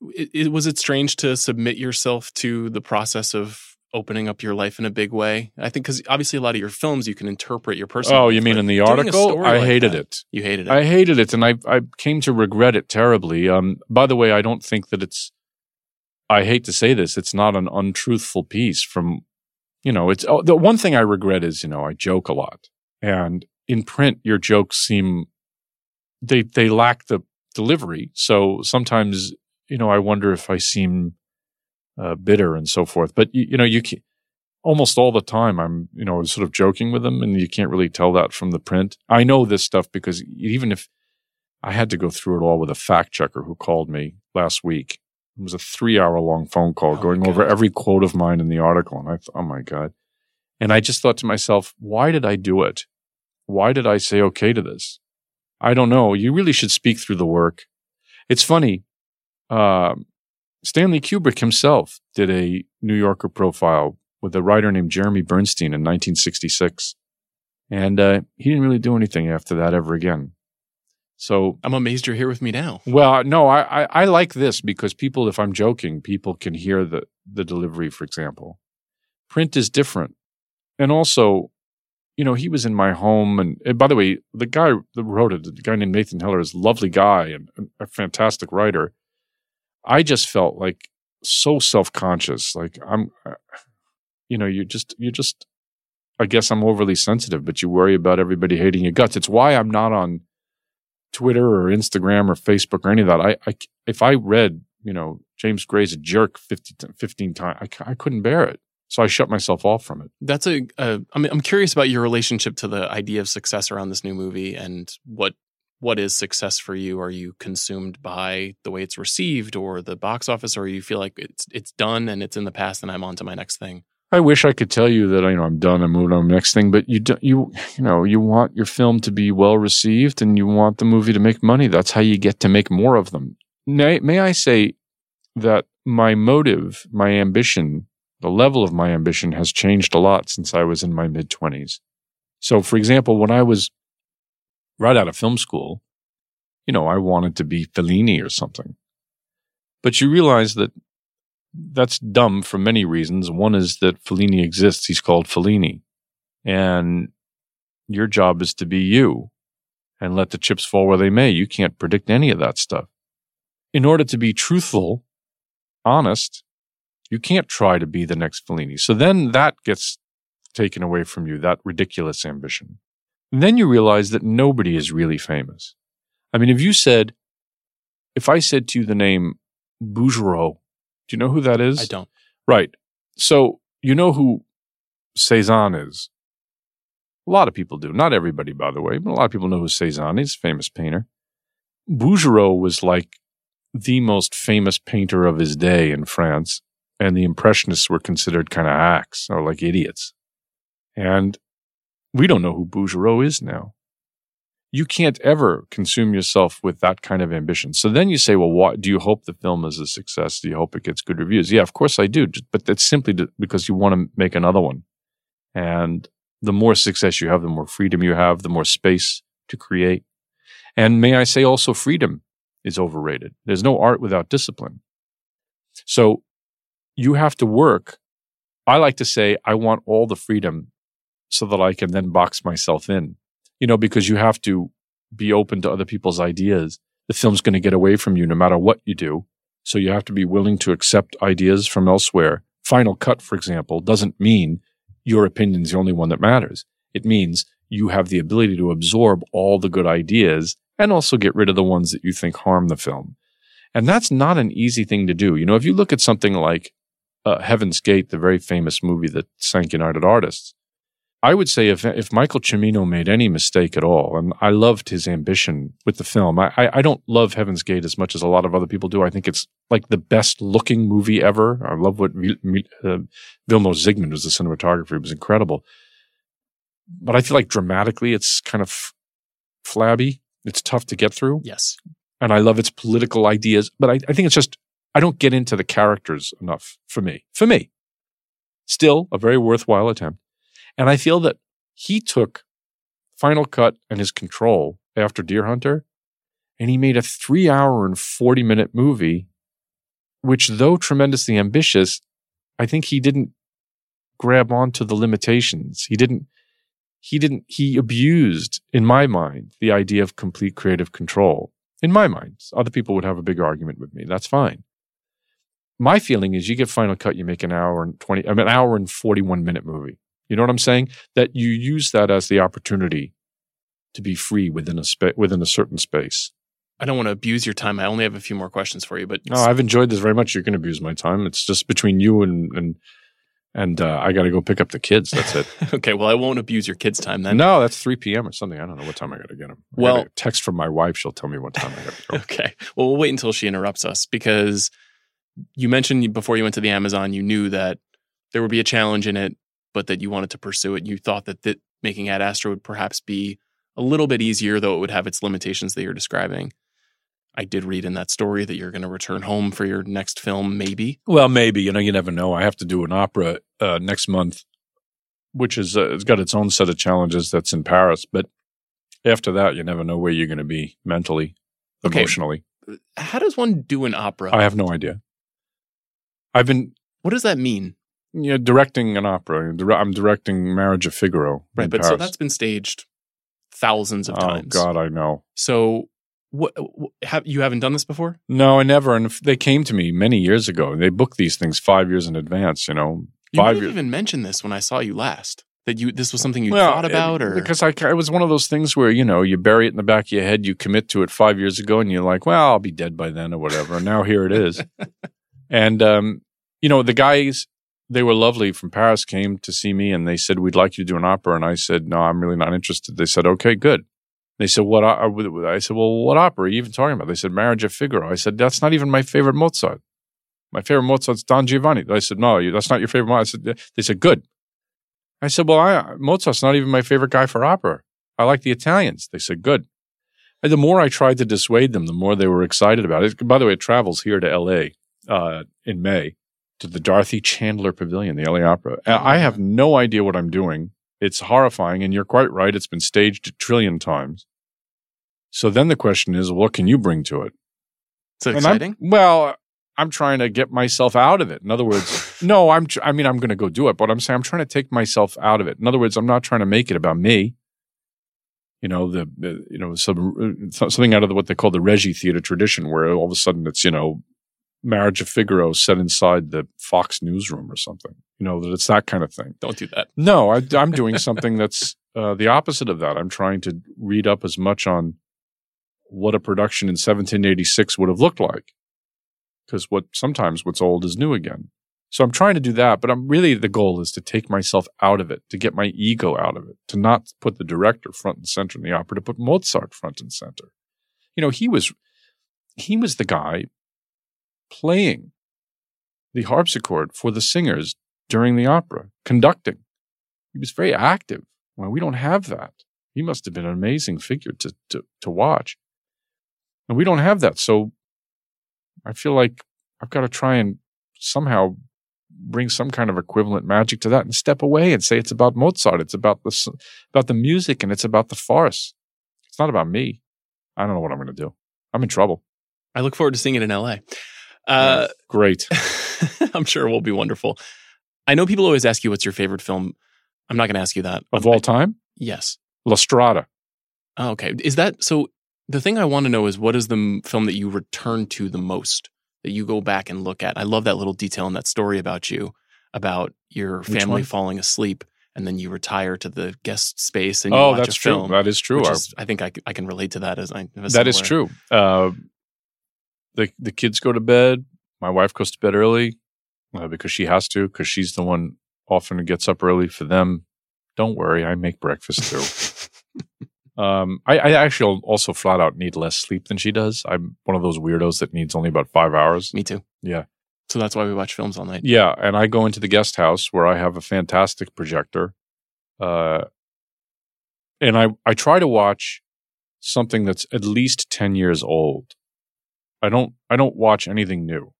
[SPEAKER 2] It, it, was it strange to submit yourself to the process of opening up your life in a big way? I think because obviously a lot of your films you can interpret your personal.
[SPEAKER 18] Oh, you mean in the article? I hated
[SPEAKER 2] that,
[SPEAKER 18] it.
[SPEAKER 2] You hated it.
[SPEAKER 18] I hated it, and I I came to regret it terribly. Um, by the way, I don't think that it's I hate to say this, it's not an untruthful piece from, you know, it's oh, the one thing I regret is, you know, I joke a lot. And in print, your jokes seem, they, they lack the delivery. So sometimes, you know, I wonder if I seem uh, bitter and so forth. But, you, you know, you can, almost all the time I'm, you know, sort of joking with them and you can't really tell that from the print. I know this stuff because even if I had to go through it all with a fact checker who called me last week it was a three hour long phone call oh going over every quote of mine in the article. And I thought, oh my God. And I just thought to myself, why did I do it? Why did I say okay to this? I don't know. You really should speak through the work. It's funny. Uh, Stanley Kubrick himself did a New Yorker profile with a writer named Jeremy Bernstein in 1966. And uh, he didn't really do anything after that ever again. So
[SPEAKER 2] I'm amazed you're here with me now.
[SPEAKER 18] Well, no, I, I, I like this because people, if I'm joking, people can hear the the delivery. For example, print is different, and also, you know, he was in my home. And, and by the way, the guy that wrote it, the guy named Nathan Heller, is a lovely guy and a fantastic writer. I just felt like so self conscious. Like I'm, uh, you know, you just you just. I guess I'm overly sensitive, but you worry about everybody hating your guts. It's why I'm not on Twitter or Instagram or Facebook or any of that. I, I if I read, you know, James Gray's a jerk 50, 15 times, I, I couldn't bear it. So I shut myself off from it.
[SPEAKER 2] That's a. a I mean, I'm curious about your relationship to the idea of success around this new movie and what what is success for you? Are you consumed by the way it's received or the box office, or you feel like it's it's done and it's in the past and I'm on to my next thing?
[SPEAKER 18] I wish I could tell you that you know I'm done. I'm moving on to the next thing, but you don't. you you know you want your film to be well received and you want the movie to make money. That's how you get to make more of them. May, may I say that my motive, my ambition, the level of my ambition has changed a lot since I was in my mid twenties. So, for example, when I was right out of film school, you know, I wanted to be Fellini or something. But you realize that that's dumb for many reasons. One is that Fellini exists. He's called Fellini. And your job is to be you and let the chips fall where they may. You can't predict any of that stuff. In order to be truthful, honest, you can't try to be the next Fellini. So then that gets taken away from you, that ridiculous ambition. And then you realize that nobody is really famous. I mean, if you said, if I said to you the name Bouguereau do you know who that is?
[SPEAKER 2] I don't.
[SPEAKER 18] Right. So you know who Cezanne is. A lot of people do. Not everybody, by the way, but a lot of people know who Cezanne is. Famous painter. Bouguereau was like the most famous painter of his day in France, and the Impressionists were considered kind of hacks or like idiots. And we don't know who Bouguereau is now you can't ever consume yourself with that kind of ambition. So then you say, well, what, do you hope the film is a success? Do you hope it gets good reviews? Yeah, of course I do. But that's simply because you want to make another one. And the more success you have, the more freedom you have, the more space to create. And may I say also freedom is overrated. There's no art without discipline. So you have to work. I like to say, I want all the freedom so that I can then box myself in you know, because you have to be open to other people's ideas. The film's going to get away from you no matter what you do. So you have to be willing to accept ideas from elsewhere. Final cut, for example, doesn't mean your opinion's the only one that matters. It means you have the ability to absorb all the good ideas and also get rid of the ones that you think harm the film. And that's not an easy thing to do. You know, if you look at something like uh, Heaven's Gate, the very famous movie that sank United Artists, I would say if if Michael Cimino made any mistake at all, and I loved his ambition with the film. I, I, I don't love Heaven's Gate as much as a lot of other people do. I think it's like the best looking movie ever. I love what uh, Vilmos Zsigmond was the cinematographer. It was incredible. But I feel like dramatically, it's kind of flabby. It's tough to get through.
[SPEAKER 2] Yes.
[SPEAKER 18] And I love its political ideas, but I, I think it's just I don't get into the characters enough for me. For me, still a very worthwhile attempt. And I feel that he took Final Cut and his control after Deer Hunter, and he made a three hour and 40 minute movie, which, though tremendously ambitious, I think he didn't grab onto the limitations. He didn't, he didn't, he abused, in my mind, the idea of complete creative control. In my mind, other people would have a big argument with me. That's fine. my feeling is you get Final Cut, you make an hour and 20, I mean, an hour and 41 minute movie. You know what I'm saying? That you use that as the opportunity to be free within a spa- within a certain space.
[SPEAKER 2] I don't want to abuse your time. I only have a few more questions for you, but
[SPEAKER 18] No, I've enjoyed this very much. You can abuse my time. It's just between you and and and uh, I got to go pick up the kids. That's it.
[SPEAKER 2] okay. Well, I won't abuse your kids' time then.
[SPEAKER 18] no, that's 3 p.m. or something. I don't know what time I got to get them.
[SPEAKER 2] Well-
[SPEAKER 18] text from my wife. She'll tell me what time I got to go.
[SPEAKER 2] Okay. Well, we'll wait until she interrupts us because you mentioned before you went to the Amazon, you knew that there would be a challenge in it, but that you wanted to pursue it. You thought that th- making Ad Astra would perhaps be a little bit easier, though it would have its limitations that you're describing. I did read in that story that you're going to return home for your next film, maybe.
[SPEAKER 18] Well, maybe you know, you never know. I have to do an opera uh, next month, which is uh, it's got its own set of challenges. That's in Paris, but after that, you never know where you're going to be mentally,
[SPEAKER 2] Okay.
[SPEAKER 18] emotionally.
[SPEAKER 2] How does one do an opera?
[SPEAKER 18] I have no idea. I've been
[SPEAKER 2] what does that mean?
[SPEAKER 18] Know, directing an opera. I'm directing Marriage of Figaro.
[SPEAKER 2] Right, but so that's been staged thousands of times.
[SPEAKER 18] oh
[SPEAKER 2] times.
[SPEAKER 18] God, I know.
[SPEAKER 2] So what, what have you haven't done this before?
[SPEAKER 18] No, I never. And if they came to me many years ago. They booked these things five years in advance. You know,
[SPEAKER 2] You
[SPEAKER 18] five years.
[SPEAKER 2] even mentioned this when I saw you last. That you this was something you
[SPEAKER 18] Well,
[SPEAKER 2] thought about,
[SPEAKER 18] it-
[SPEAKER 2] or
[SPEAKER 18] because I, it was one of those things where you know you bury it in the back of your head, you commit to it five years ago, and you're like, well, I'll be dead by then or whatever. And now here it is. and um, you know, the guys they were lovely from Paris came to see me, and they said we'd like you to do an opera, and I said no, I'm really not interested. They said okay, good. They said what? I said well, what opera are you even talking about? They said Marriage of Figaro. I said that's not even my favorite Mozart. My favorite Mozart's Don Giovanni. I said no, that's not your favorite. Mozart. I said they said good. I said, well, I, Mozart's not even my favorite guy for opera. I like the Italians. They said, good. And the more I tried to dissuade them, the more they were excited about it. By the way, it travels here to LA uh, in May to the Dorothy Chandler Pavilion, the LA Opera. I have no idea what I'm doing. It's horrifying. And you're quite right. It's been staged a trillion times. So then the question is, what can you bring to it?
[SPEAKER 2] It's
[SPEAKER 18] And I'm-
[SPEAKER 2] exciting.
[SPEAKER 18] well, I'm trying to get myself out of it. In other words, no, I'm. I mean, I'm going to go do it, but I'm saying I'm trying to take myself out of it. In other words, I'm not trying to make it about me. You know, the, you know some uh, something out of the, what they call the Regietheater tradition, where all of a sudden it's you know, Marriage of Figaro set inside the Fox newsroom or something. You know that it's that kind of thing.
[SPEAKER 2] Don't do that.
[SPEAKER 18] No, I, I'm doing something that's uh, the opposite of that. I'm trying to read up as much on what a production in 1786 would have looked like, because what sometimes what's old is new again. So I'm trying to do that, but I'm really the goal is to take myself out of it, to get my ego out of it, to not put the director front and center in the opera, to put Mozart front and center. You know, he was he was the guy playing the harpsichord for the singers during the opera, conducting. He was very active. Well, we don't have that. He must have been an amazing figure to, to, to watch. And we don't have that. So I feel like I've got to try and somehow bring some kind of equivalent magic to that and step away and say it's about Mozart. It's about the, about the music and it's about the farce. It's not about me. I don't know what I'm going to do. I'm in trouble.
[SPEAKER 2] I look forward to seeing it in LA. Uh,
[SPEAKER 18] Great.
[SPEAKER 2] I'm sure it will be wonderful. I know people always ask you what's your favorite film. I'm not going to ask you that.
[SPEAKER 18] Of all time?
[SPEAKER 2] Yes.
[SPEAKER 18] La Strada.
[SPEAKER 2] Oh, okay. Is that so? The thing I want to know is what is the m- film that you return to the most that you go back and look at? I love that little detail in that story about you, about your
[SPEAKER 18] Which
[SPEAKER 2] family
[SPEAKER 18] one?
[SPEAKER 2] falling asleep and then you retire to the guest space and you
[SPEAKER 18] Oh,
[SPEAKER 2] watch
[SPEAKER 18] that's
[SPEAKER 2] a
[SPEAKER 18] true.
[SPEAKER 2] film.
[SPEAKER 18] That is true. I-
[SPEAKER 2] is- I think I, I can relate to that as I.
[SPEAKER 18] That is
[SPEAKER 2] similar-
[SPEAKER 18] true. Uh, the the kids go to bed. My wife goes to bed early uh, because she has to because she's the one often gets up early for them. Don't worry, I make breakfast too. um, I, I actually also flat out need less sleep than she does. I'm one of those weirdos that needs only about five hours.
[SPEAKER 2] Me too.
[SPEAKER 18] Yeah.
[SPEAKER 2] So that's why we watch films all night.
[SPEAKER 18] Yeah, and I go into the guest house where I have a fantastic projector, uh, and I I try to watch something that's at least ten years old. I don't I don't watch anything new.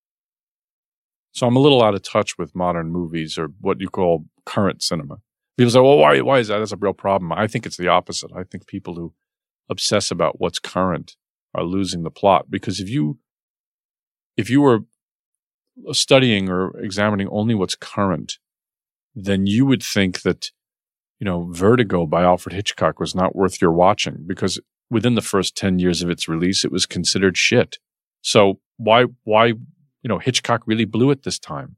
[SPEAKER 18] So I'm a little out of touch with modern movies or what you call current cinema. People say, "Well, why why is that?" That's a real problem. I think it's the opposite. I think people who obsess about what's current are losing the plot because if you if you were studying or examining only what's current, then you would think that, you know, Vertigo by Alfred Hitchcock was not worth your watching because within the first 10 years of its release, it was considered shit. So why, why, you know, Hitchcock really blew it this time.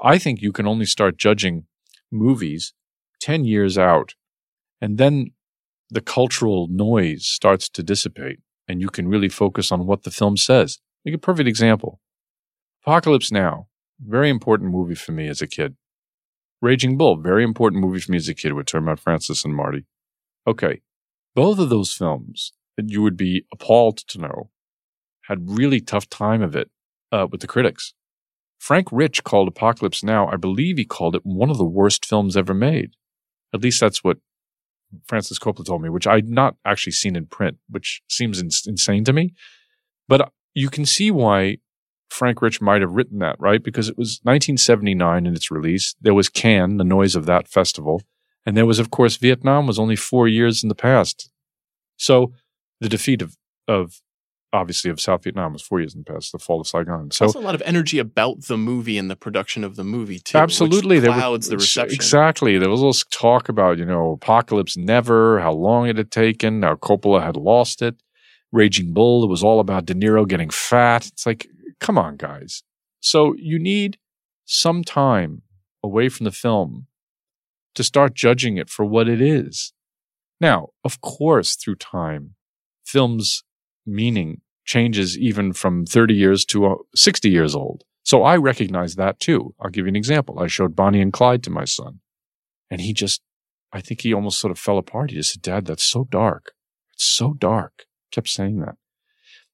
[SPEAKER 18] I think you can only start judging movies 10 years out, and then the cultural noise starts to dissipate, and you can really focus on what the film says. Like a perfect example Apocalypse Now, very important movie for me as a kid. Raging Bull, very important movie for me as a kid. We're Francis and Marty. Okay. Both of those films that you would be appalled to know had really tough time of it uh, with the critics. Frank Rich called Apocalypse Now, I believe he called it one of the worst films ever made. At least that's what Francis Coppola told me, which I'd not actually seen in print, which seems in- insane to me. But you can see why Frank Rich might have written that, right? Because it was 1979 in its release. There was Cannes, the noise of that festival. And there was, of course, Vietnam was only four years in the past. So the defeat of, of obviously of South Vietnam was four years in the past, the fall of Saigon. So
[SPEAKER 2] There's a lot of energy about the movie and the production of the movie too.
[SPEAKER 18] absolutely,
[SPEAKER 2] which
[SPEAKER 18] there was-
[SPEAKER 2] clouds the reception.
[SPEAKER 18] Exactly, there was all this talk about you know apocalypse never, how long it had taken, how Coppola had lost it. Raging Bull, it was all about De Niro getting fat. It's like, come on, guys. So you need some time away from the film to start judging it for what it is. Now, of course, through time, films' meaning changes even from 30 years to uh, 60 years old. So I recognize that too. I'll give you an example. I showed Bonnie and Clyde to my son, and he just, I think he almost sort of fell apart. He just said, Dad, that's so dark. It's so dark. Kept saying that.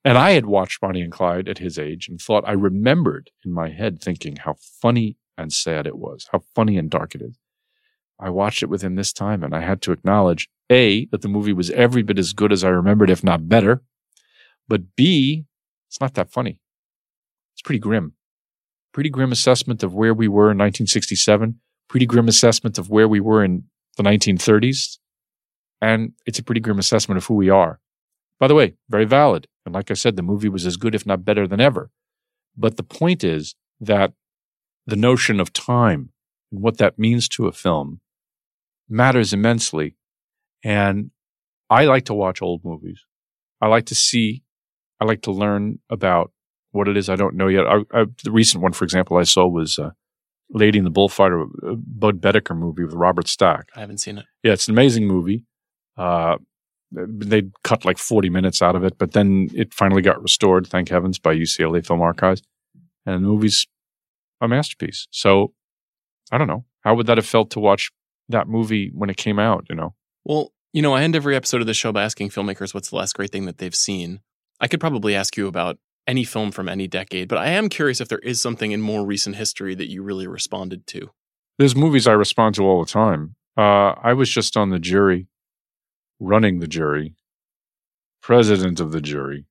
[SPEAKER 18] And I had watched Bonnie and Clyde at his age and thought I remembered in my head thinking how funny and sad it was, how funny and dark it is. I watched it with him this time and I had to acknowledge A, that the movie was every bit as good as I remembered, if not better. But B, it's not that funny. It's pretty grim. Pretty grim assessment of where we were in 1967. Pretty grim assessment of where we were in the 1930s. And it's a pretty grim assessment of who we are. By the way, very valid. And like I said, the movie was as good, if not better than ever. But the point is that the notion of time and what that means to a film matters immensely. And I like to watch old movies. I like to see, I like to learn about what it is I don't know yet. I, I, the recent one, for example, I saw was uh, Lady in the Bullfighter, a Budd Boetticher movie with Robert Stack.
[SPEAKER 2] I haven't seen it.
[SPEAKER 18] Yeah, it's an amazing movie. Uh, they cut like 40 minutes out of it, but then it finally got restored, thank heavens, by UCLA Film Archives. And the movie's a masterpiece. So I don't know. How would that have felt to watch that movie when it came out, you know?
[SPEAKER 2] Well, you know, I end every episode of the show by asking filmmakers what's the last great thing that they've seen. I could probably ask you about any film from any decade, but I am curious if there is something in more recent history that you really responded to.
[SPEAKER 18] There's movies I respond to all the time. Uh, I was just on the jury, running the jury, president of the jury,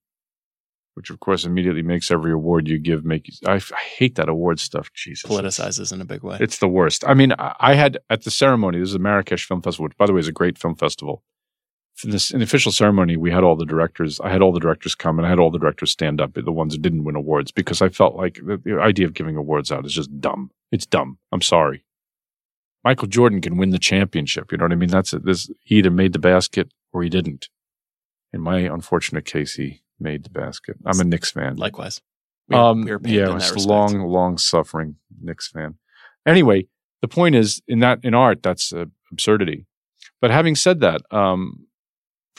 [SPEAKER 18] which of course immediately makes every award you give make you. I, I hate that award stuff. Jesus,
[SPEAKER 2] Politicizes in a big way.
[SPEAKER 18] It's the worst. I mean, I, I had at the ceremony. This is the Marrakesh Film Festival, which, by the way, is a great film festival. In this in the official ceremony, we had all the directors. I had all the directors come, and I had all the directors stand up. The ones who didn't win awards, because I felt like the, the idea of giving awards out is just dumb. It's dumb. I'm sorry. Michael Jordan can win the championship. You know what I mean? That's it. This he either made the basket or he didn't. In my unfortunate case, he made the basket. I'm a Knicks fan.
[SPEAKER 2] Likewise. We are-
[SPEAKER 18] Um,
[SPEAKER 2] we are
[SPEAKER 18] yeah, it's a long, long suffering Knicks fan. Anyway, the point is in that in art, that's uh, absurdity. But having said that, um,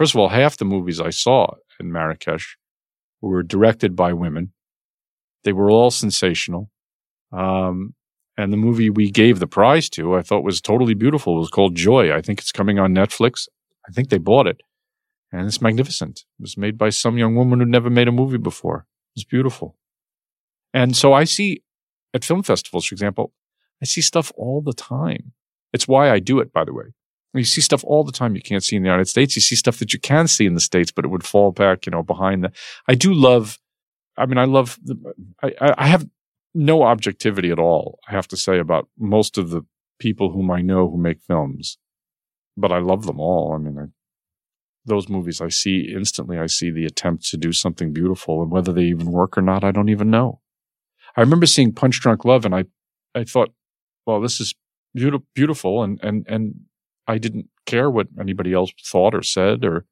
[SPEAKER 18] first of all, half the movies I saw in Marrakesh were directed by women. They were all sensational. Um, and the movie we gave the prize to, I thought was totally beautiful. It was called Joy. I think it's coming on Netflix. I think they bought it. And it's magnificent. It was made by some young woman who'd never made a movie before. It's beautiful. And so I see at film festivals, for example, I see stuff all the time. It's why I do it, by the way. You see stuff all the time you can't see in the United States. You see stuff that you can see in the States, but it would fall back, you know, behind the. I do love, I mean, I love, the, I, I have no objectivity at all, I have to say, about most of the people whom I know who make films, but I love them all. I mean, I, those movies I see instantly, I see the attempt to do something beautiful, and whether they even work or not, I don't even know. I remember seeing Punch Drunk Love, and I, I thought, well, this is beautiful, beautiful, and and and I didn't care what anybody else thought or said, or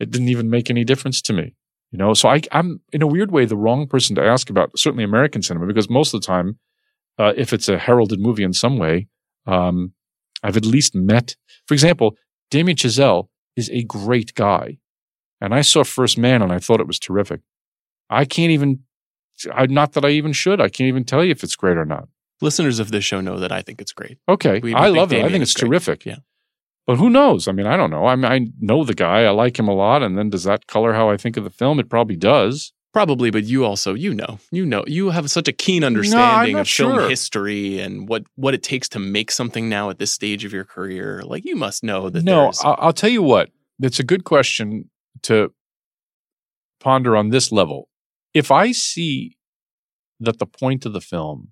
[SPEAKER 18] it didn't even make any difference to me. You know, so I, I'm in a weird way the wrong person to ask about certainly American cinema because most of the time, uh, if it's a heralded movie in some way, um, I've at least met. For example, Damien Chazelle is a great guy, and I saw First Man and I thought it was terrific. I can't even. I, not that I even should. I can't even tell you if it's great or not.
[SPEAKER 2] Listeners of this show know that I think it's great.
[SPEAKER 18] Okay,
[SPEAKER 2] We- we
[SPEAKER 18] I love it. I think it's
[SPEAKER 2] great.
[SPEAKER 18] terrific.
[SPEAKER 2] Yeah.
[SPEAKER 18] But who knows? I mean, I don't know. I mean, I know the guy. I like him a lot. And then does that color how I think of the film? It probably does.
[SPEAKER 2] Probably, but you also, you know, you know, you have such a keen understanding
[SPEAKER 18] not
[SPEAKER 2] of film
[SPEAKER 18] sure.
[SPEAKER 2] history and what what it takes to make something now at this stage of your career. Like you must know that
[SPEAKER 18] No, I'll, I'll tell you what. It's a good question to ponder on this level. If I see that the point of the film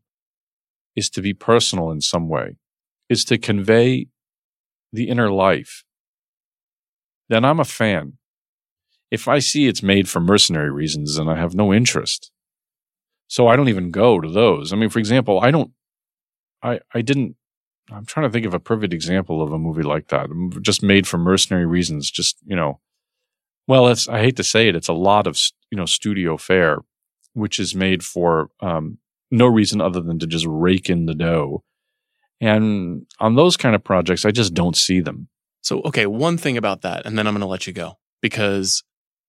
[SPEAKER 18] is to be personal in some way, is to convey the inner life, then I'm a fan. If I see it's made for mercenary reasons, then I have no interest. So I don't even go to those. I mean, for example, I don't, I, I didn't, I'm trying to think of a perfect example of a movie like that, just made for mercenary reasons. Just, you know, well, it's, I hate to say it, it's a lot of, you know, studio fare, which is made for, um, no reason other than to just rake in the dough. And on those kind of projects, I just don't see them.
[SPEAKER 2] So, okay, one thing about that, and then I'm going to let you go because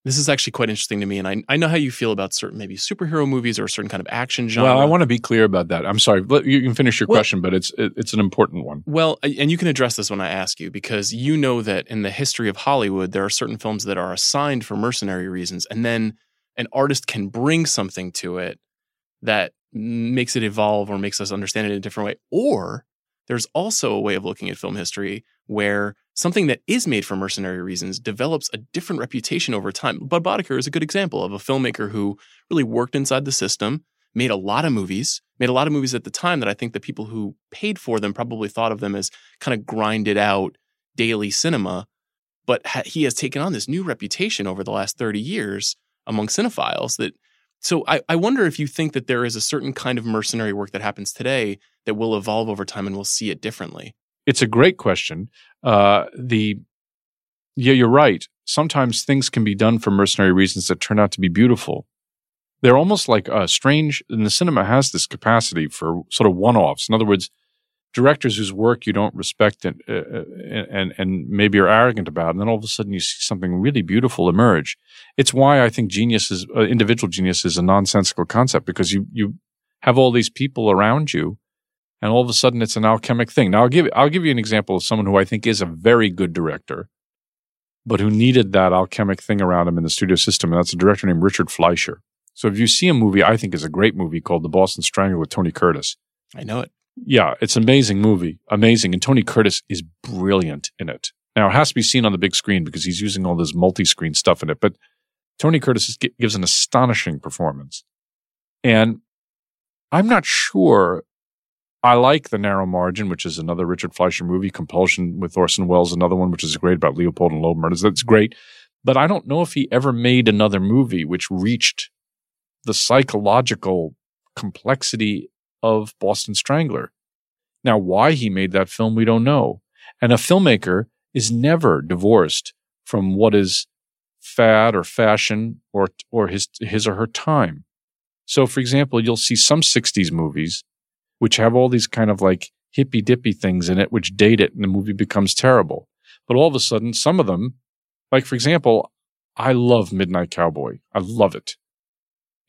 [SPEAKER 2] this is actually quite interesting to me. And I, I know how you feel about certain maybe superhero movies or a certain kind of action genre.
[SPEAKER 18] Well, I want to be clear about that. I'm sorry. Let- You can finish your
[SPEAKER 2] Well-
[SPEAKER 18] question, but it's it, it's an important one.
[SPEAKER 2] Well, and you can address this when I ask you because you know that in the history of Hollywood, there are certain films that are assigned for mercenary reasons, and then an artist can bring something to it that makes it evolve or makes us understand it in a different way. Or there's also a way of looking at film history where something that is made for mercenary reasons develops a different reputation over time. Budd Boetticher is a good example of a filmmaker who really worked inside the system, made a lot of movies, made a lot of movies at the time that I think the people who paid for them probably thought of them as kind of grinded out daily cinema. But he has taken on this new reputation over the last 30 years among cinephiles that so I, I wonder if you think that there is a certain kind of mercenary work that happens today that will evolve over time and we'll see it differently.
[SPEAKER 18] It's a great question. Uh, the yeah, you're right. Sometimes things can be done for mercenary reasons that turn out to be beautiful. They're almost like uh, strange. And the cinema has this capacity for sort of one-offs. In other words, directors whose work you don't respect and uh, and and maybe are arrogant about, and then all of a sudden you see something really beautiful emerge. It's why I think genius is uh, individual genius is a nonsensical concept because you you have all these people around you and all of a sudden it's an alchemic thing. Now I'll give I'll give you an example of someone who I think is a very good director, but who needed that alchemic thing around him in the studio system, and that's a director named Richard Fleischer. So if you see a movie I think is a great movie called The Boston Strangler with Tony Curtis,
[SPEAKER 2] I know it.
[SPEAKER 18] Yeah, it's an amazing movie, amazing, and Tony Curtis is brilliant in it. Now it has to be seen on the big screen because he's using all this multi-screen stuff in it, but Tony Curtis is, gives an astonishing performance, and I'm not sure I like The Narrow Margin, which is another Richard Fleischer movie. Compulsion with Orson Welles, another one, which is great about Leopold and Loeb murders. That's great. But I don't know if he ever made another movie which reached the psychological complexity of Boston Strangler. Now, why he made that film, we don't know. And a filmmaker is never divorced from what is fad or fashion or, or his, his or her time. So, for example, you'll see some 60s movies which have all these kind of like hippy dippy things in it, which date it, and the movie becomes terrible. But all of a sudden, some of them, like for example, I love Midnight Cowboy. I love it.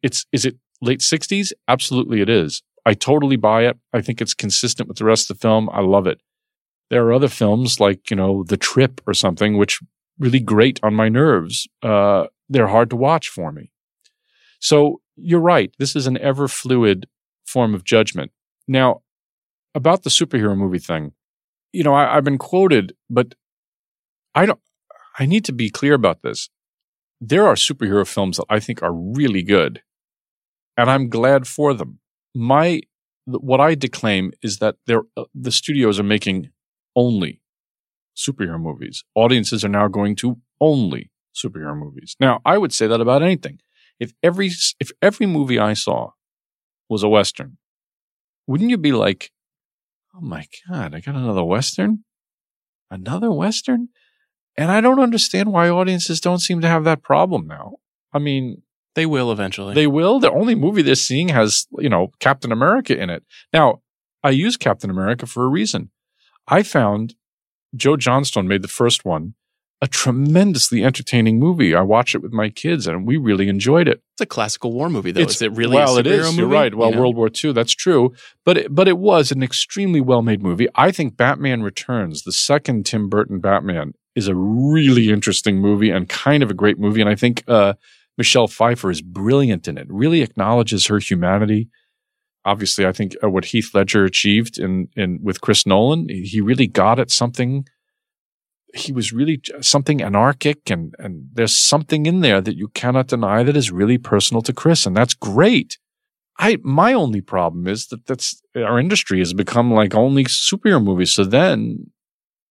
[SPEAKER 18] It's is it late sixties? Absolutely, it is. I totally buy it. I think it's consistent with the rest of the film. I love it. There are other films like you know The Trip or something, which really grate on my nerves. Uh, they're hard to watch for me. So you're right. This is an ever fluid form of judgment. Now, about the superhero movie thing, you know, I, I've been quoted, but I don't, I need to be clear about this. There are superhero films that I think are really good, and I'm glad for them. My, what I declaim is that uh, the studios are making only superhero movies. Audiences are now going to only superhero movies. Now, I would say that about anything. If every, if every movie I saw was a Western, wouldn't you be like, oh my God, I got another Western? Another Western? And I don't understand why audiences don't seem to have that problem now. I mean,
[SPEAKER 2] They will eventually.
[SPEAKER 18] they will. The only movie they're seeing has, you know, Captain America in it. Now, I use Captain America for a reason. I found Joe Johnston made the first one a tremendously entertaining movie. I watched it with my kids and we really enjoyed it.
[SPEAKER 2] it's a classical war movie, though. is it really?
[SPEAKER 18] well?
[SPEAKER 2] a
[SPEAKER 18] it is.
[SPEAKER 2] Movie?
[SPEAKER 18] You're right. Well,
[SPEAKER 2] You know?
[SPEAKER 18] World War II. That's true. But it, but it was an extremely well made movie. I think Batman Returns, the second Tim Burton Batman, is a really interesting movie and kind of a great movie. And I think uh, Michelle Pfeiffer is brilliant in it. Really acknowledges her humanity. Obviously, I think uh, what Heath Ledger achieved in in with Chris Nolan, he really got at something. He was really something anarchic, and and there's something in there that you cannot deny that is really personal to Chris, and that's great. I my only problem is that that's our industry has become like only superhero movies. So then,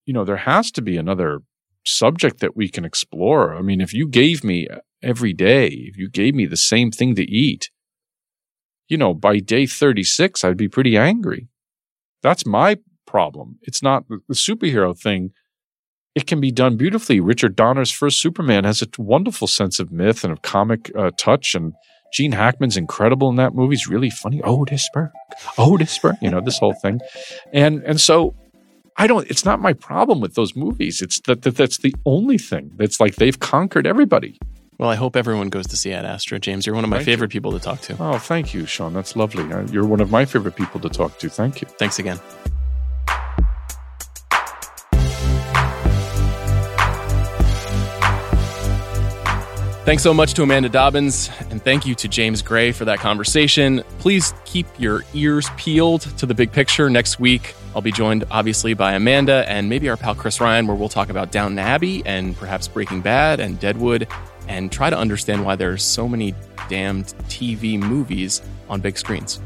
[SPEAKER 18] you know, there has to be another subject that we can explore. I mean, if you gave me every day, if you gave me the same thing to eat, you know, by day 36, I'd be pretty angry. That's my problem. It's not the superhero thing. It can be done beautifully. Richard Donner's first Superman has a wonderful sense of myth and of comic uh, touch, and Gene Hackman's incredible in that movie. He's really funny. Otisburg, Otisburg, you know this whole thing, and and so I don't. It's not my problem with those movies. It's that, that that's the only thing that's like they've conquered everybody.
[SPEAKER 2] Well, I hope everyone goes to see Ad Astra, James. You're one of my
[SPEAKER 18] Thank you.
[SPEAKER 2] favorite people to talk to.
[SPEAKER 18] Oh, thank you, Sean. That's lovely. Uh, You're one of my favorite people to talk to. Thank you.
[SPEAKER 2] Thanks again. Thanks so much to Amanda Dobbins, and thank you to James Gray for that conversation. Please keep your ears peeled to the big picture. Next week, I'll be joined obviously by Amanda and maybe our pal Chris Ryan, where we'll talk about Downton Abbey and perhaps Breaking Bad and Deadwood and try to understand why there are so many damned TV movies on big screens.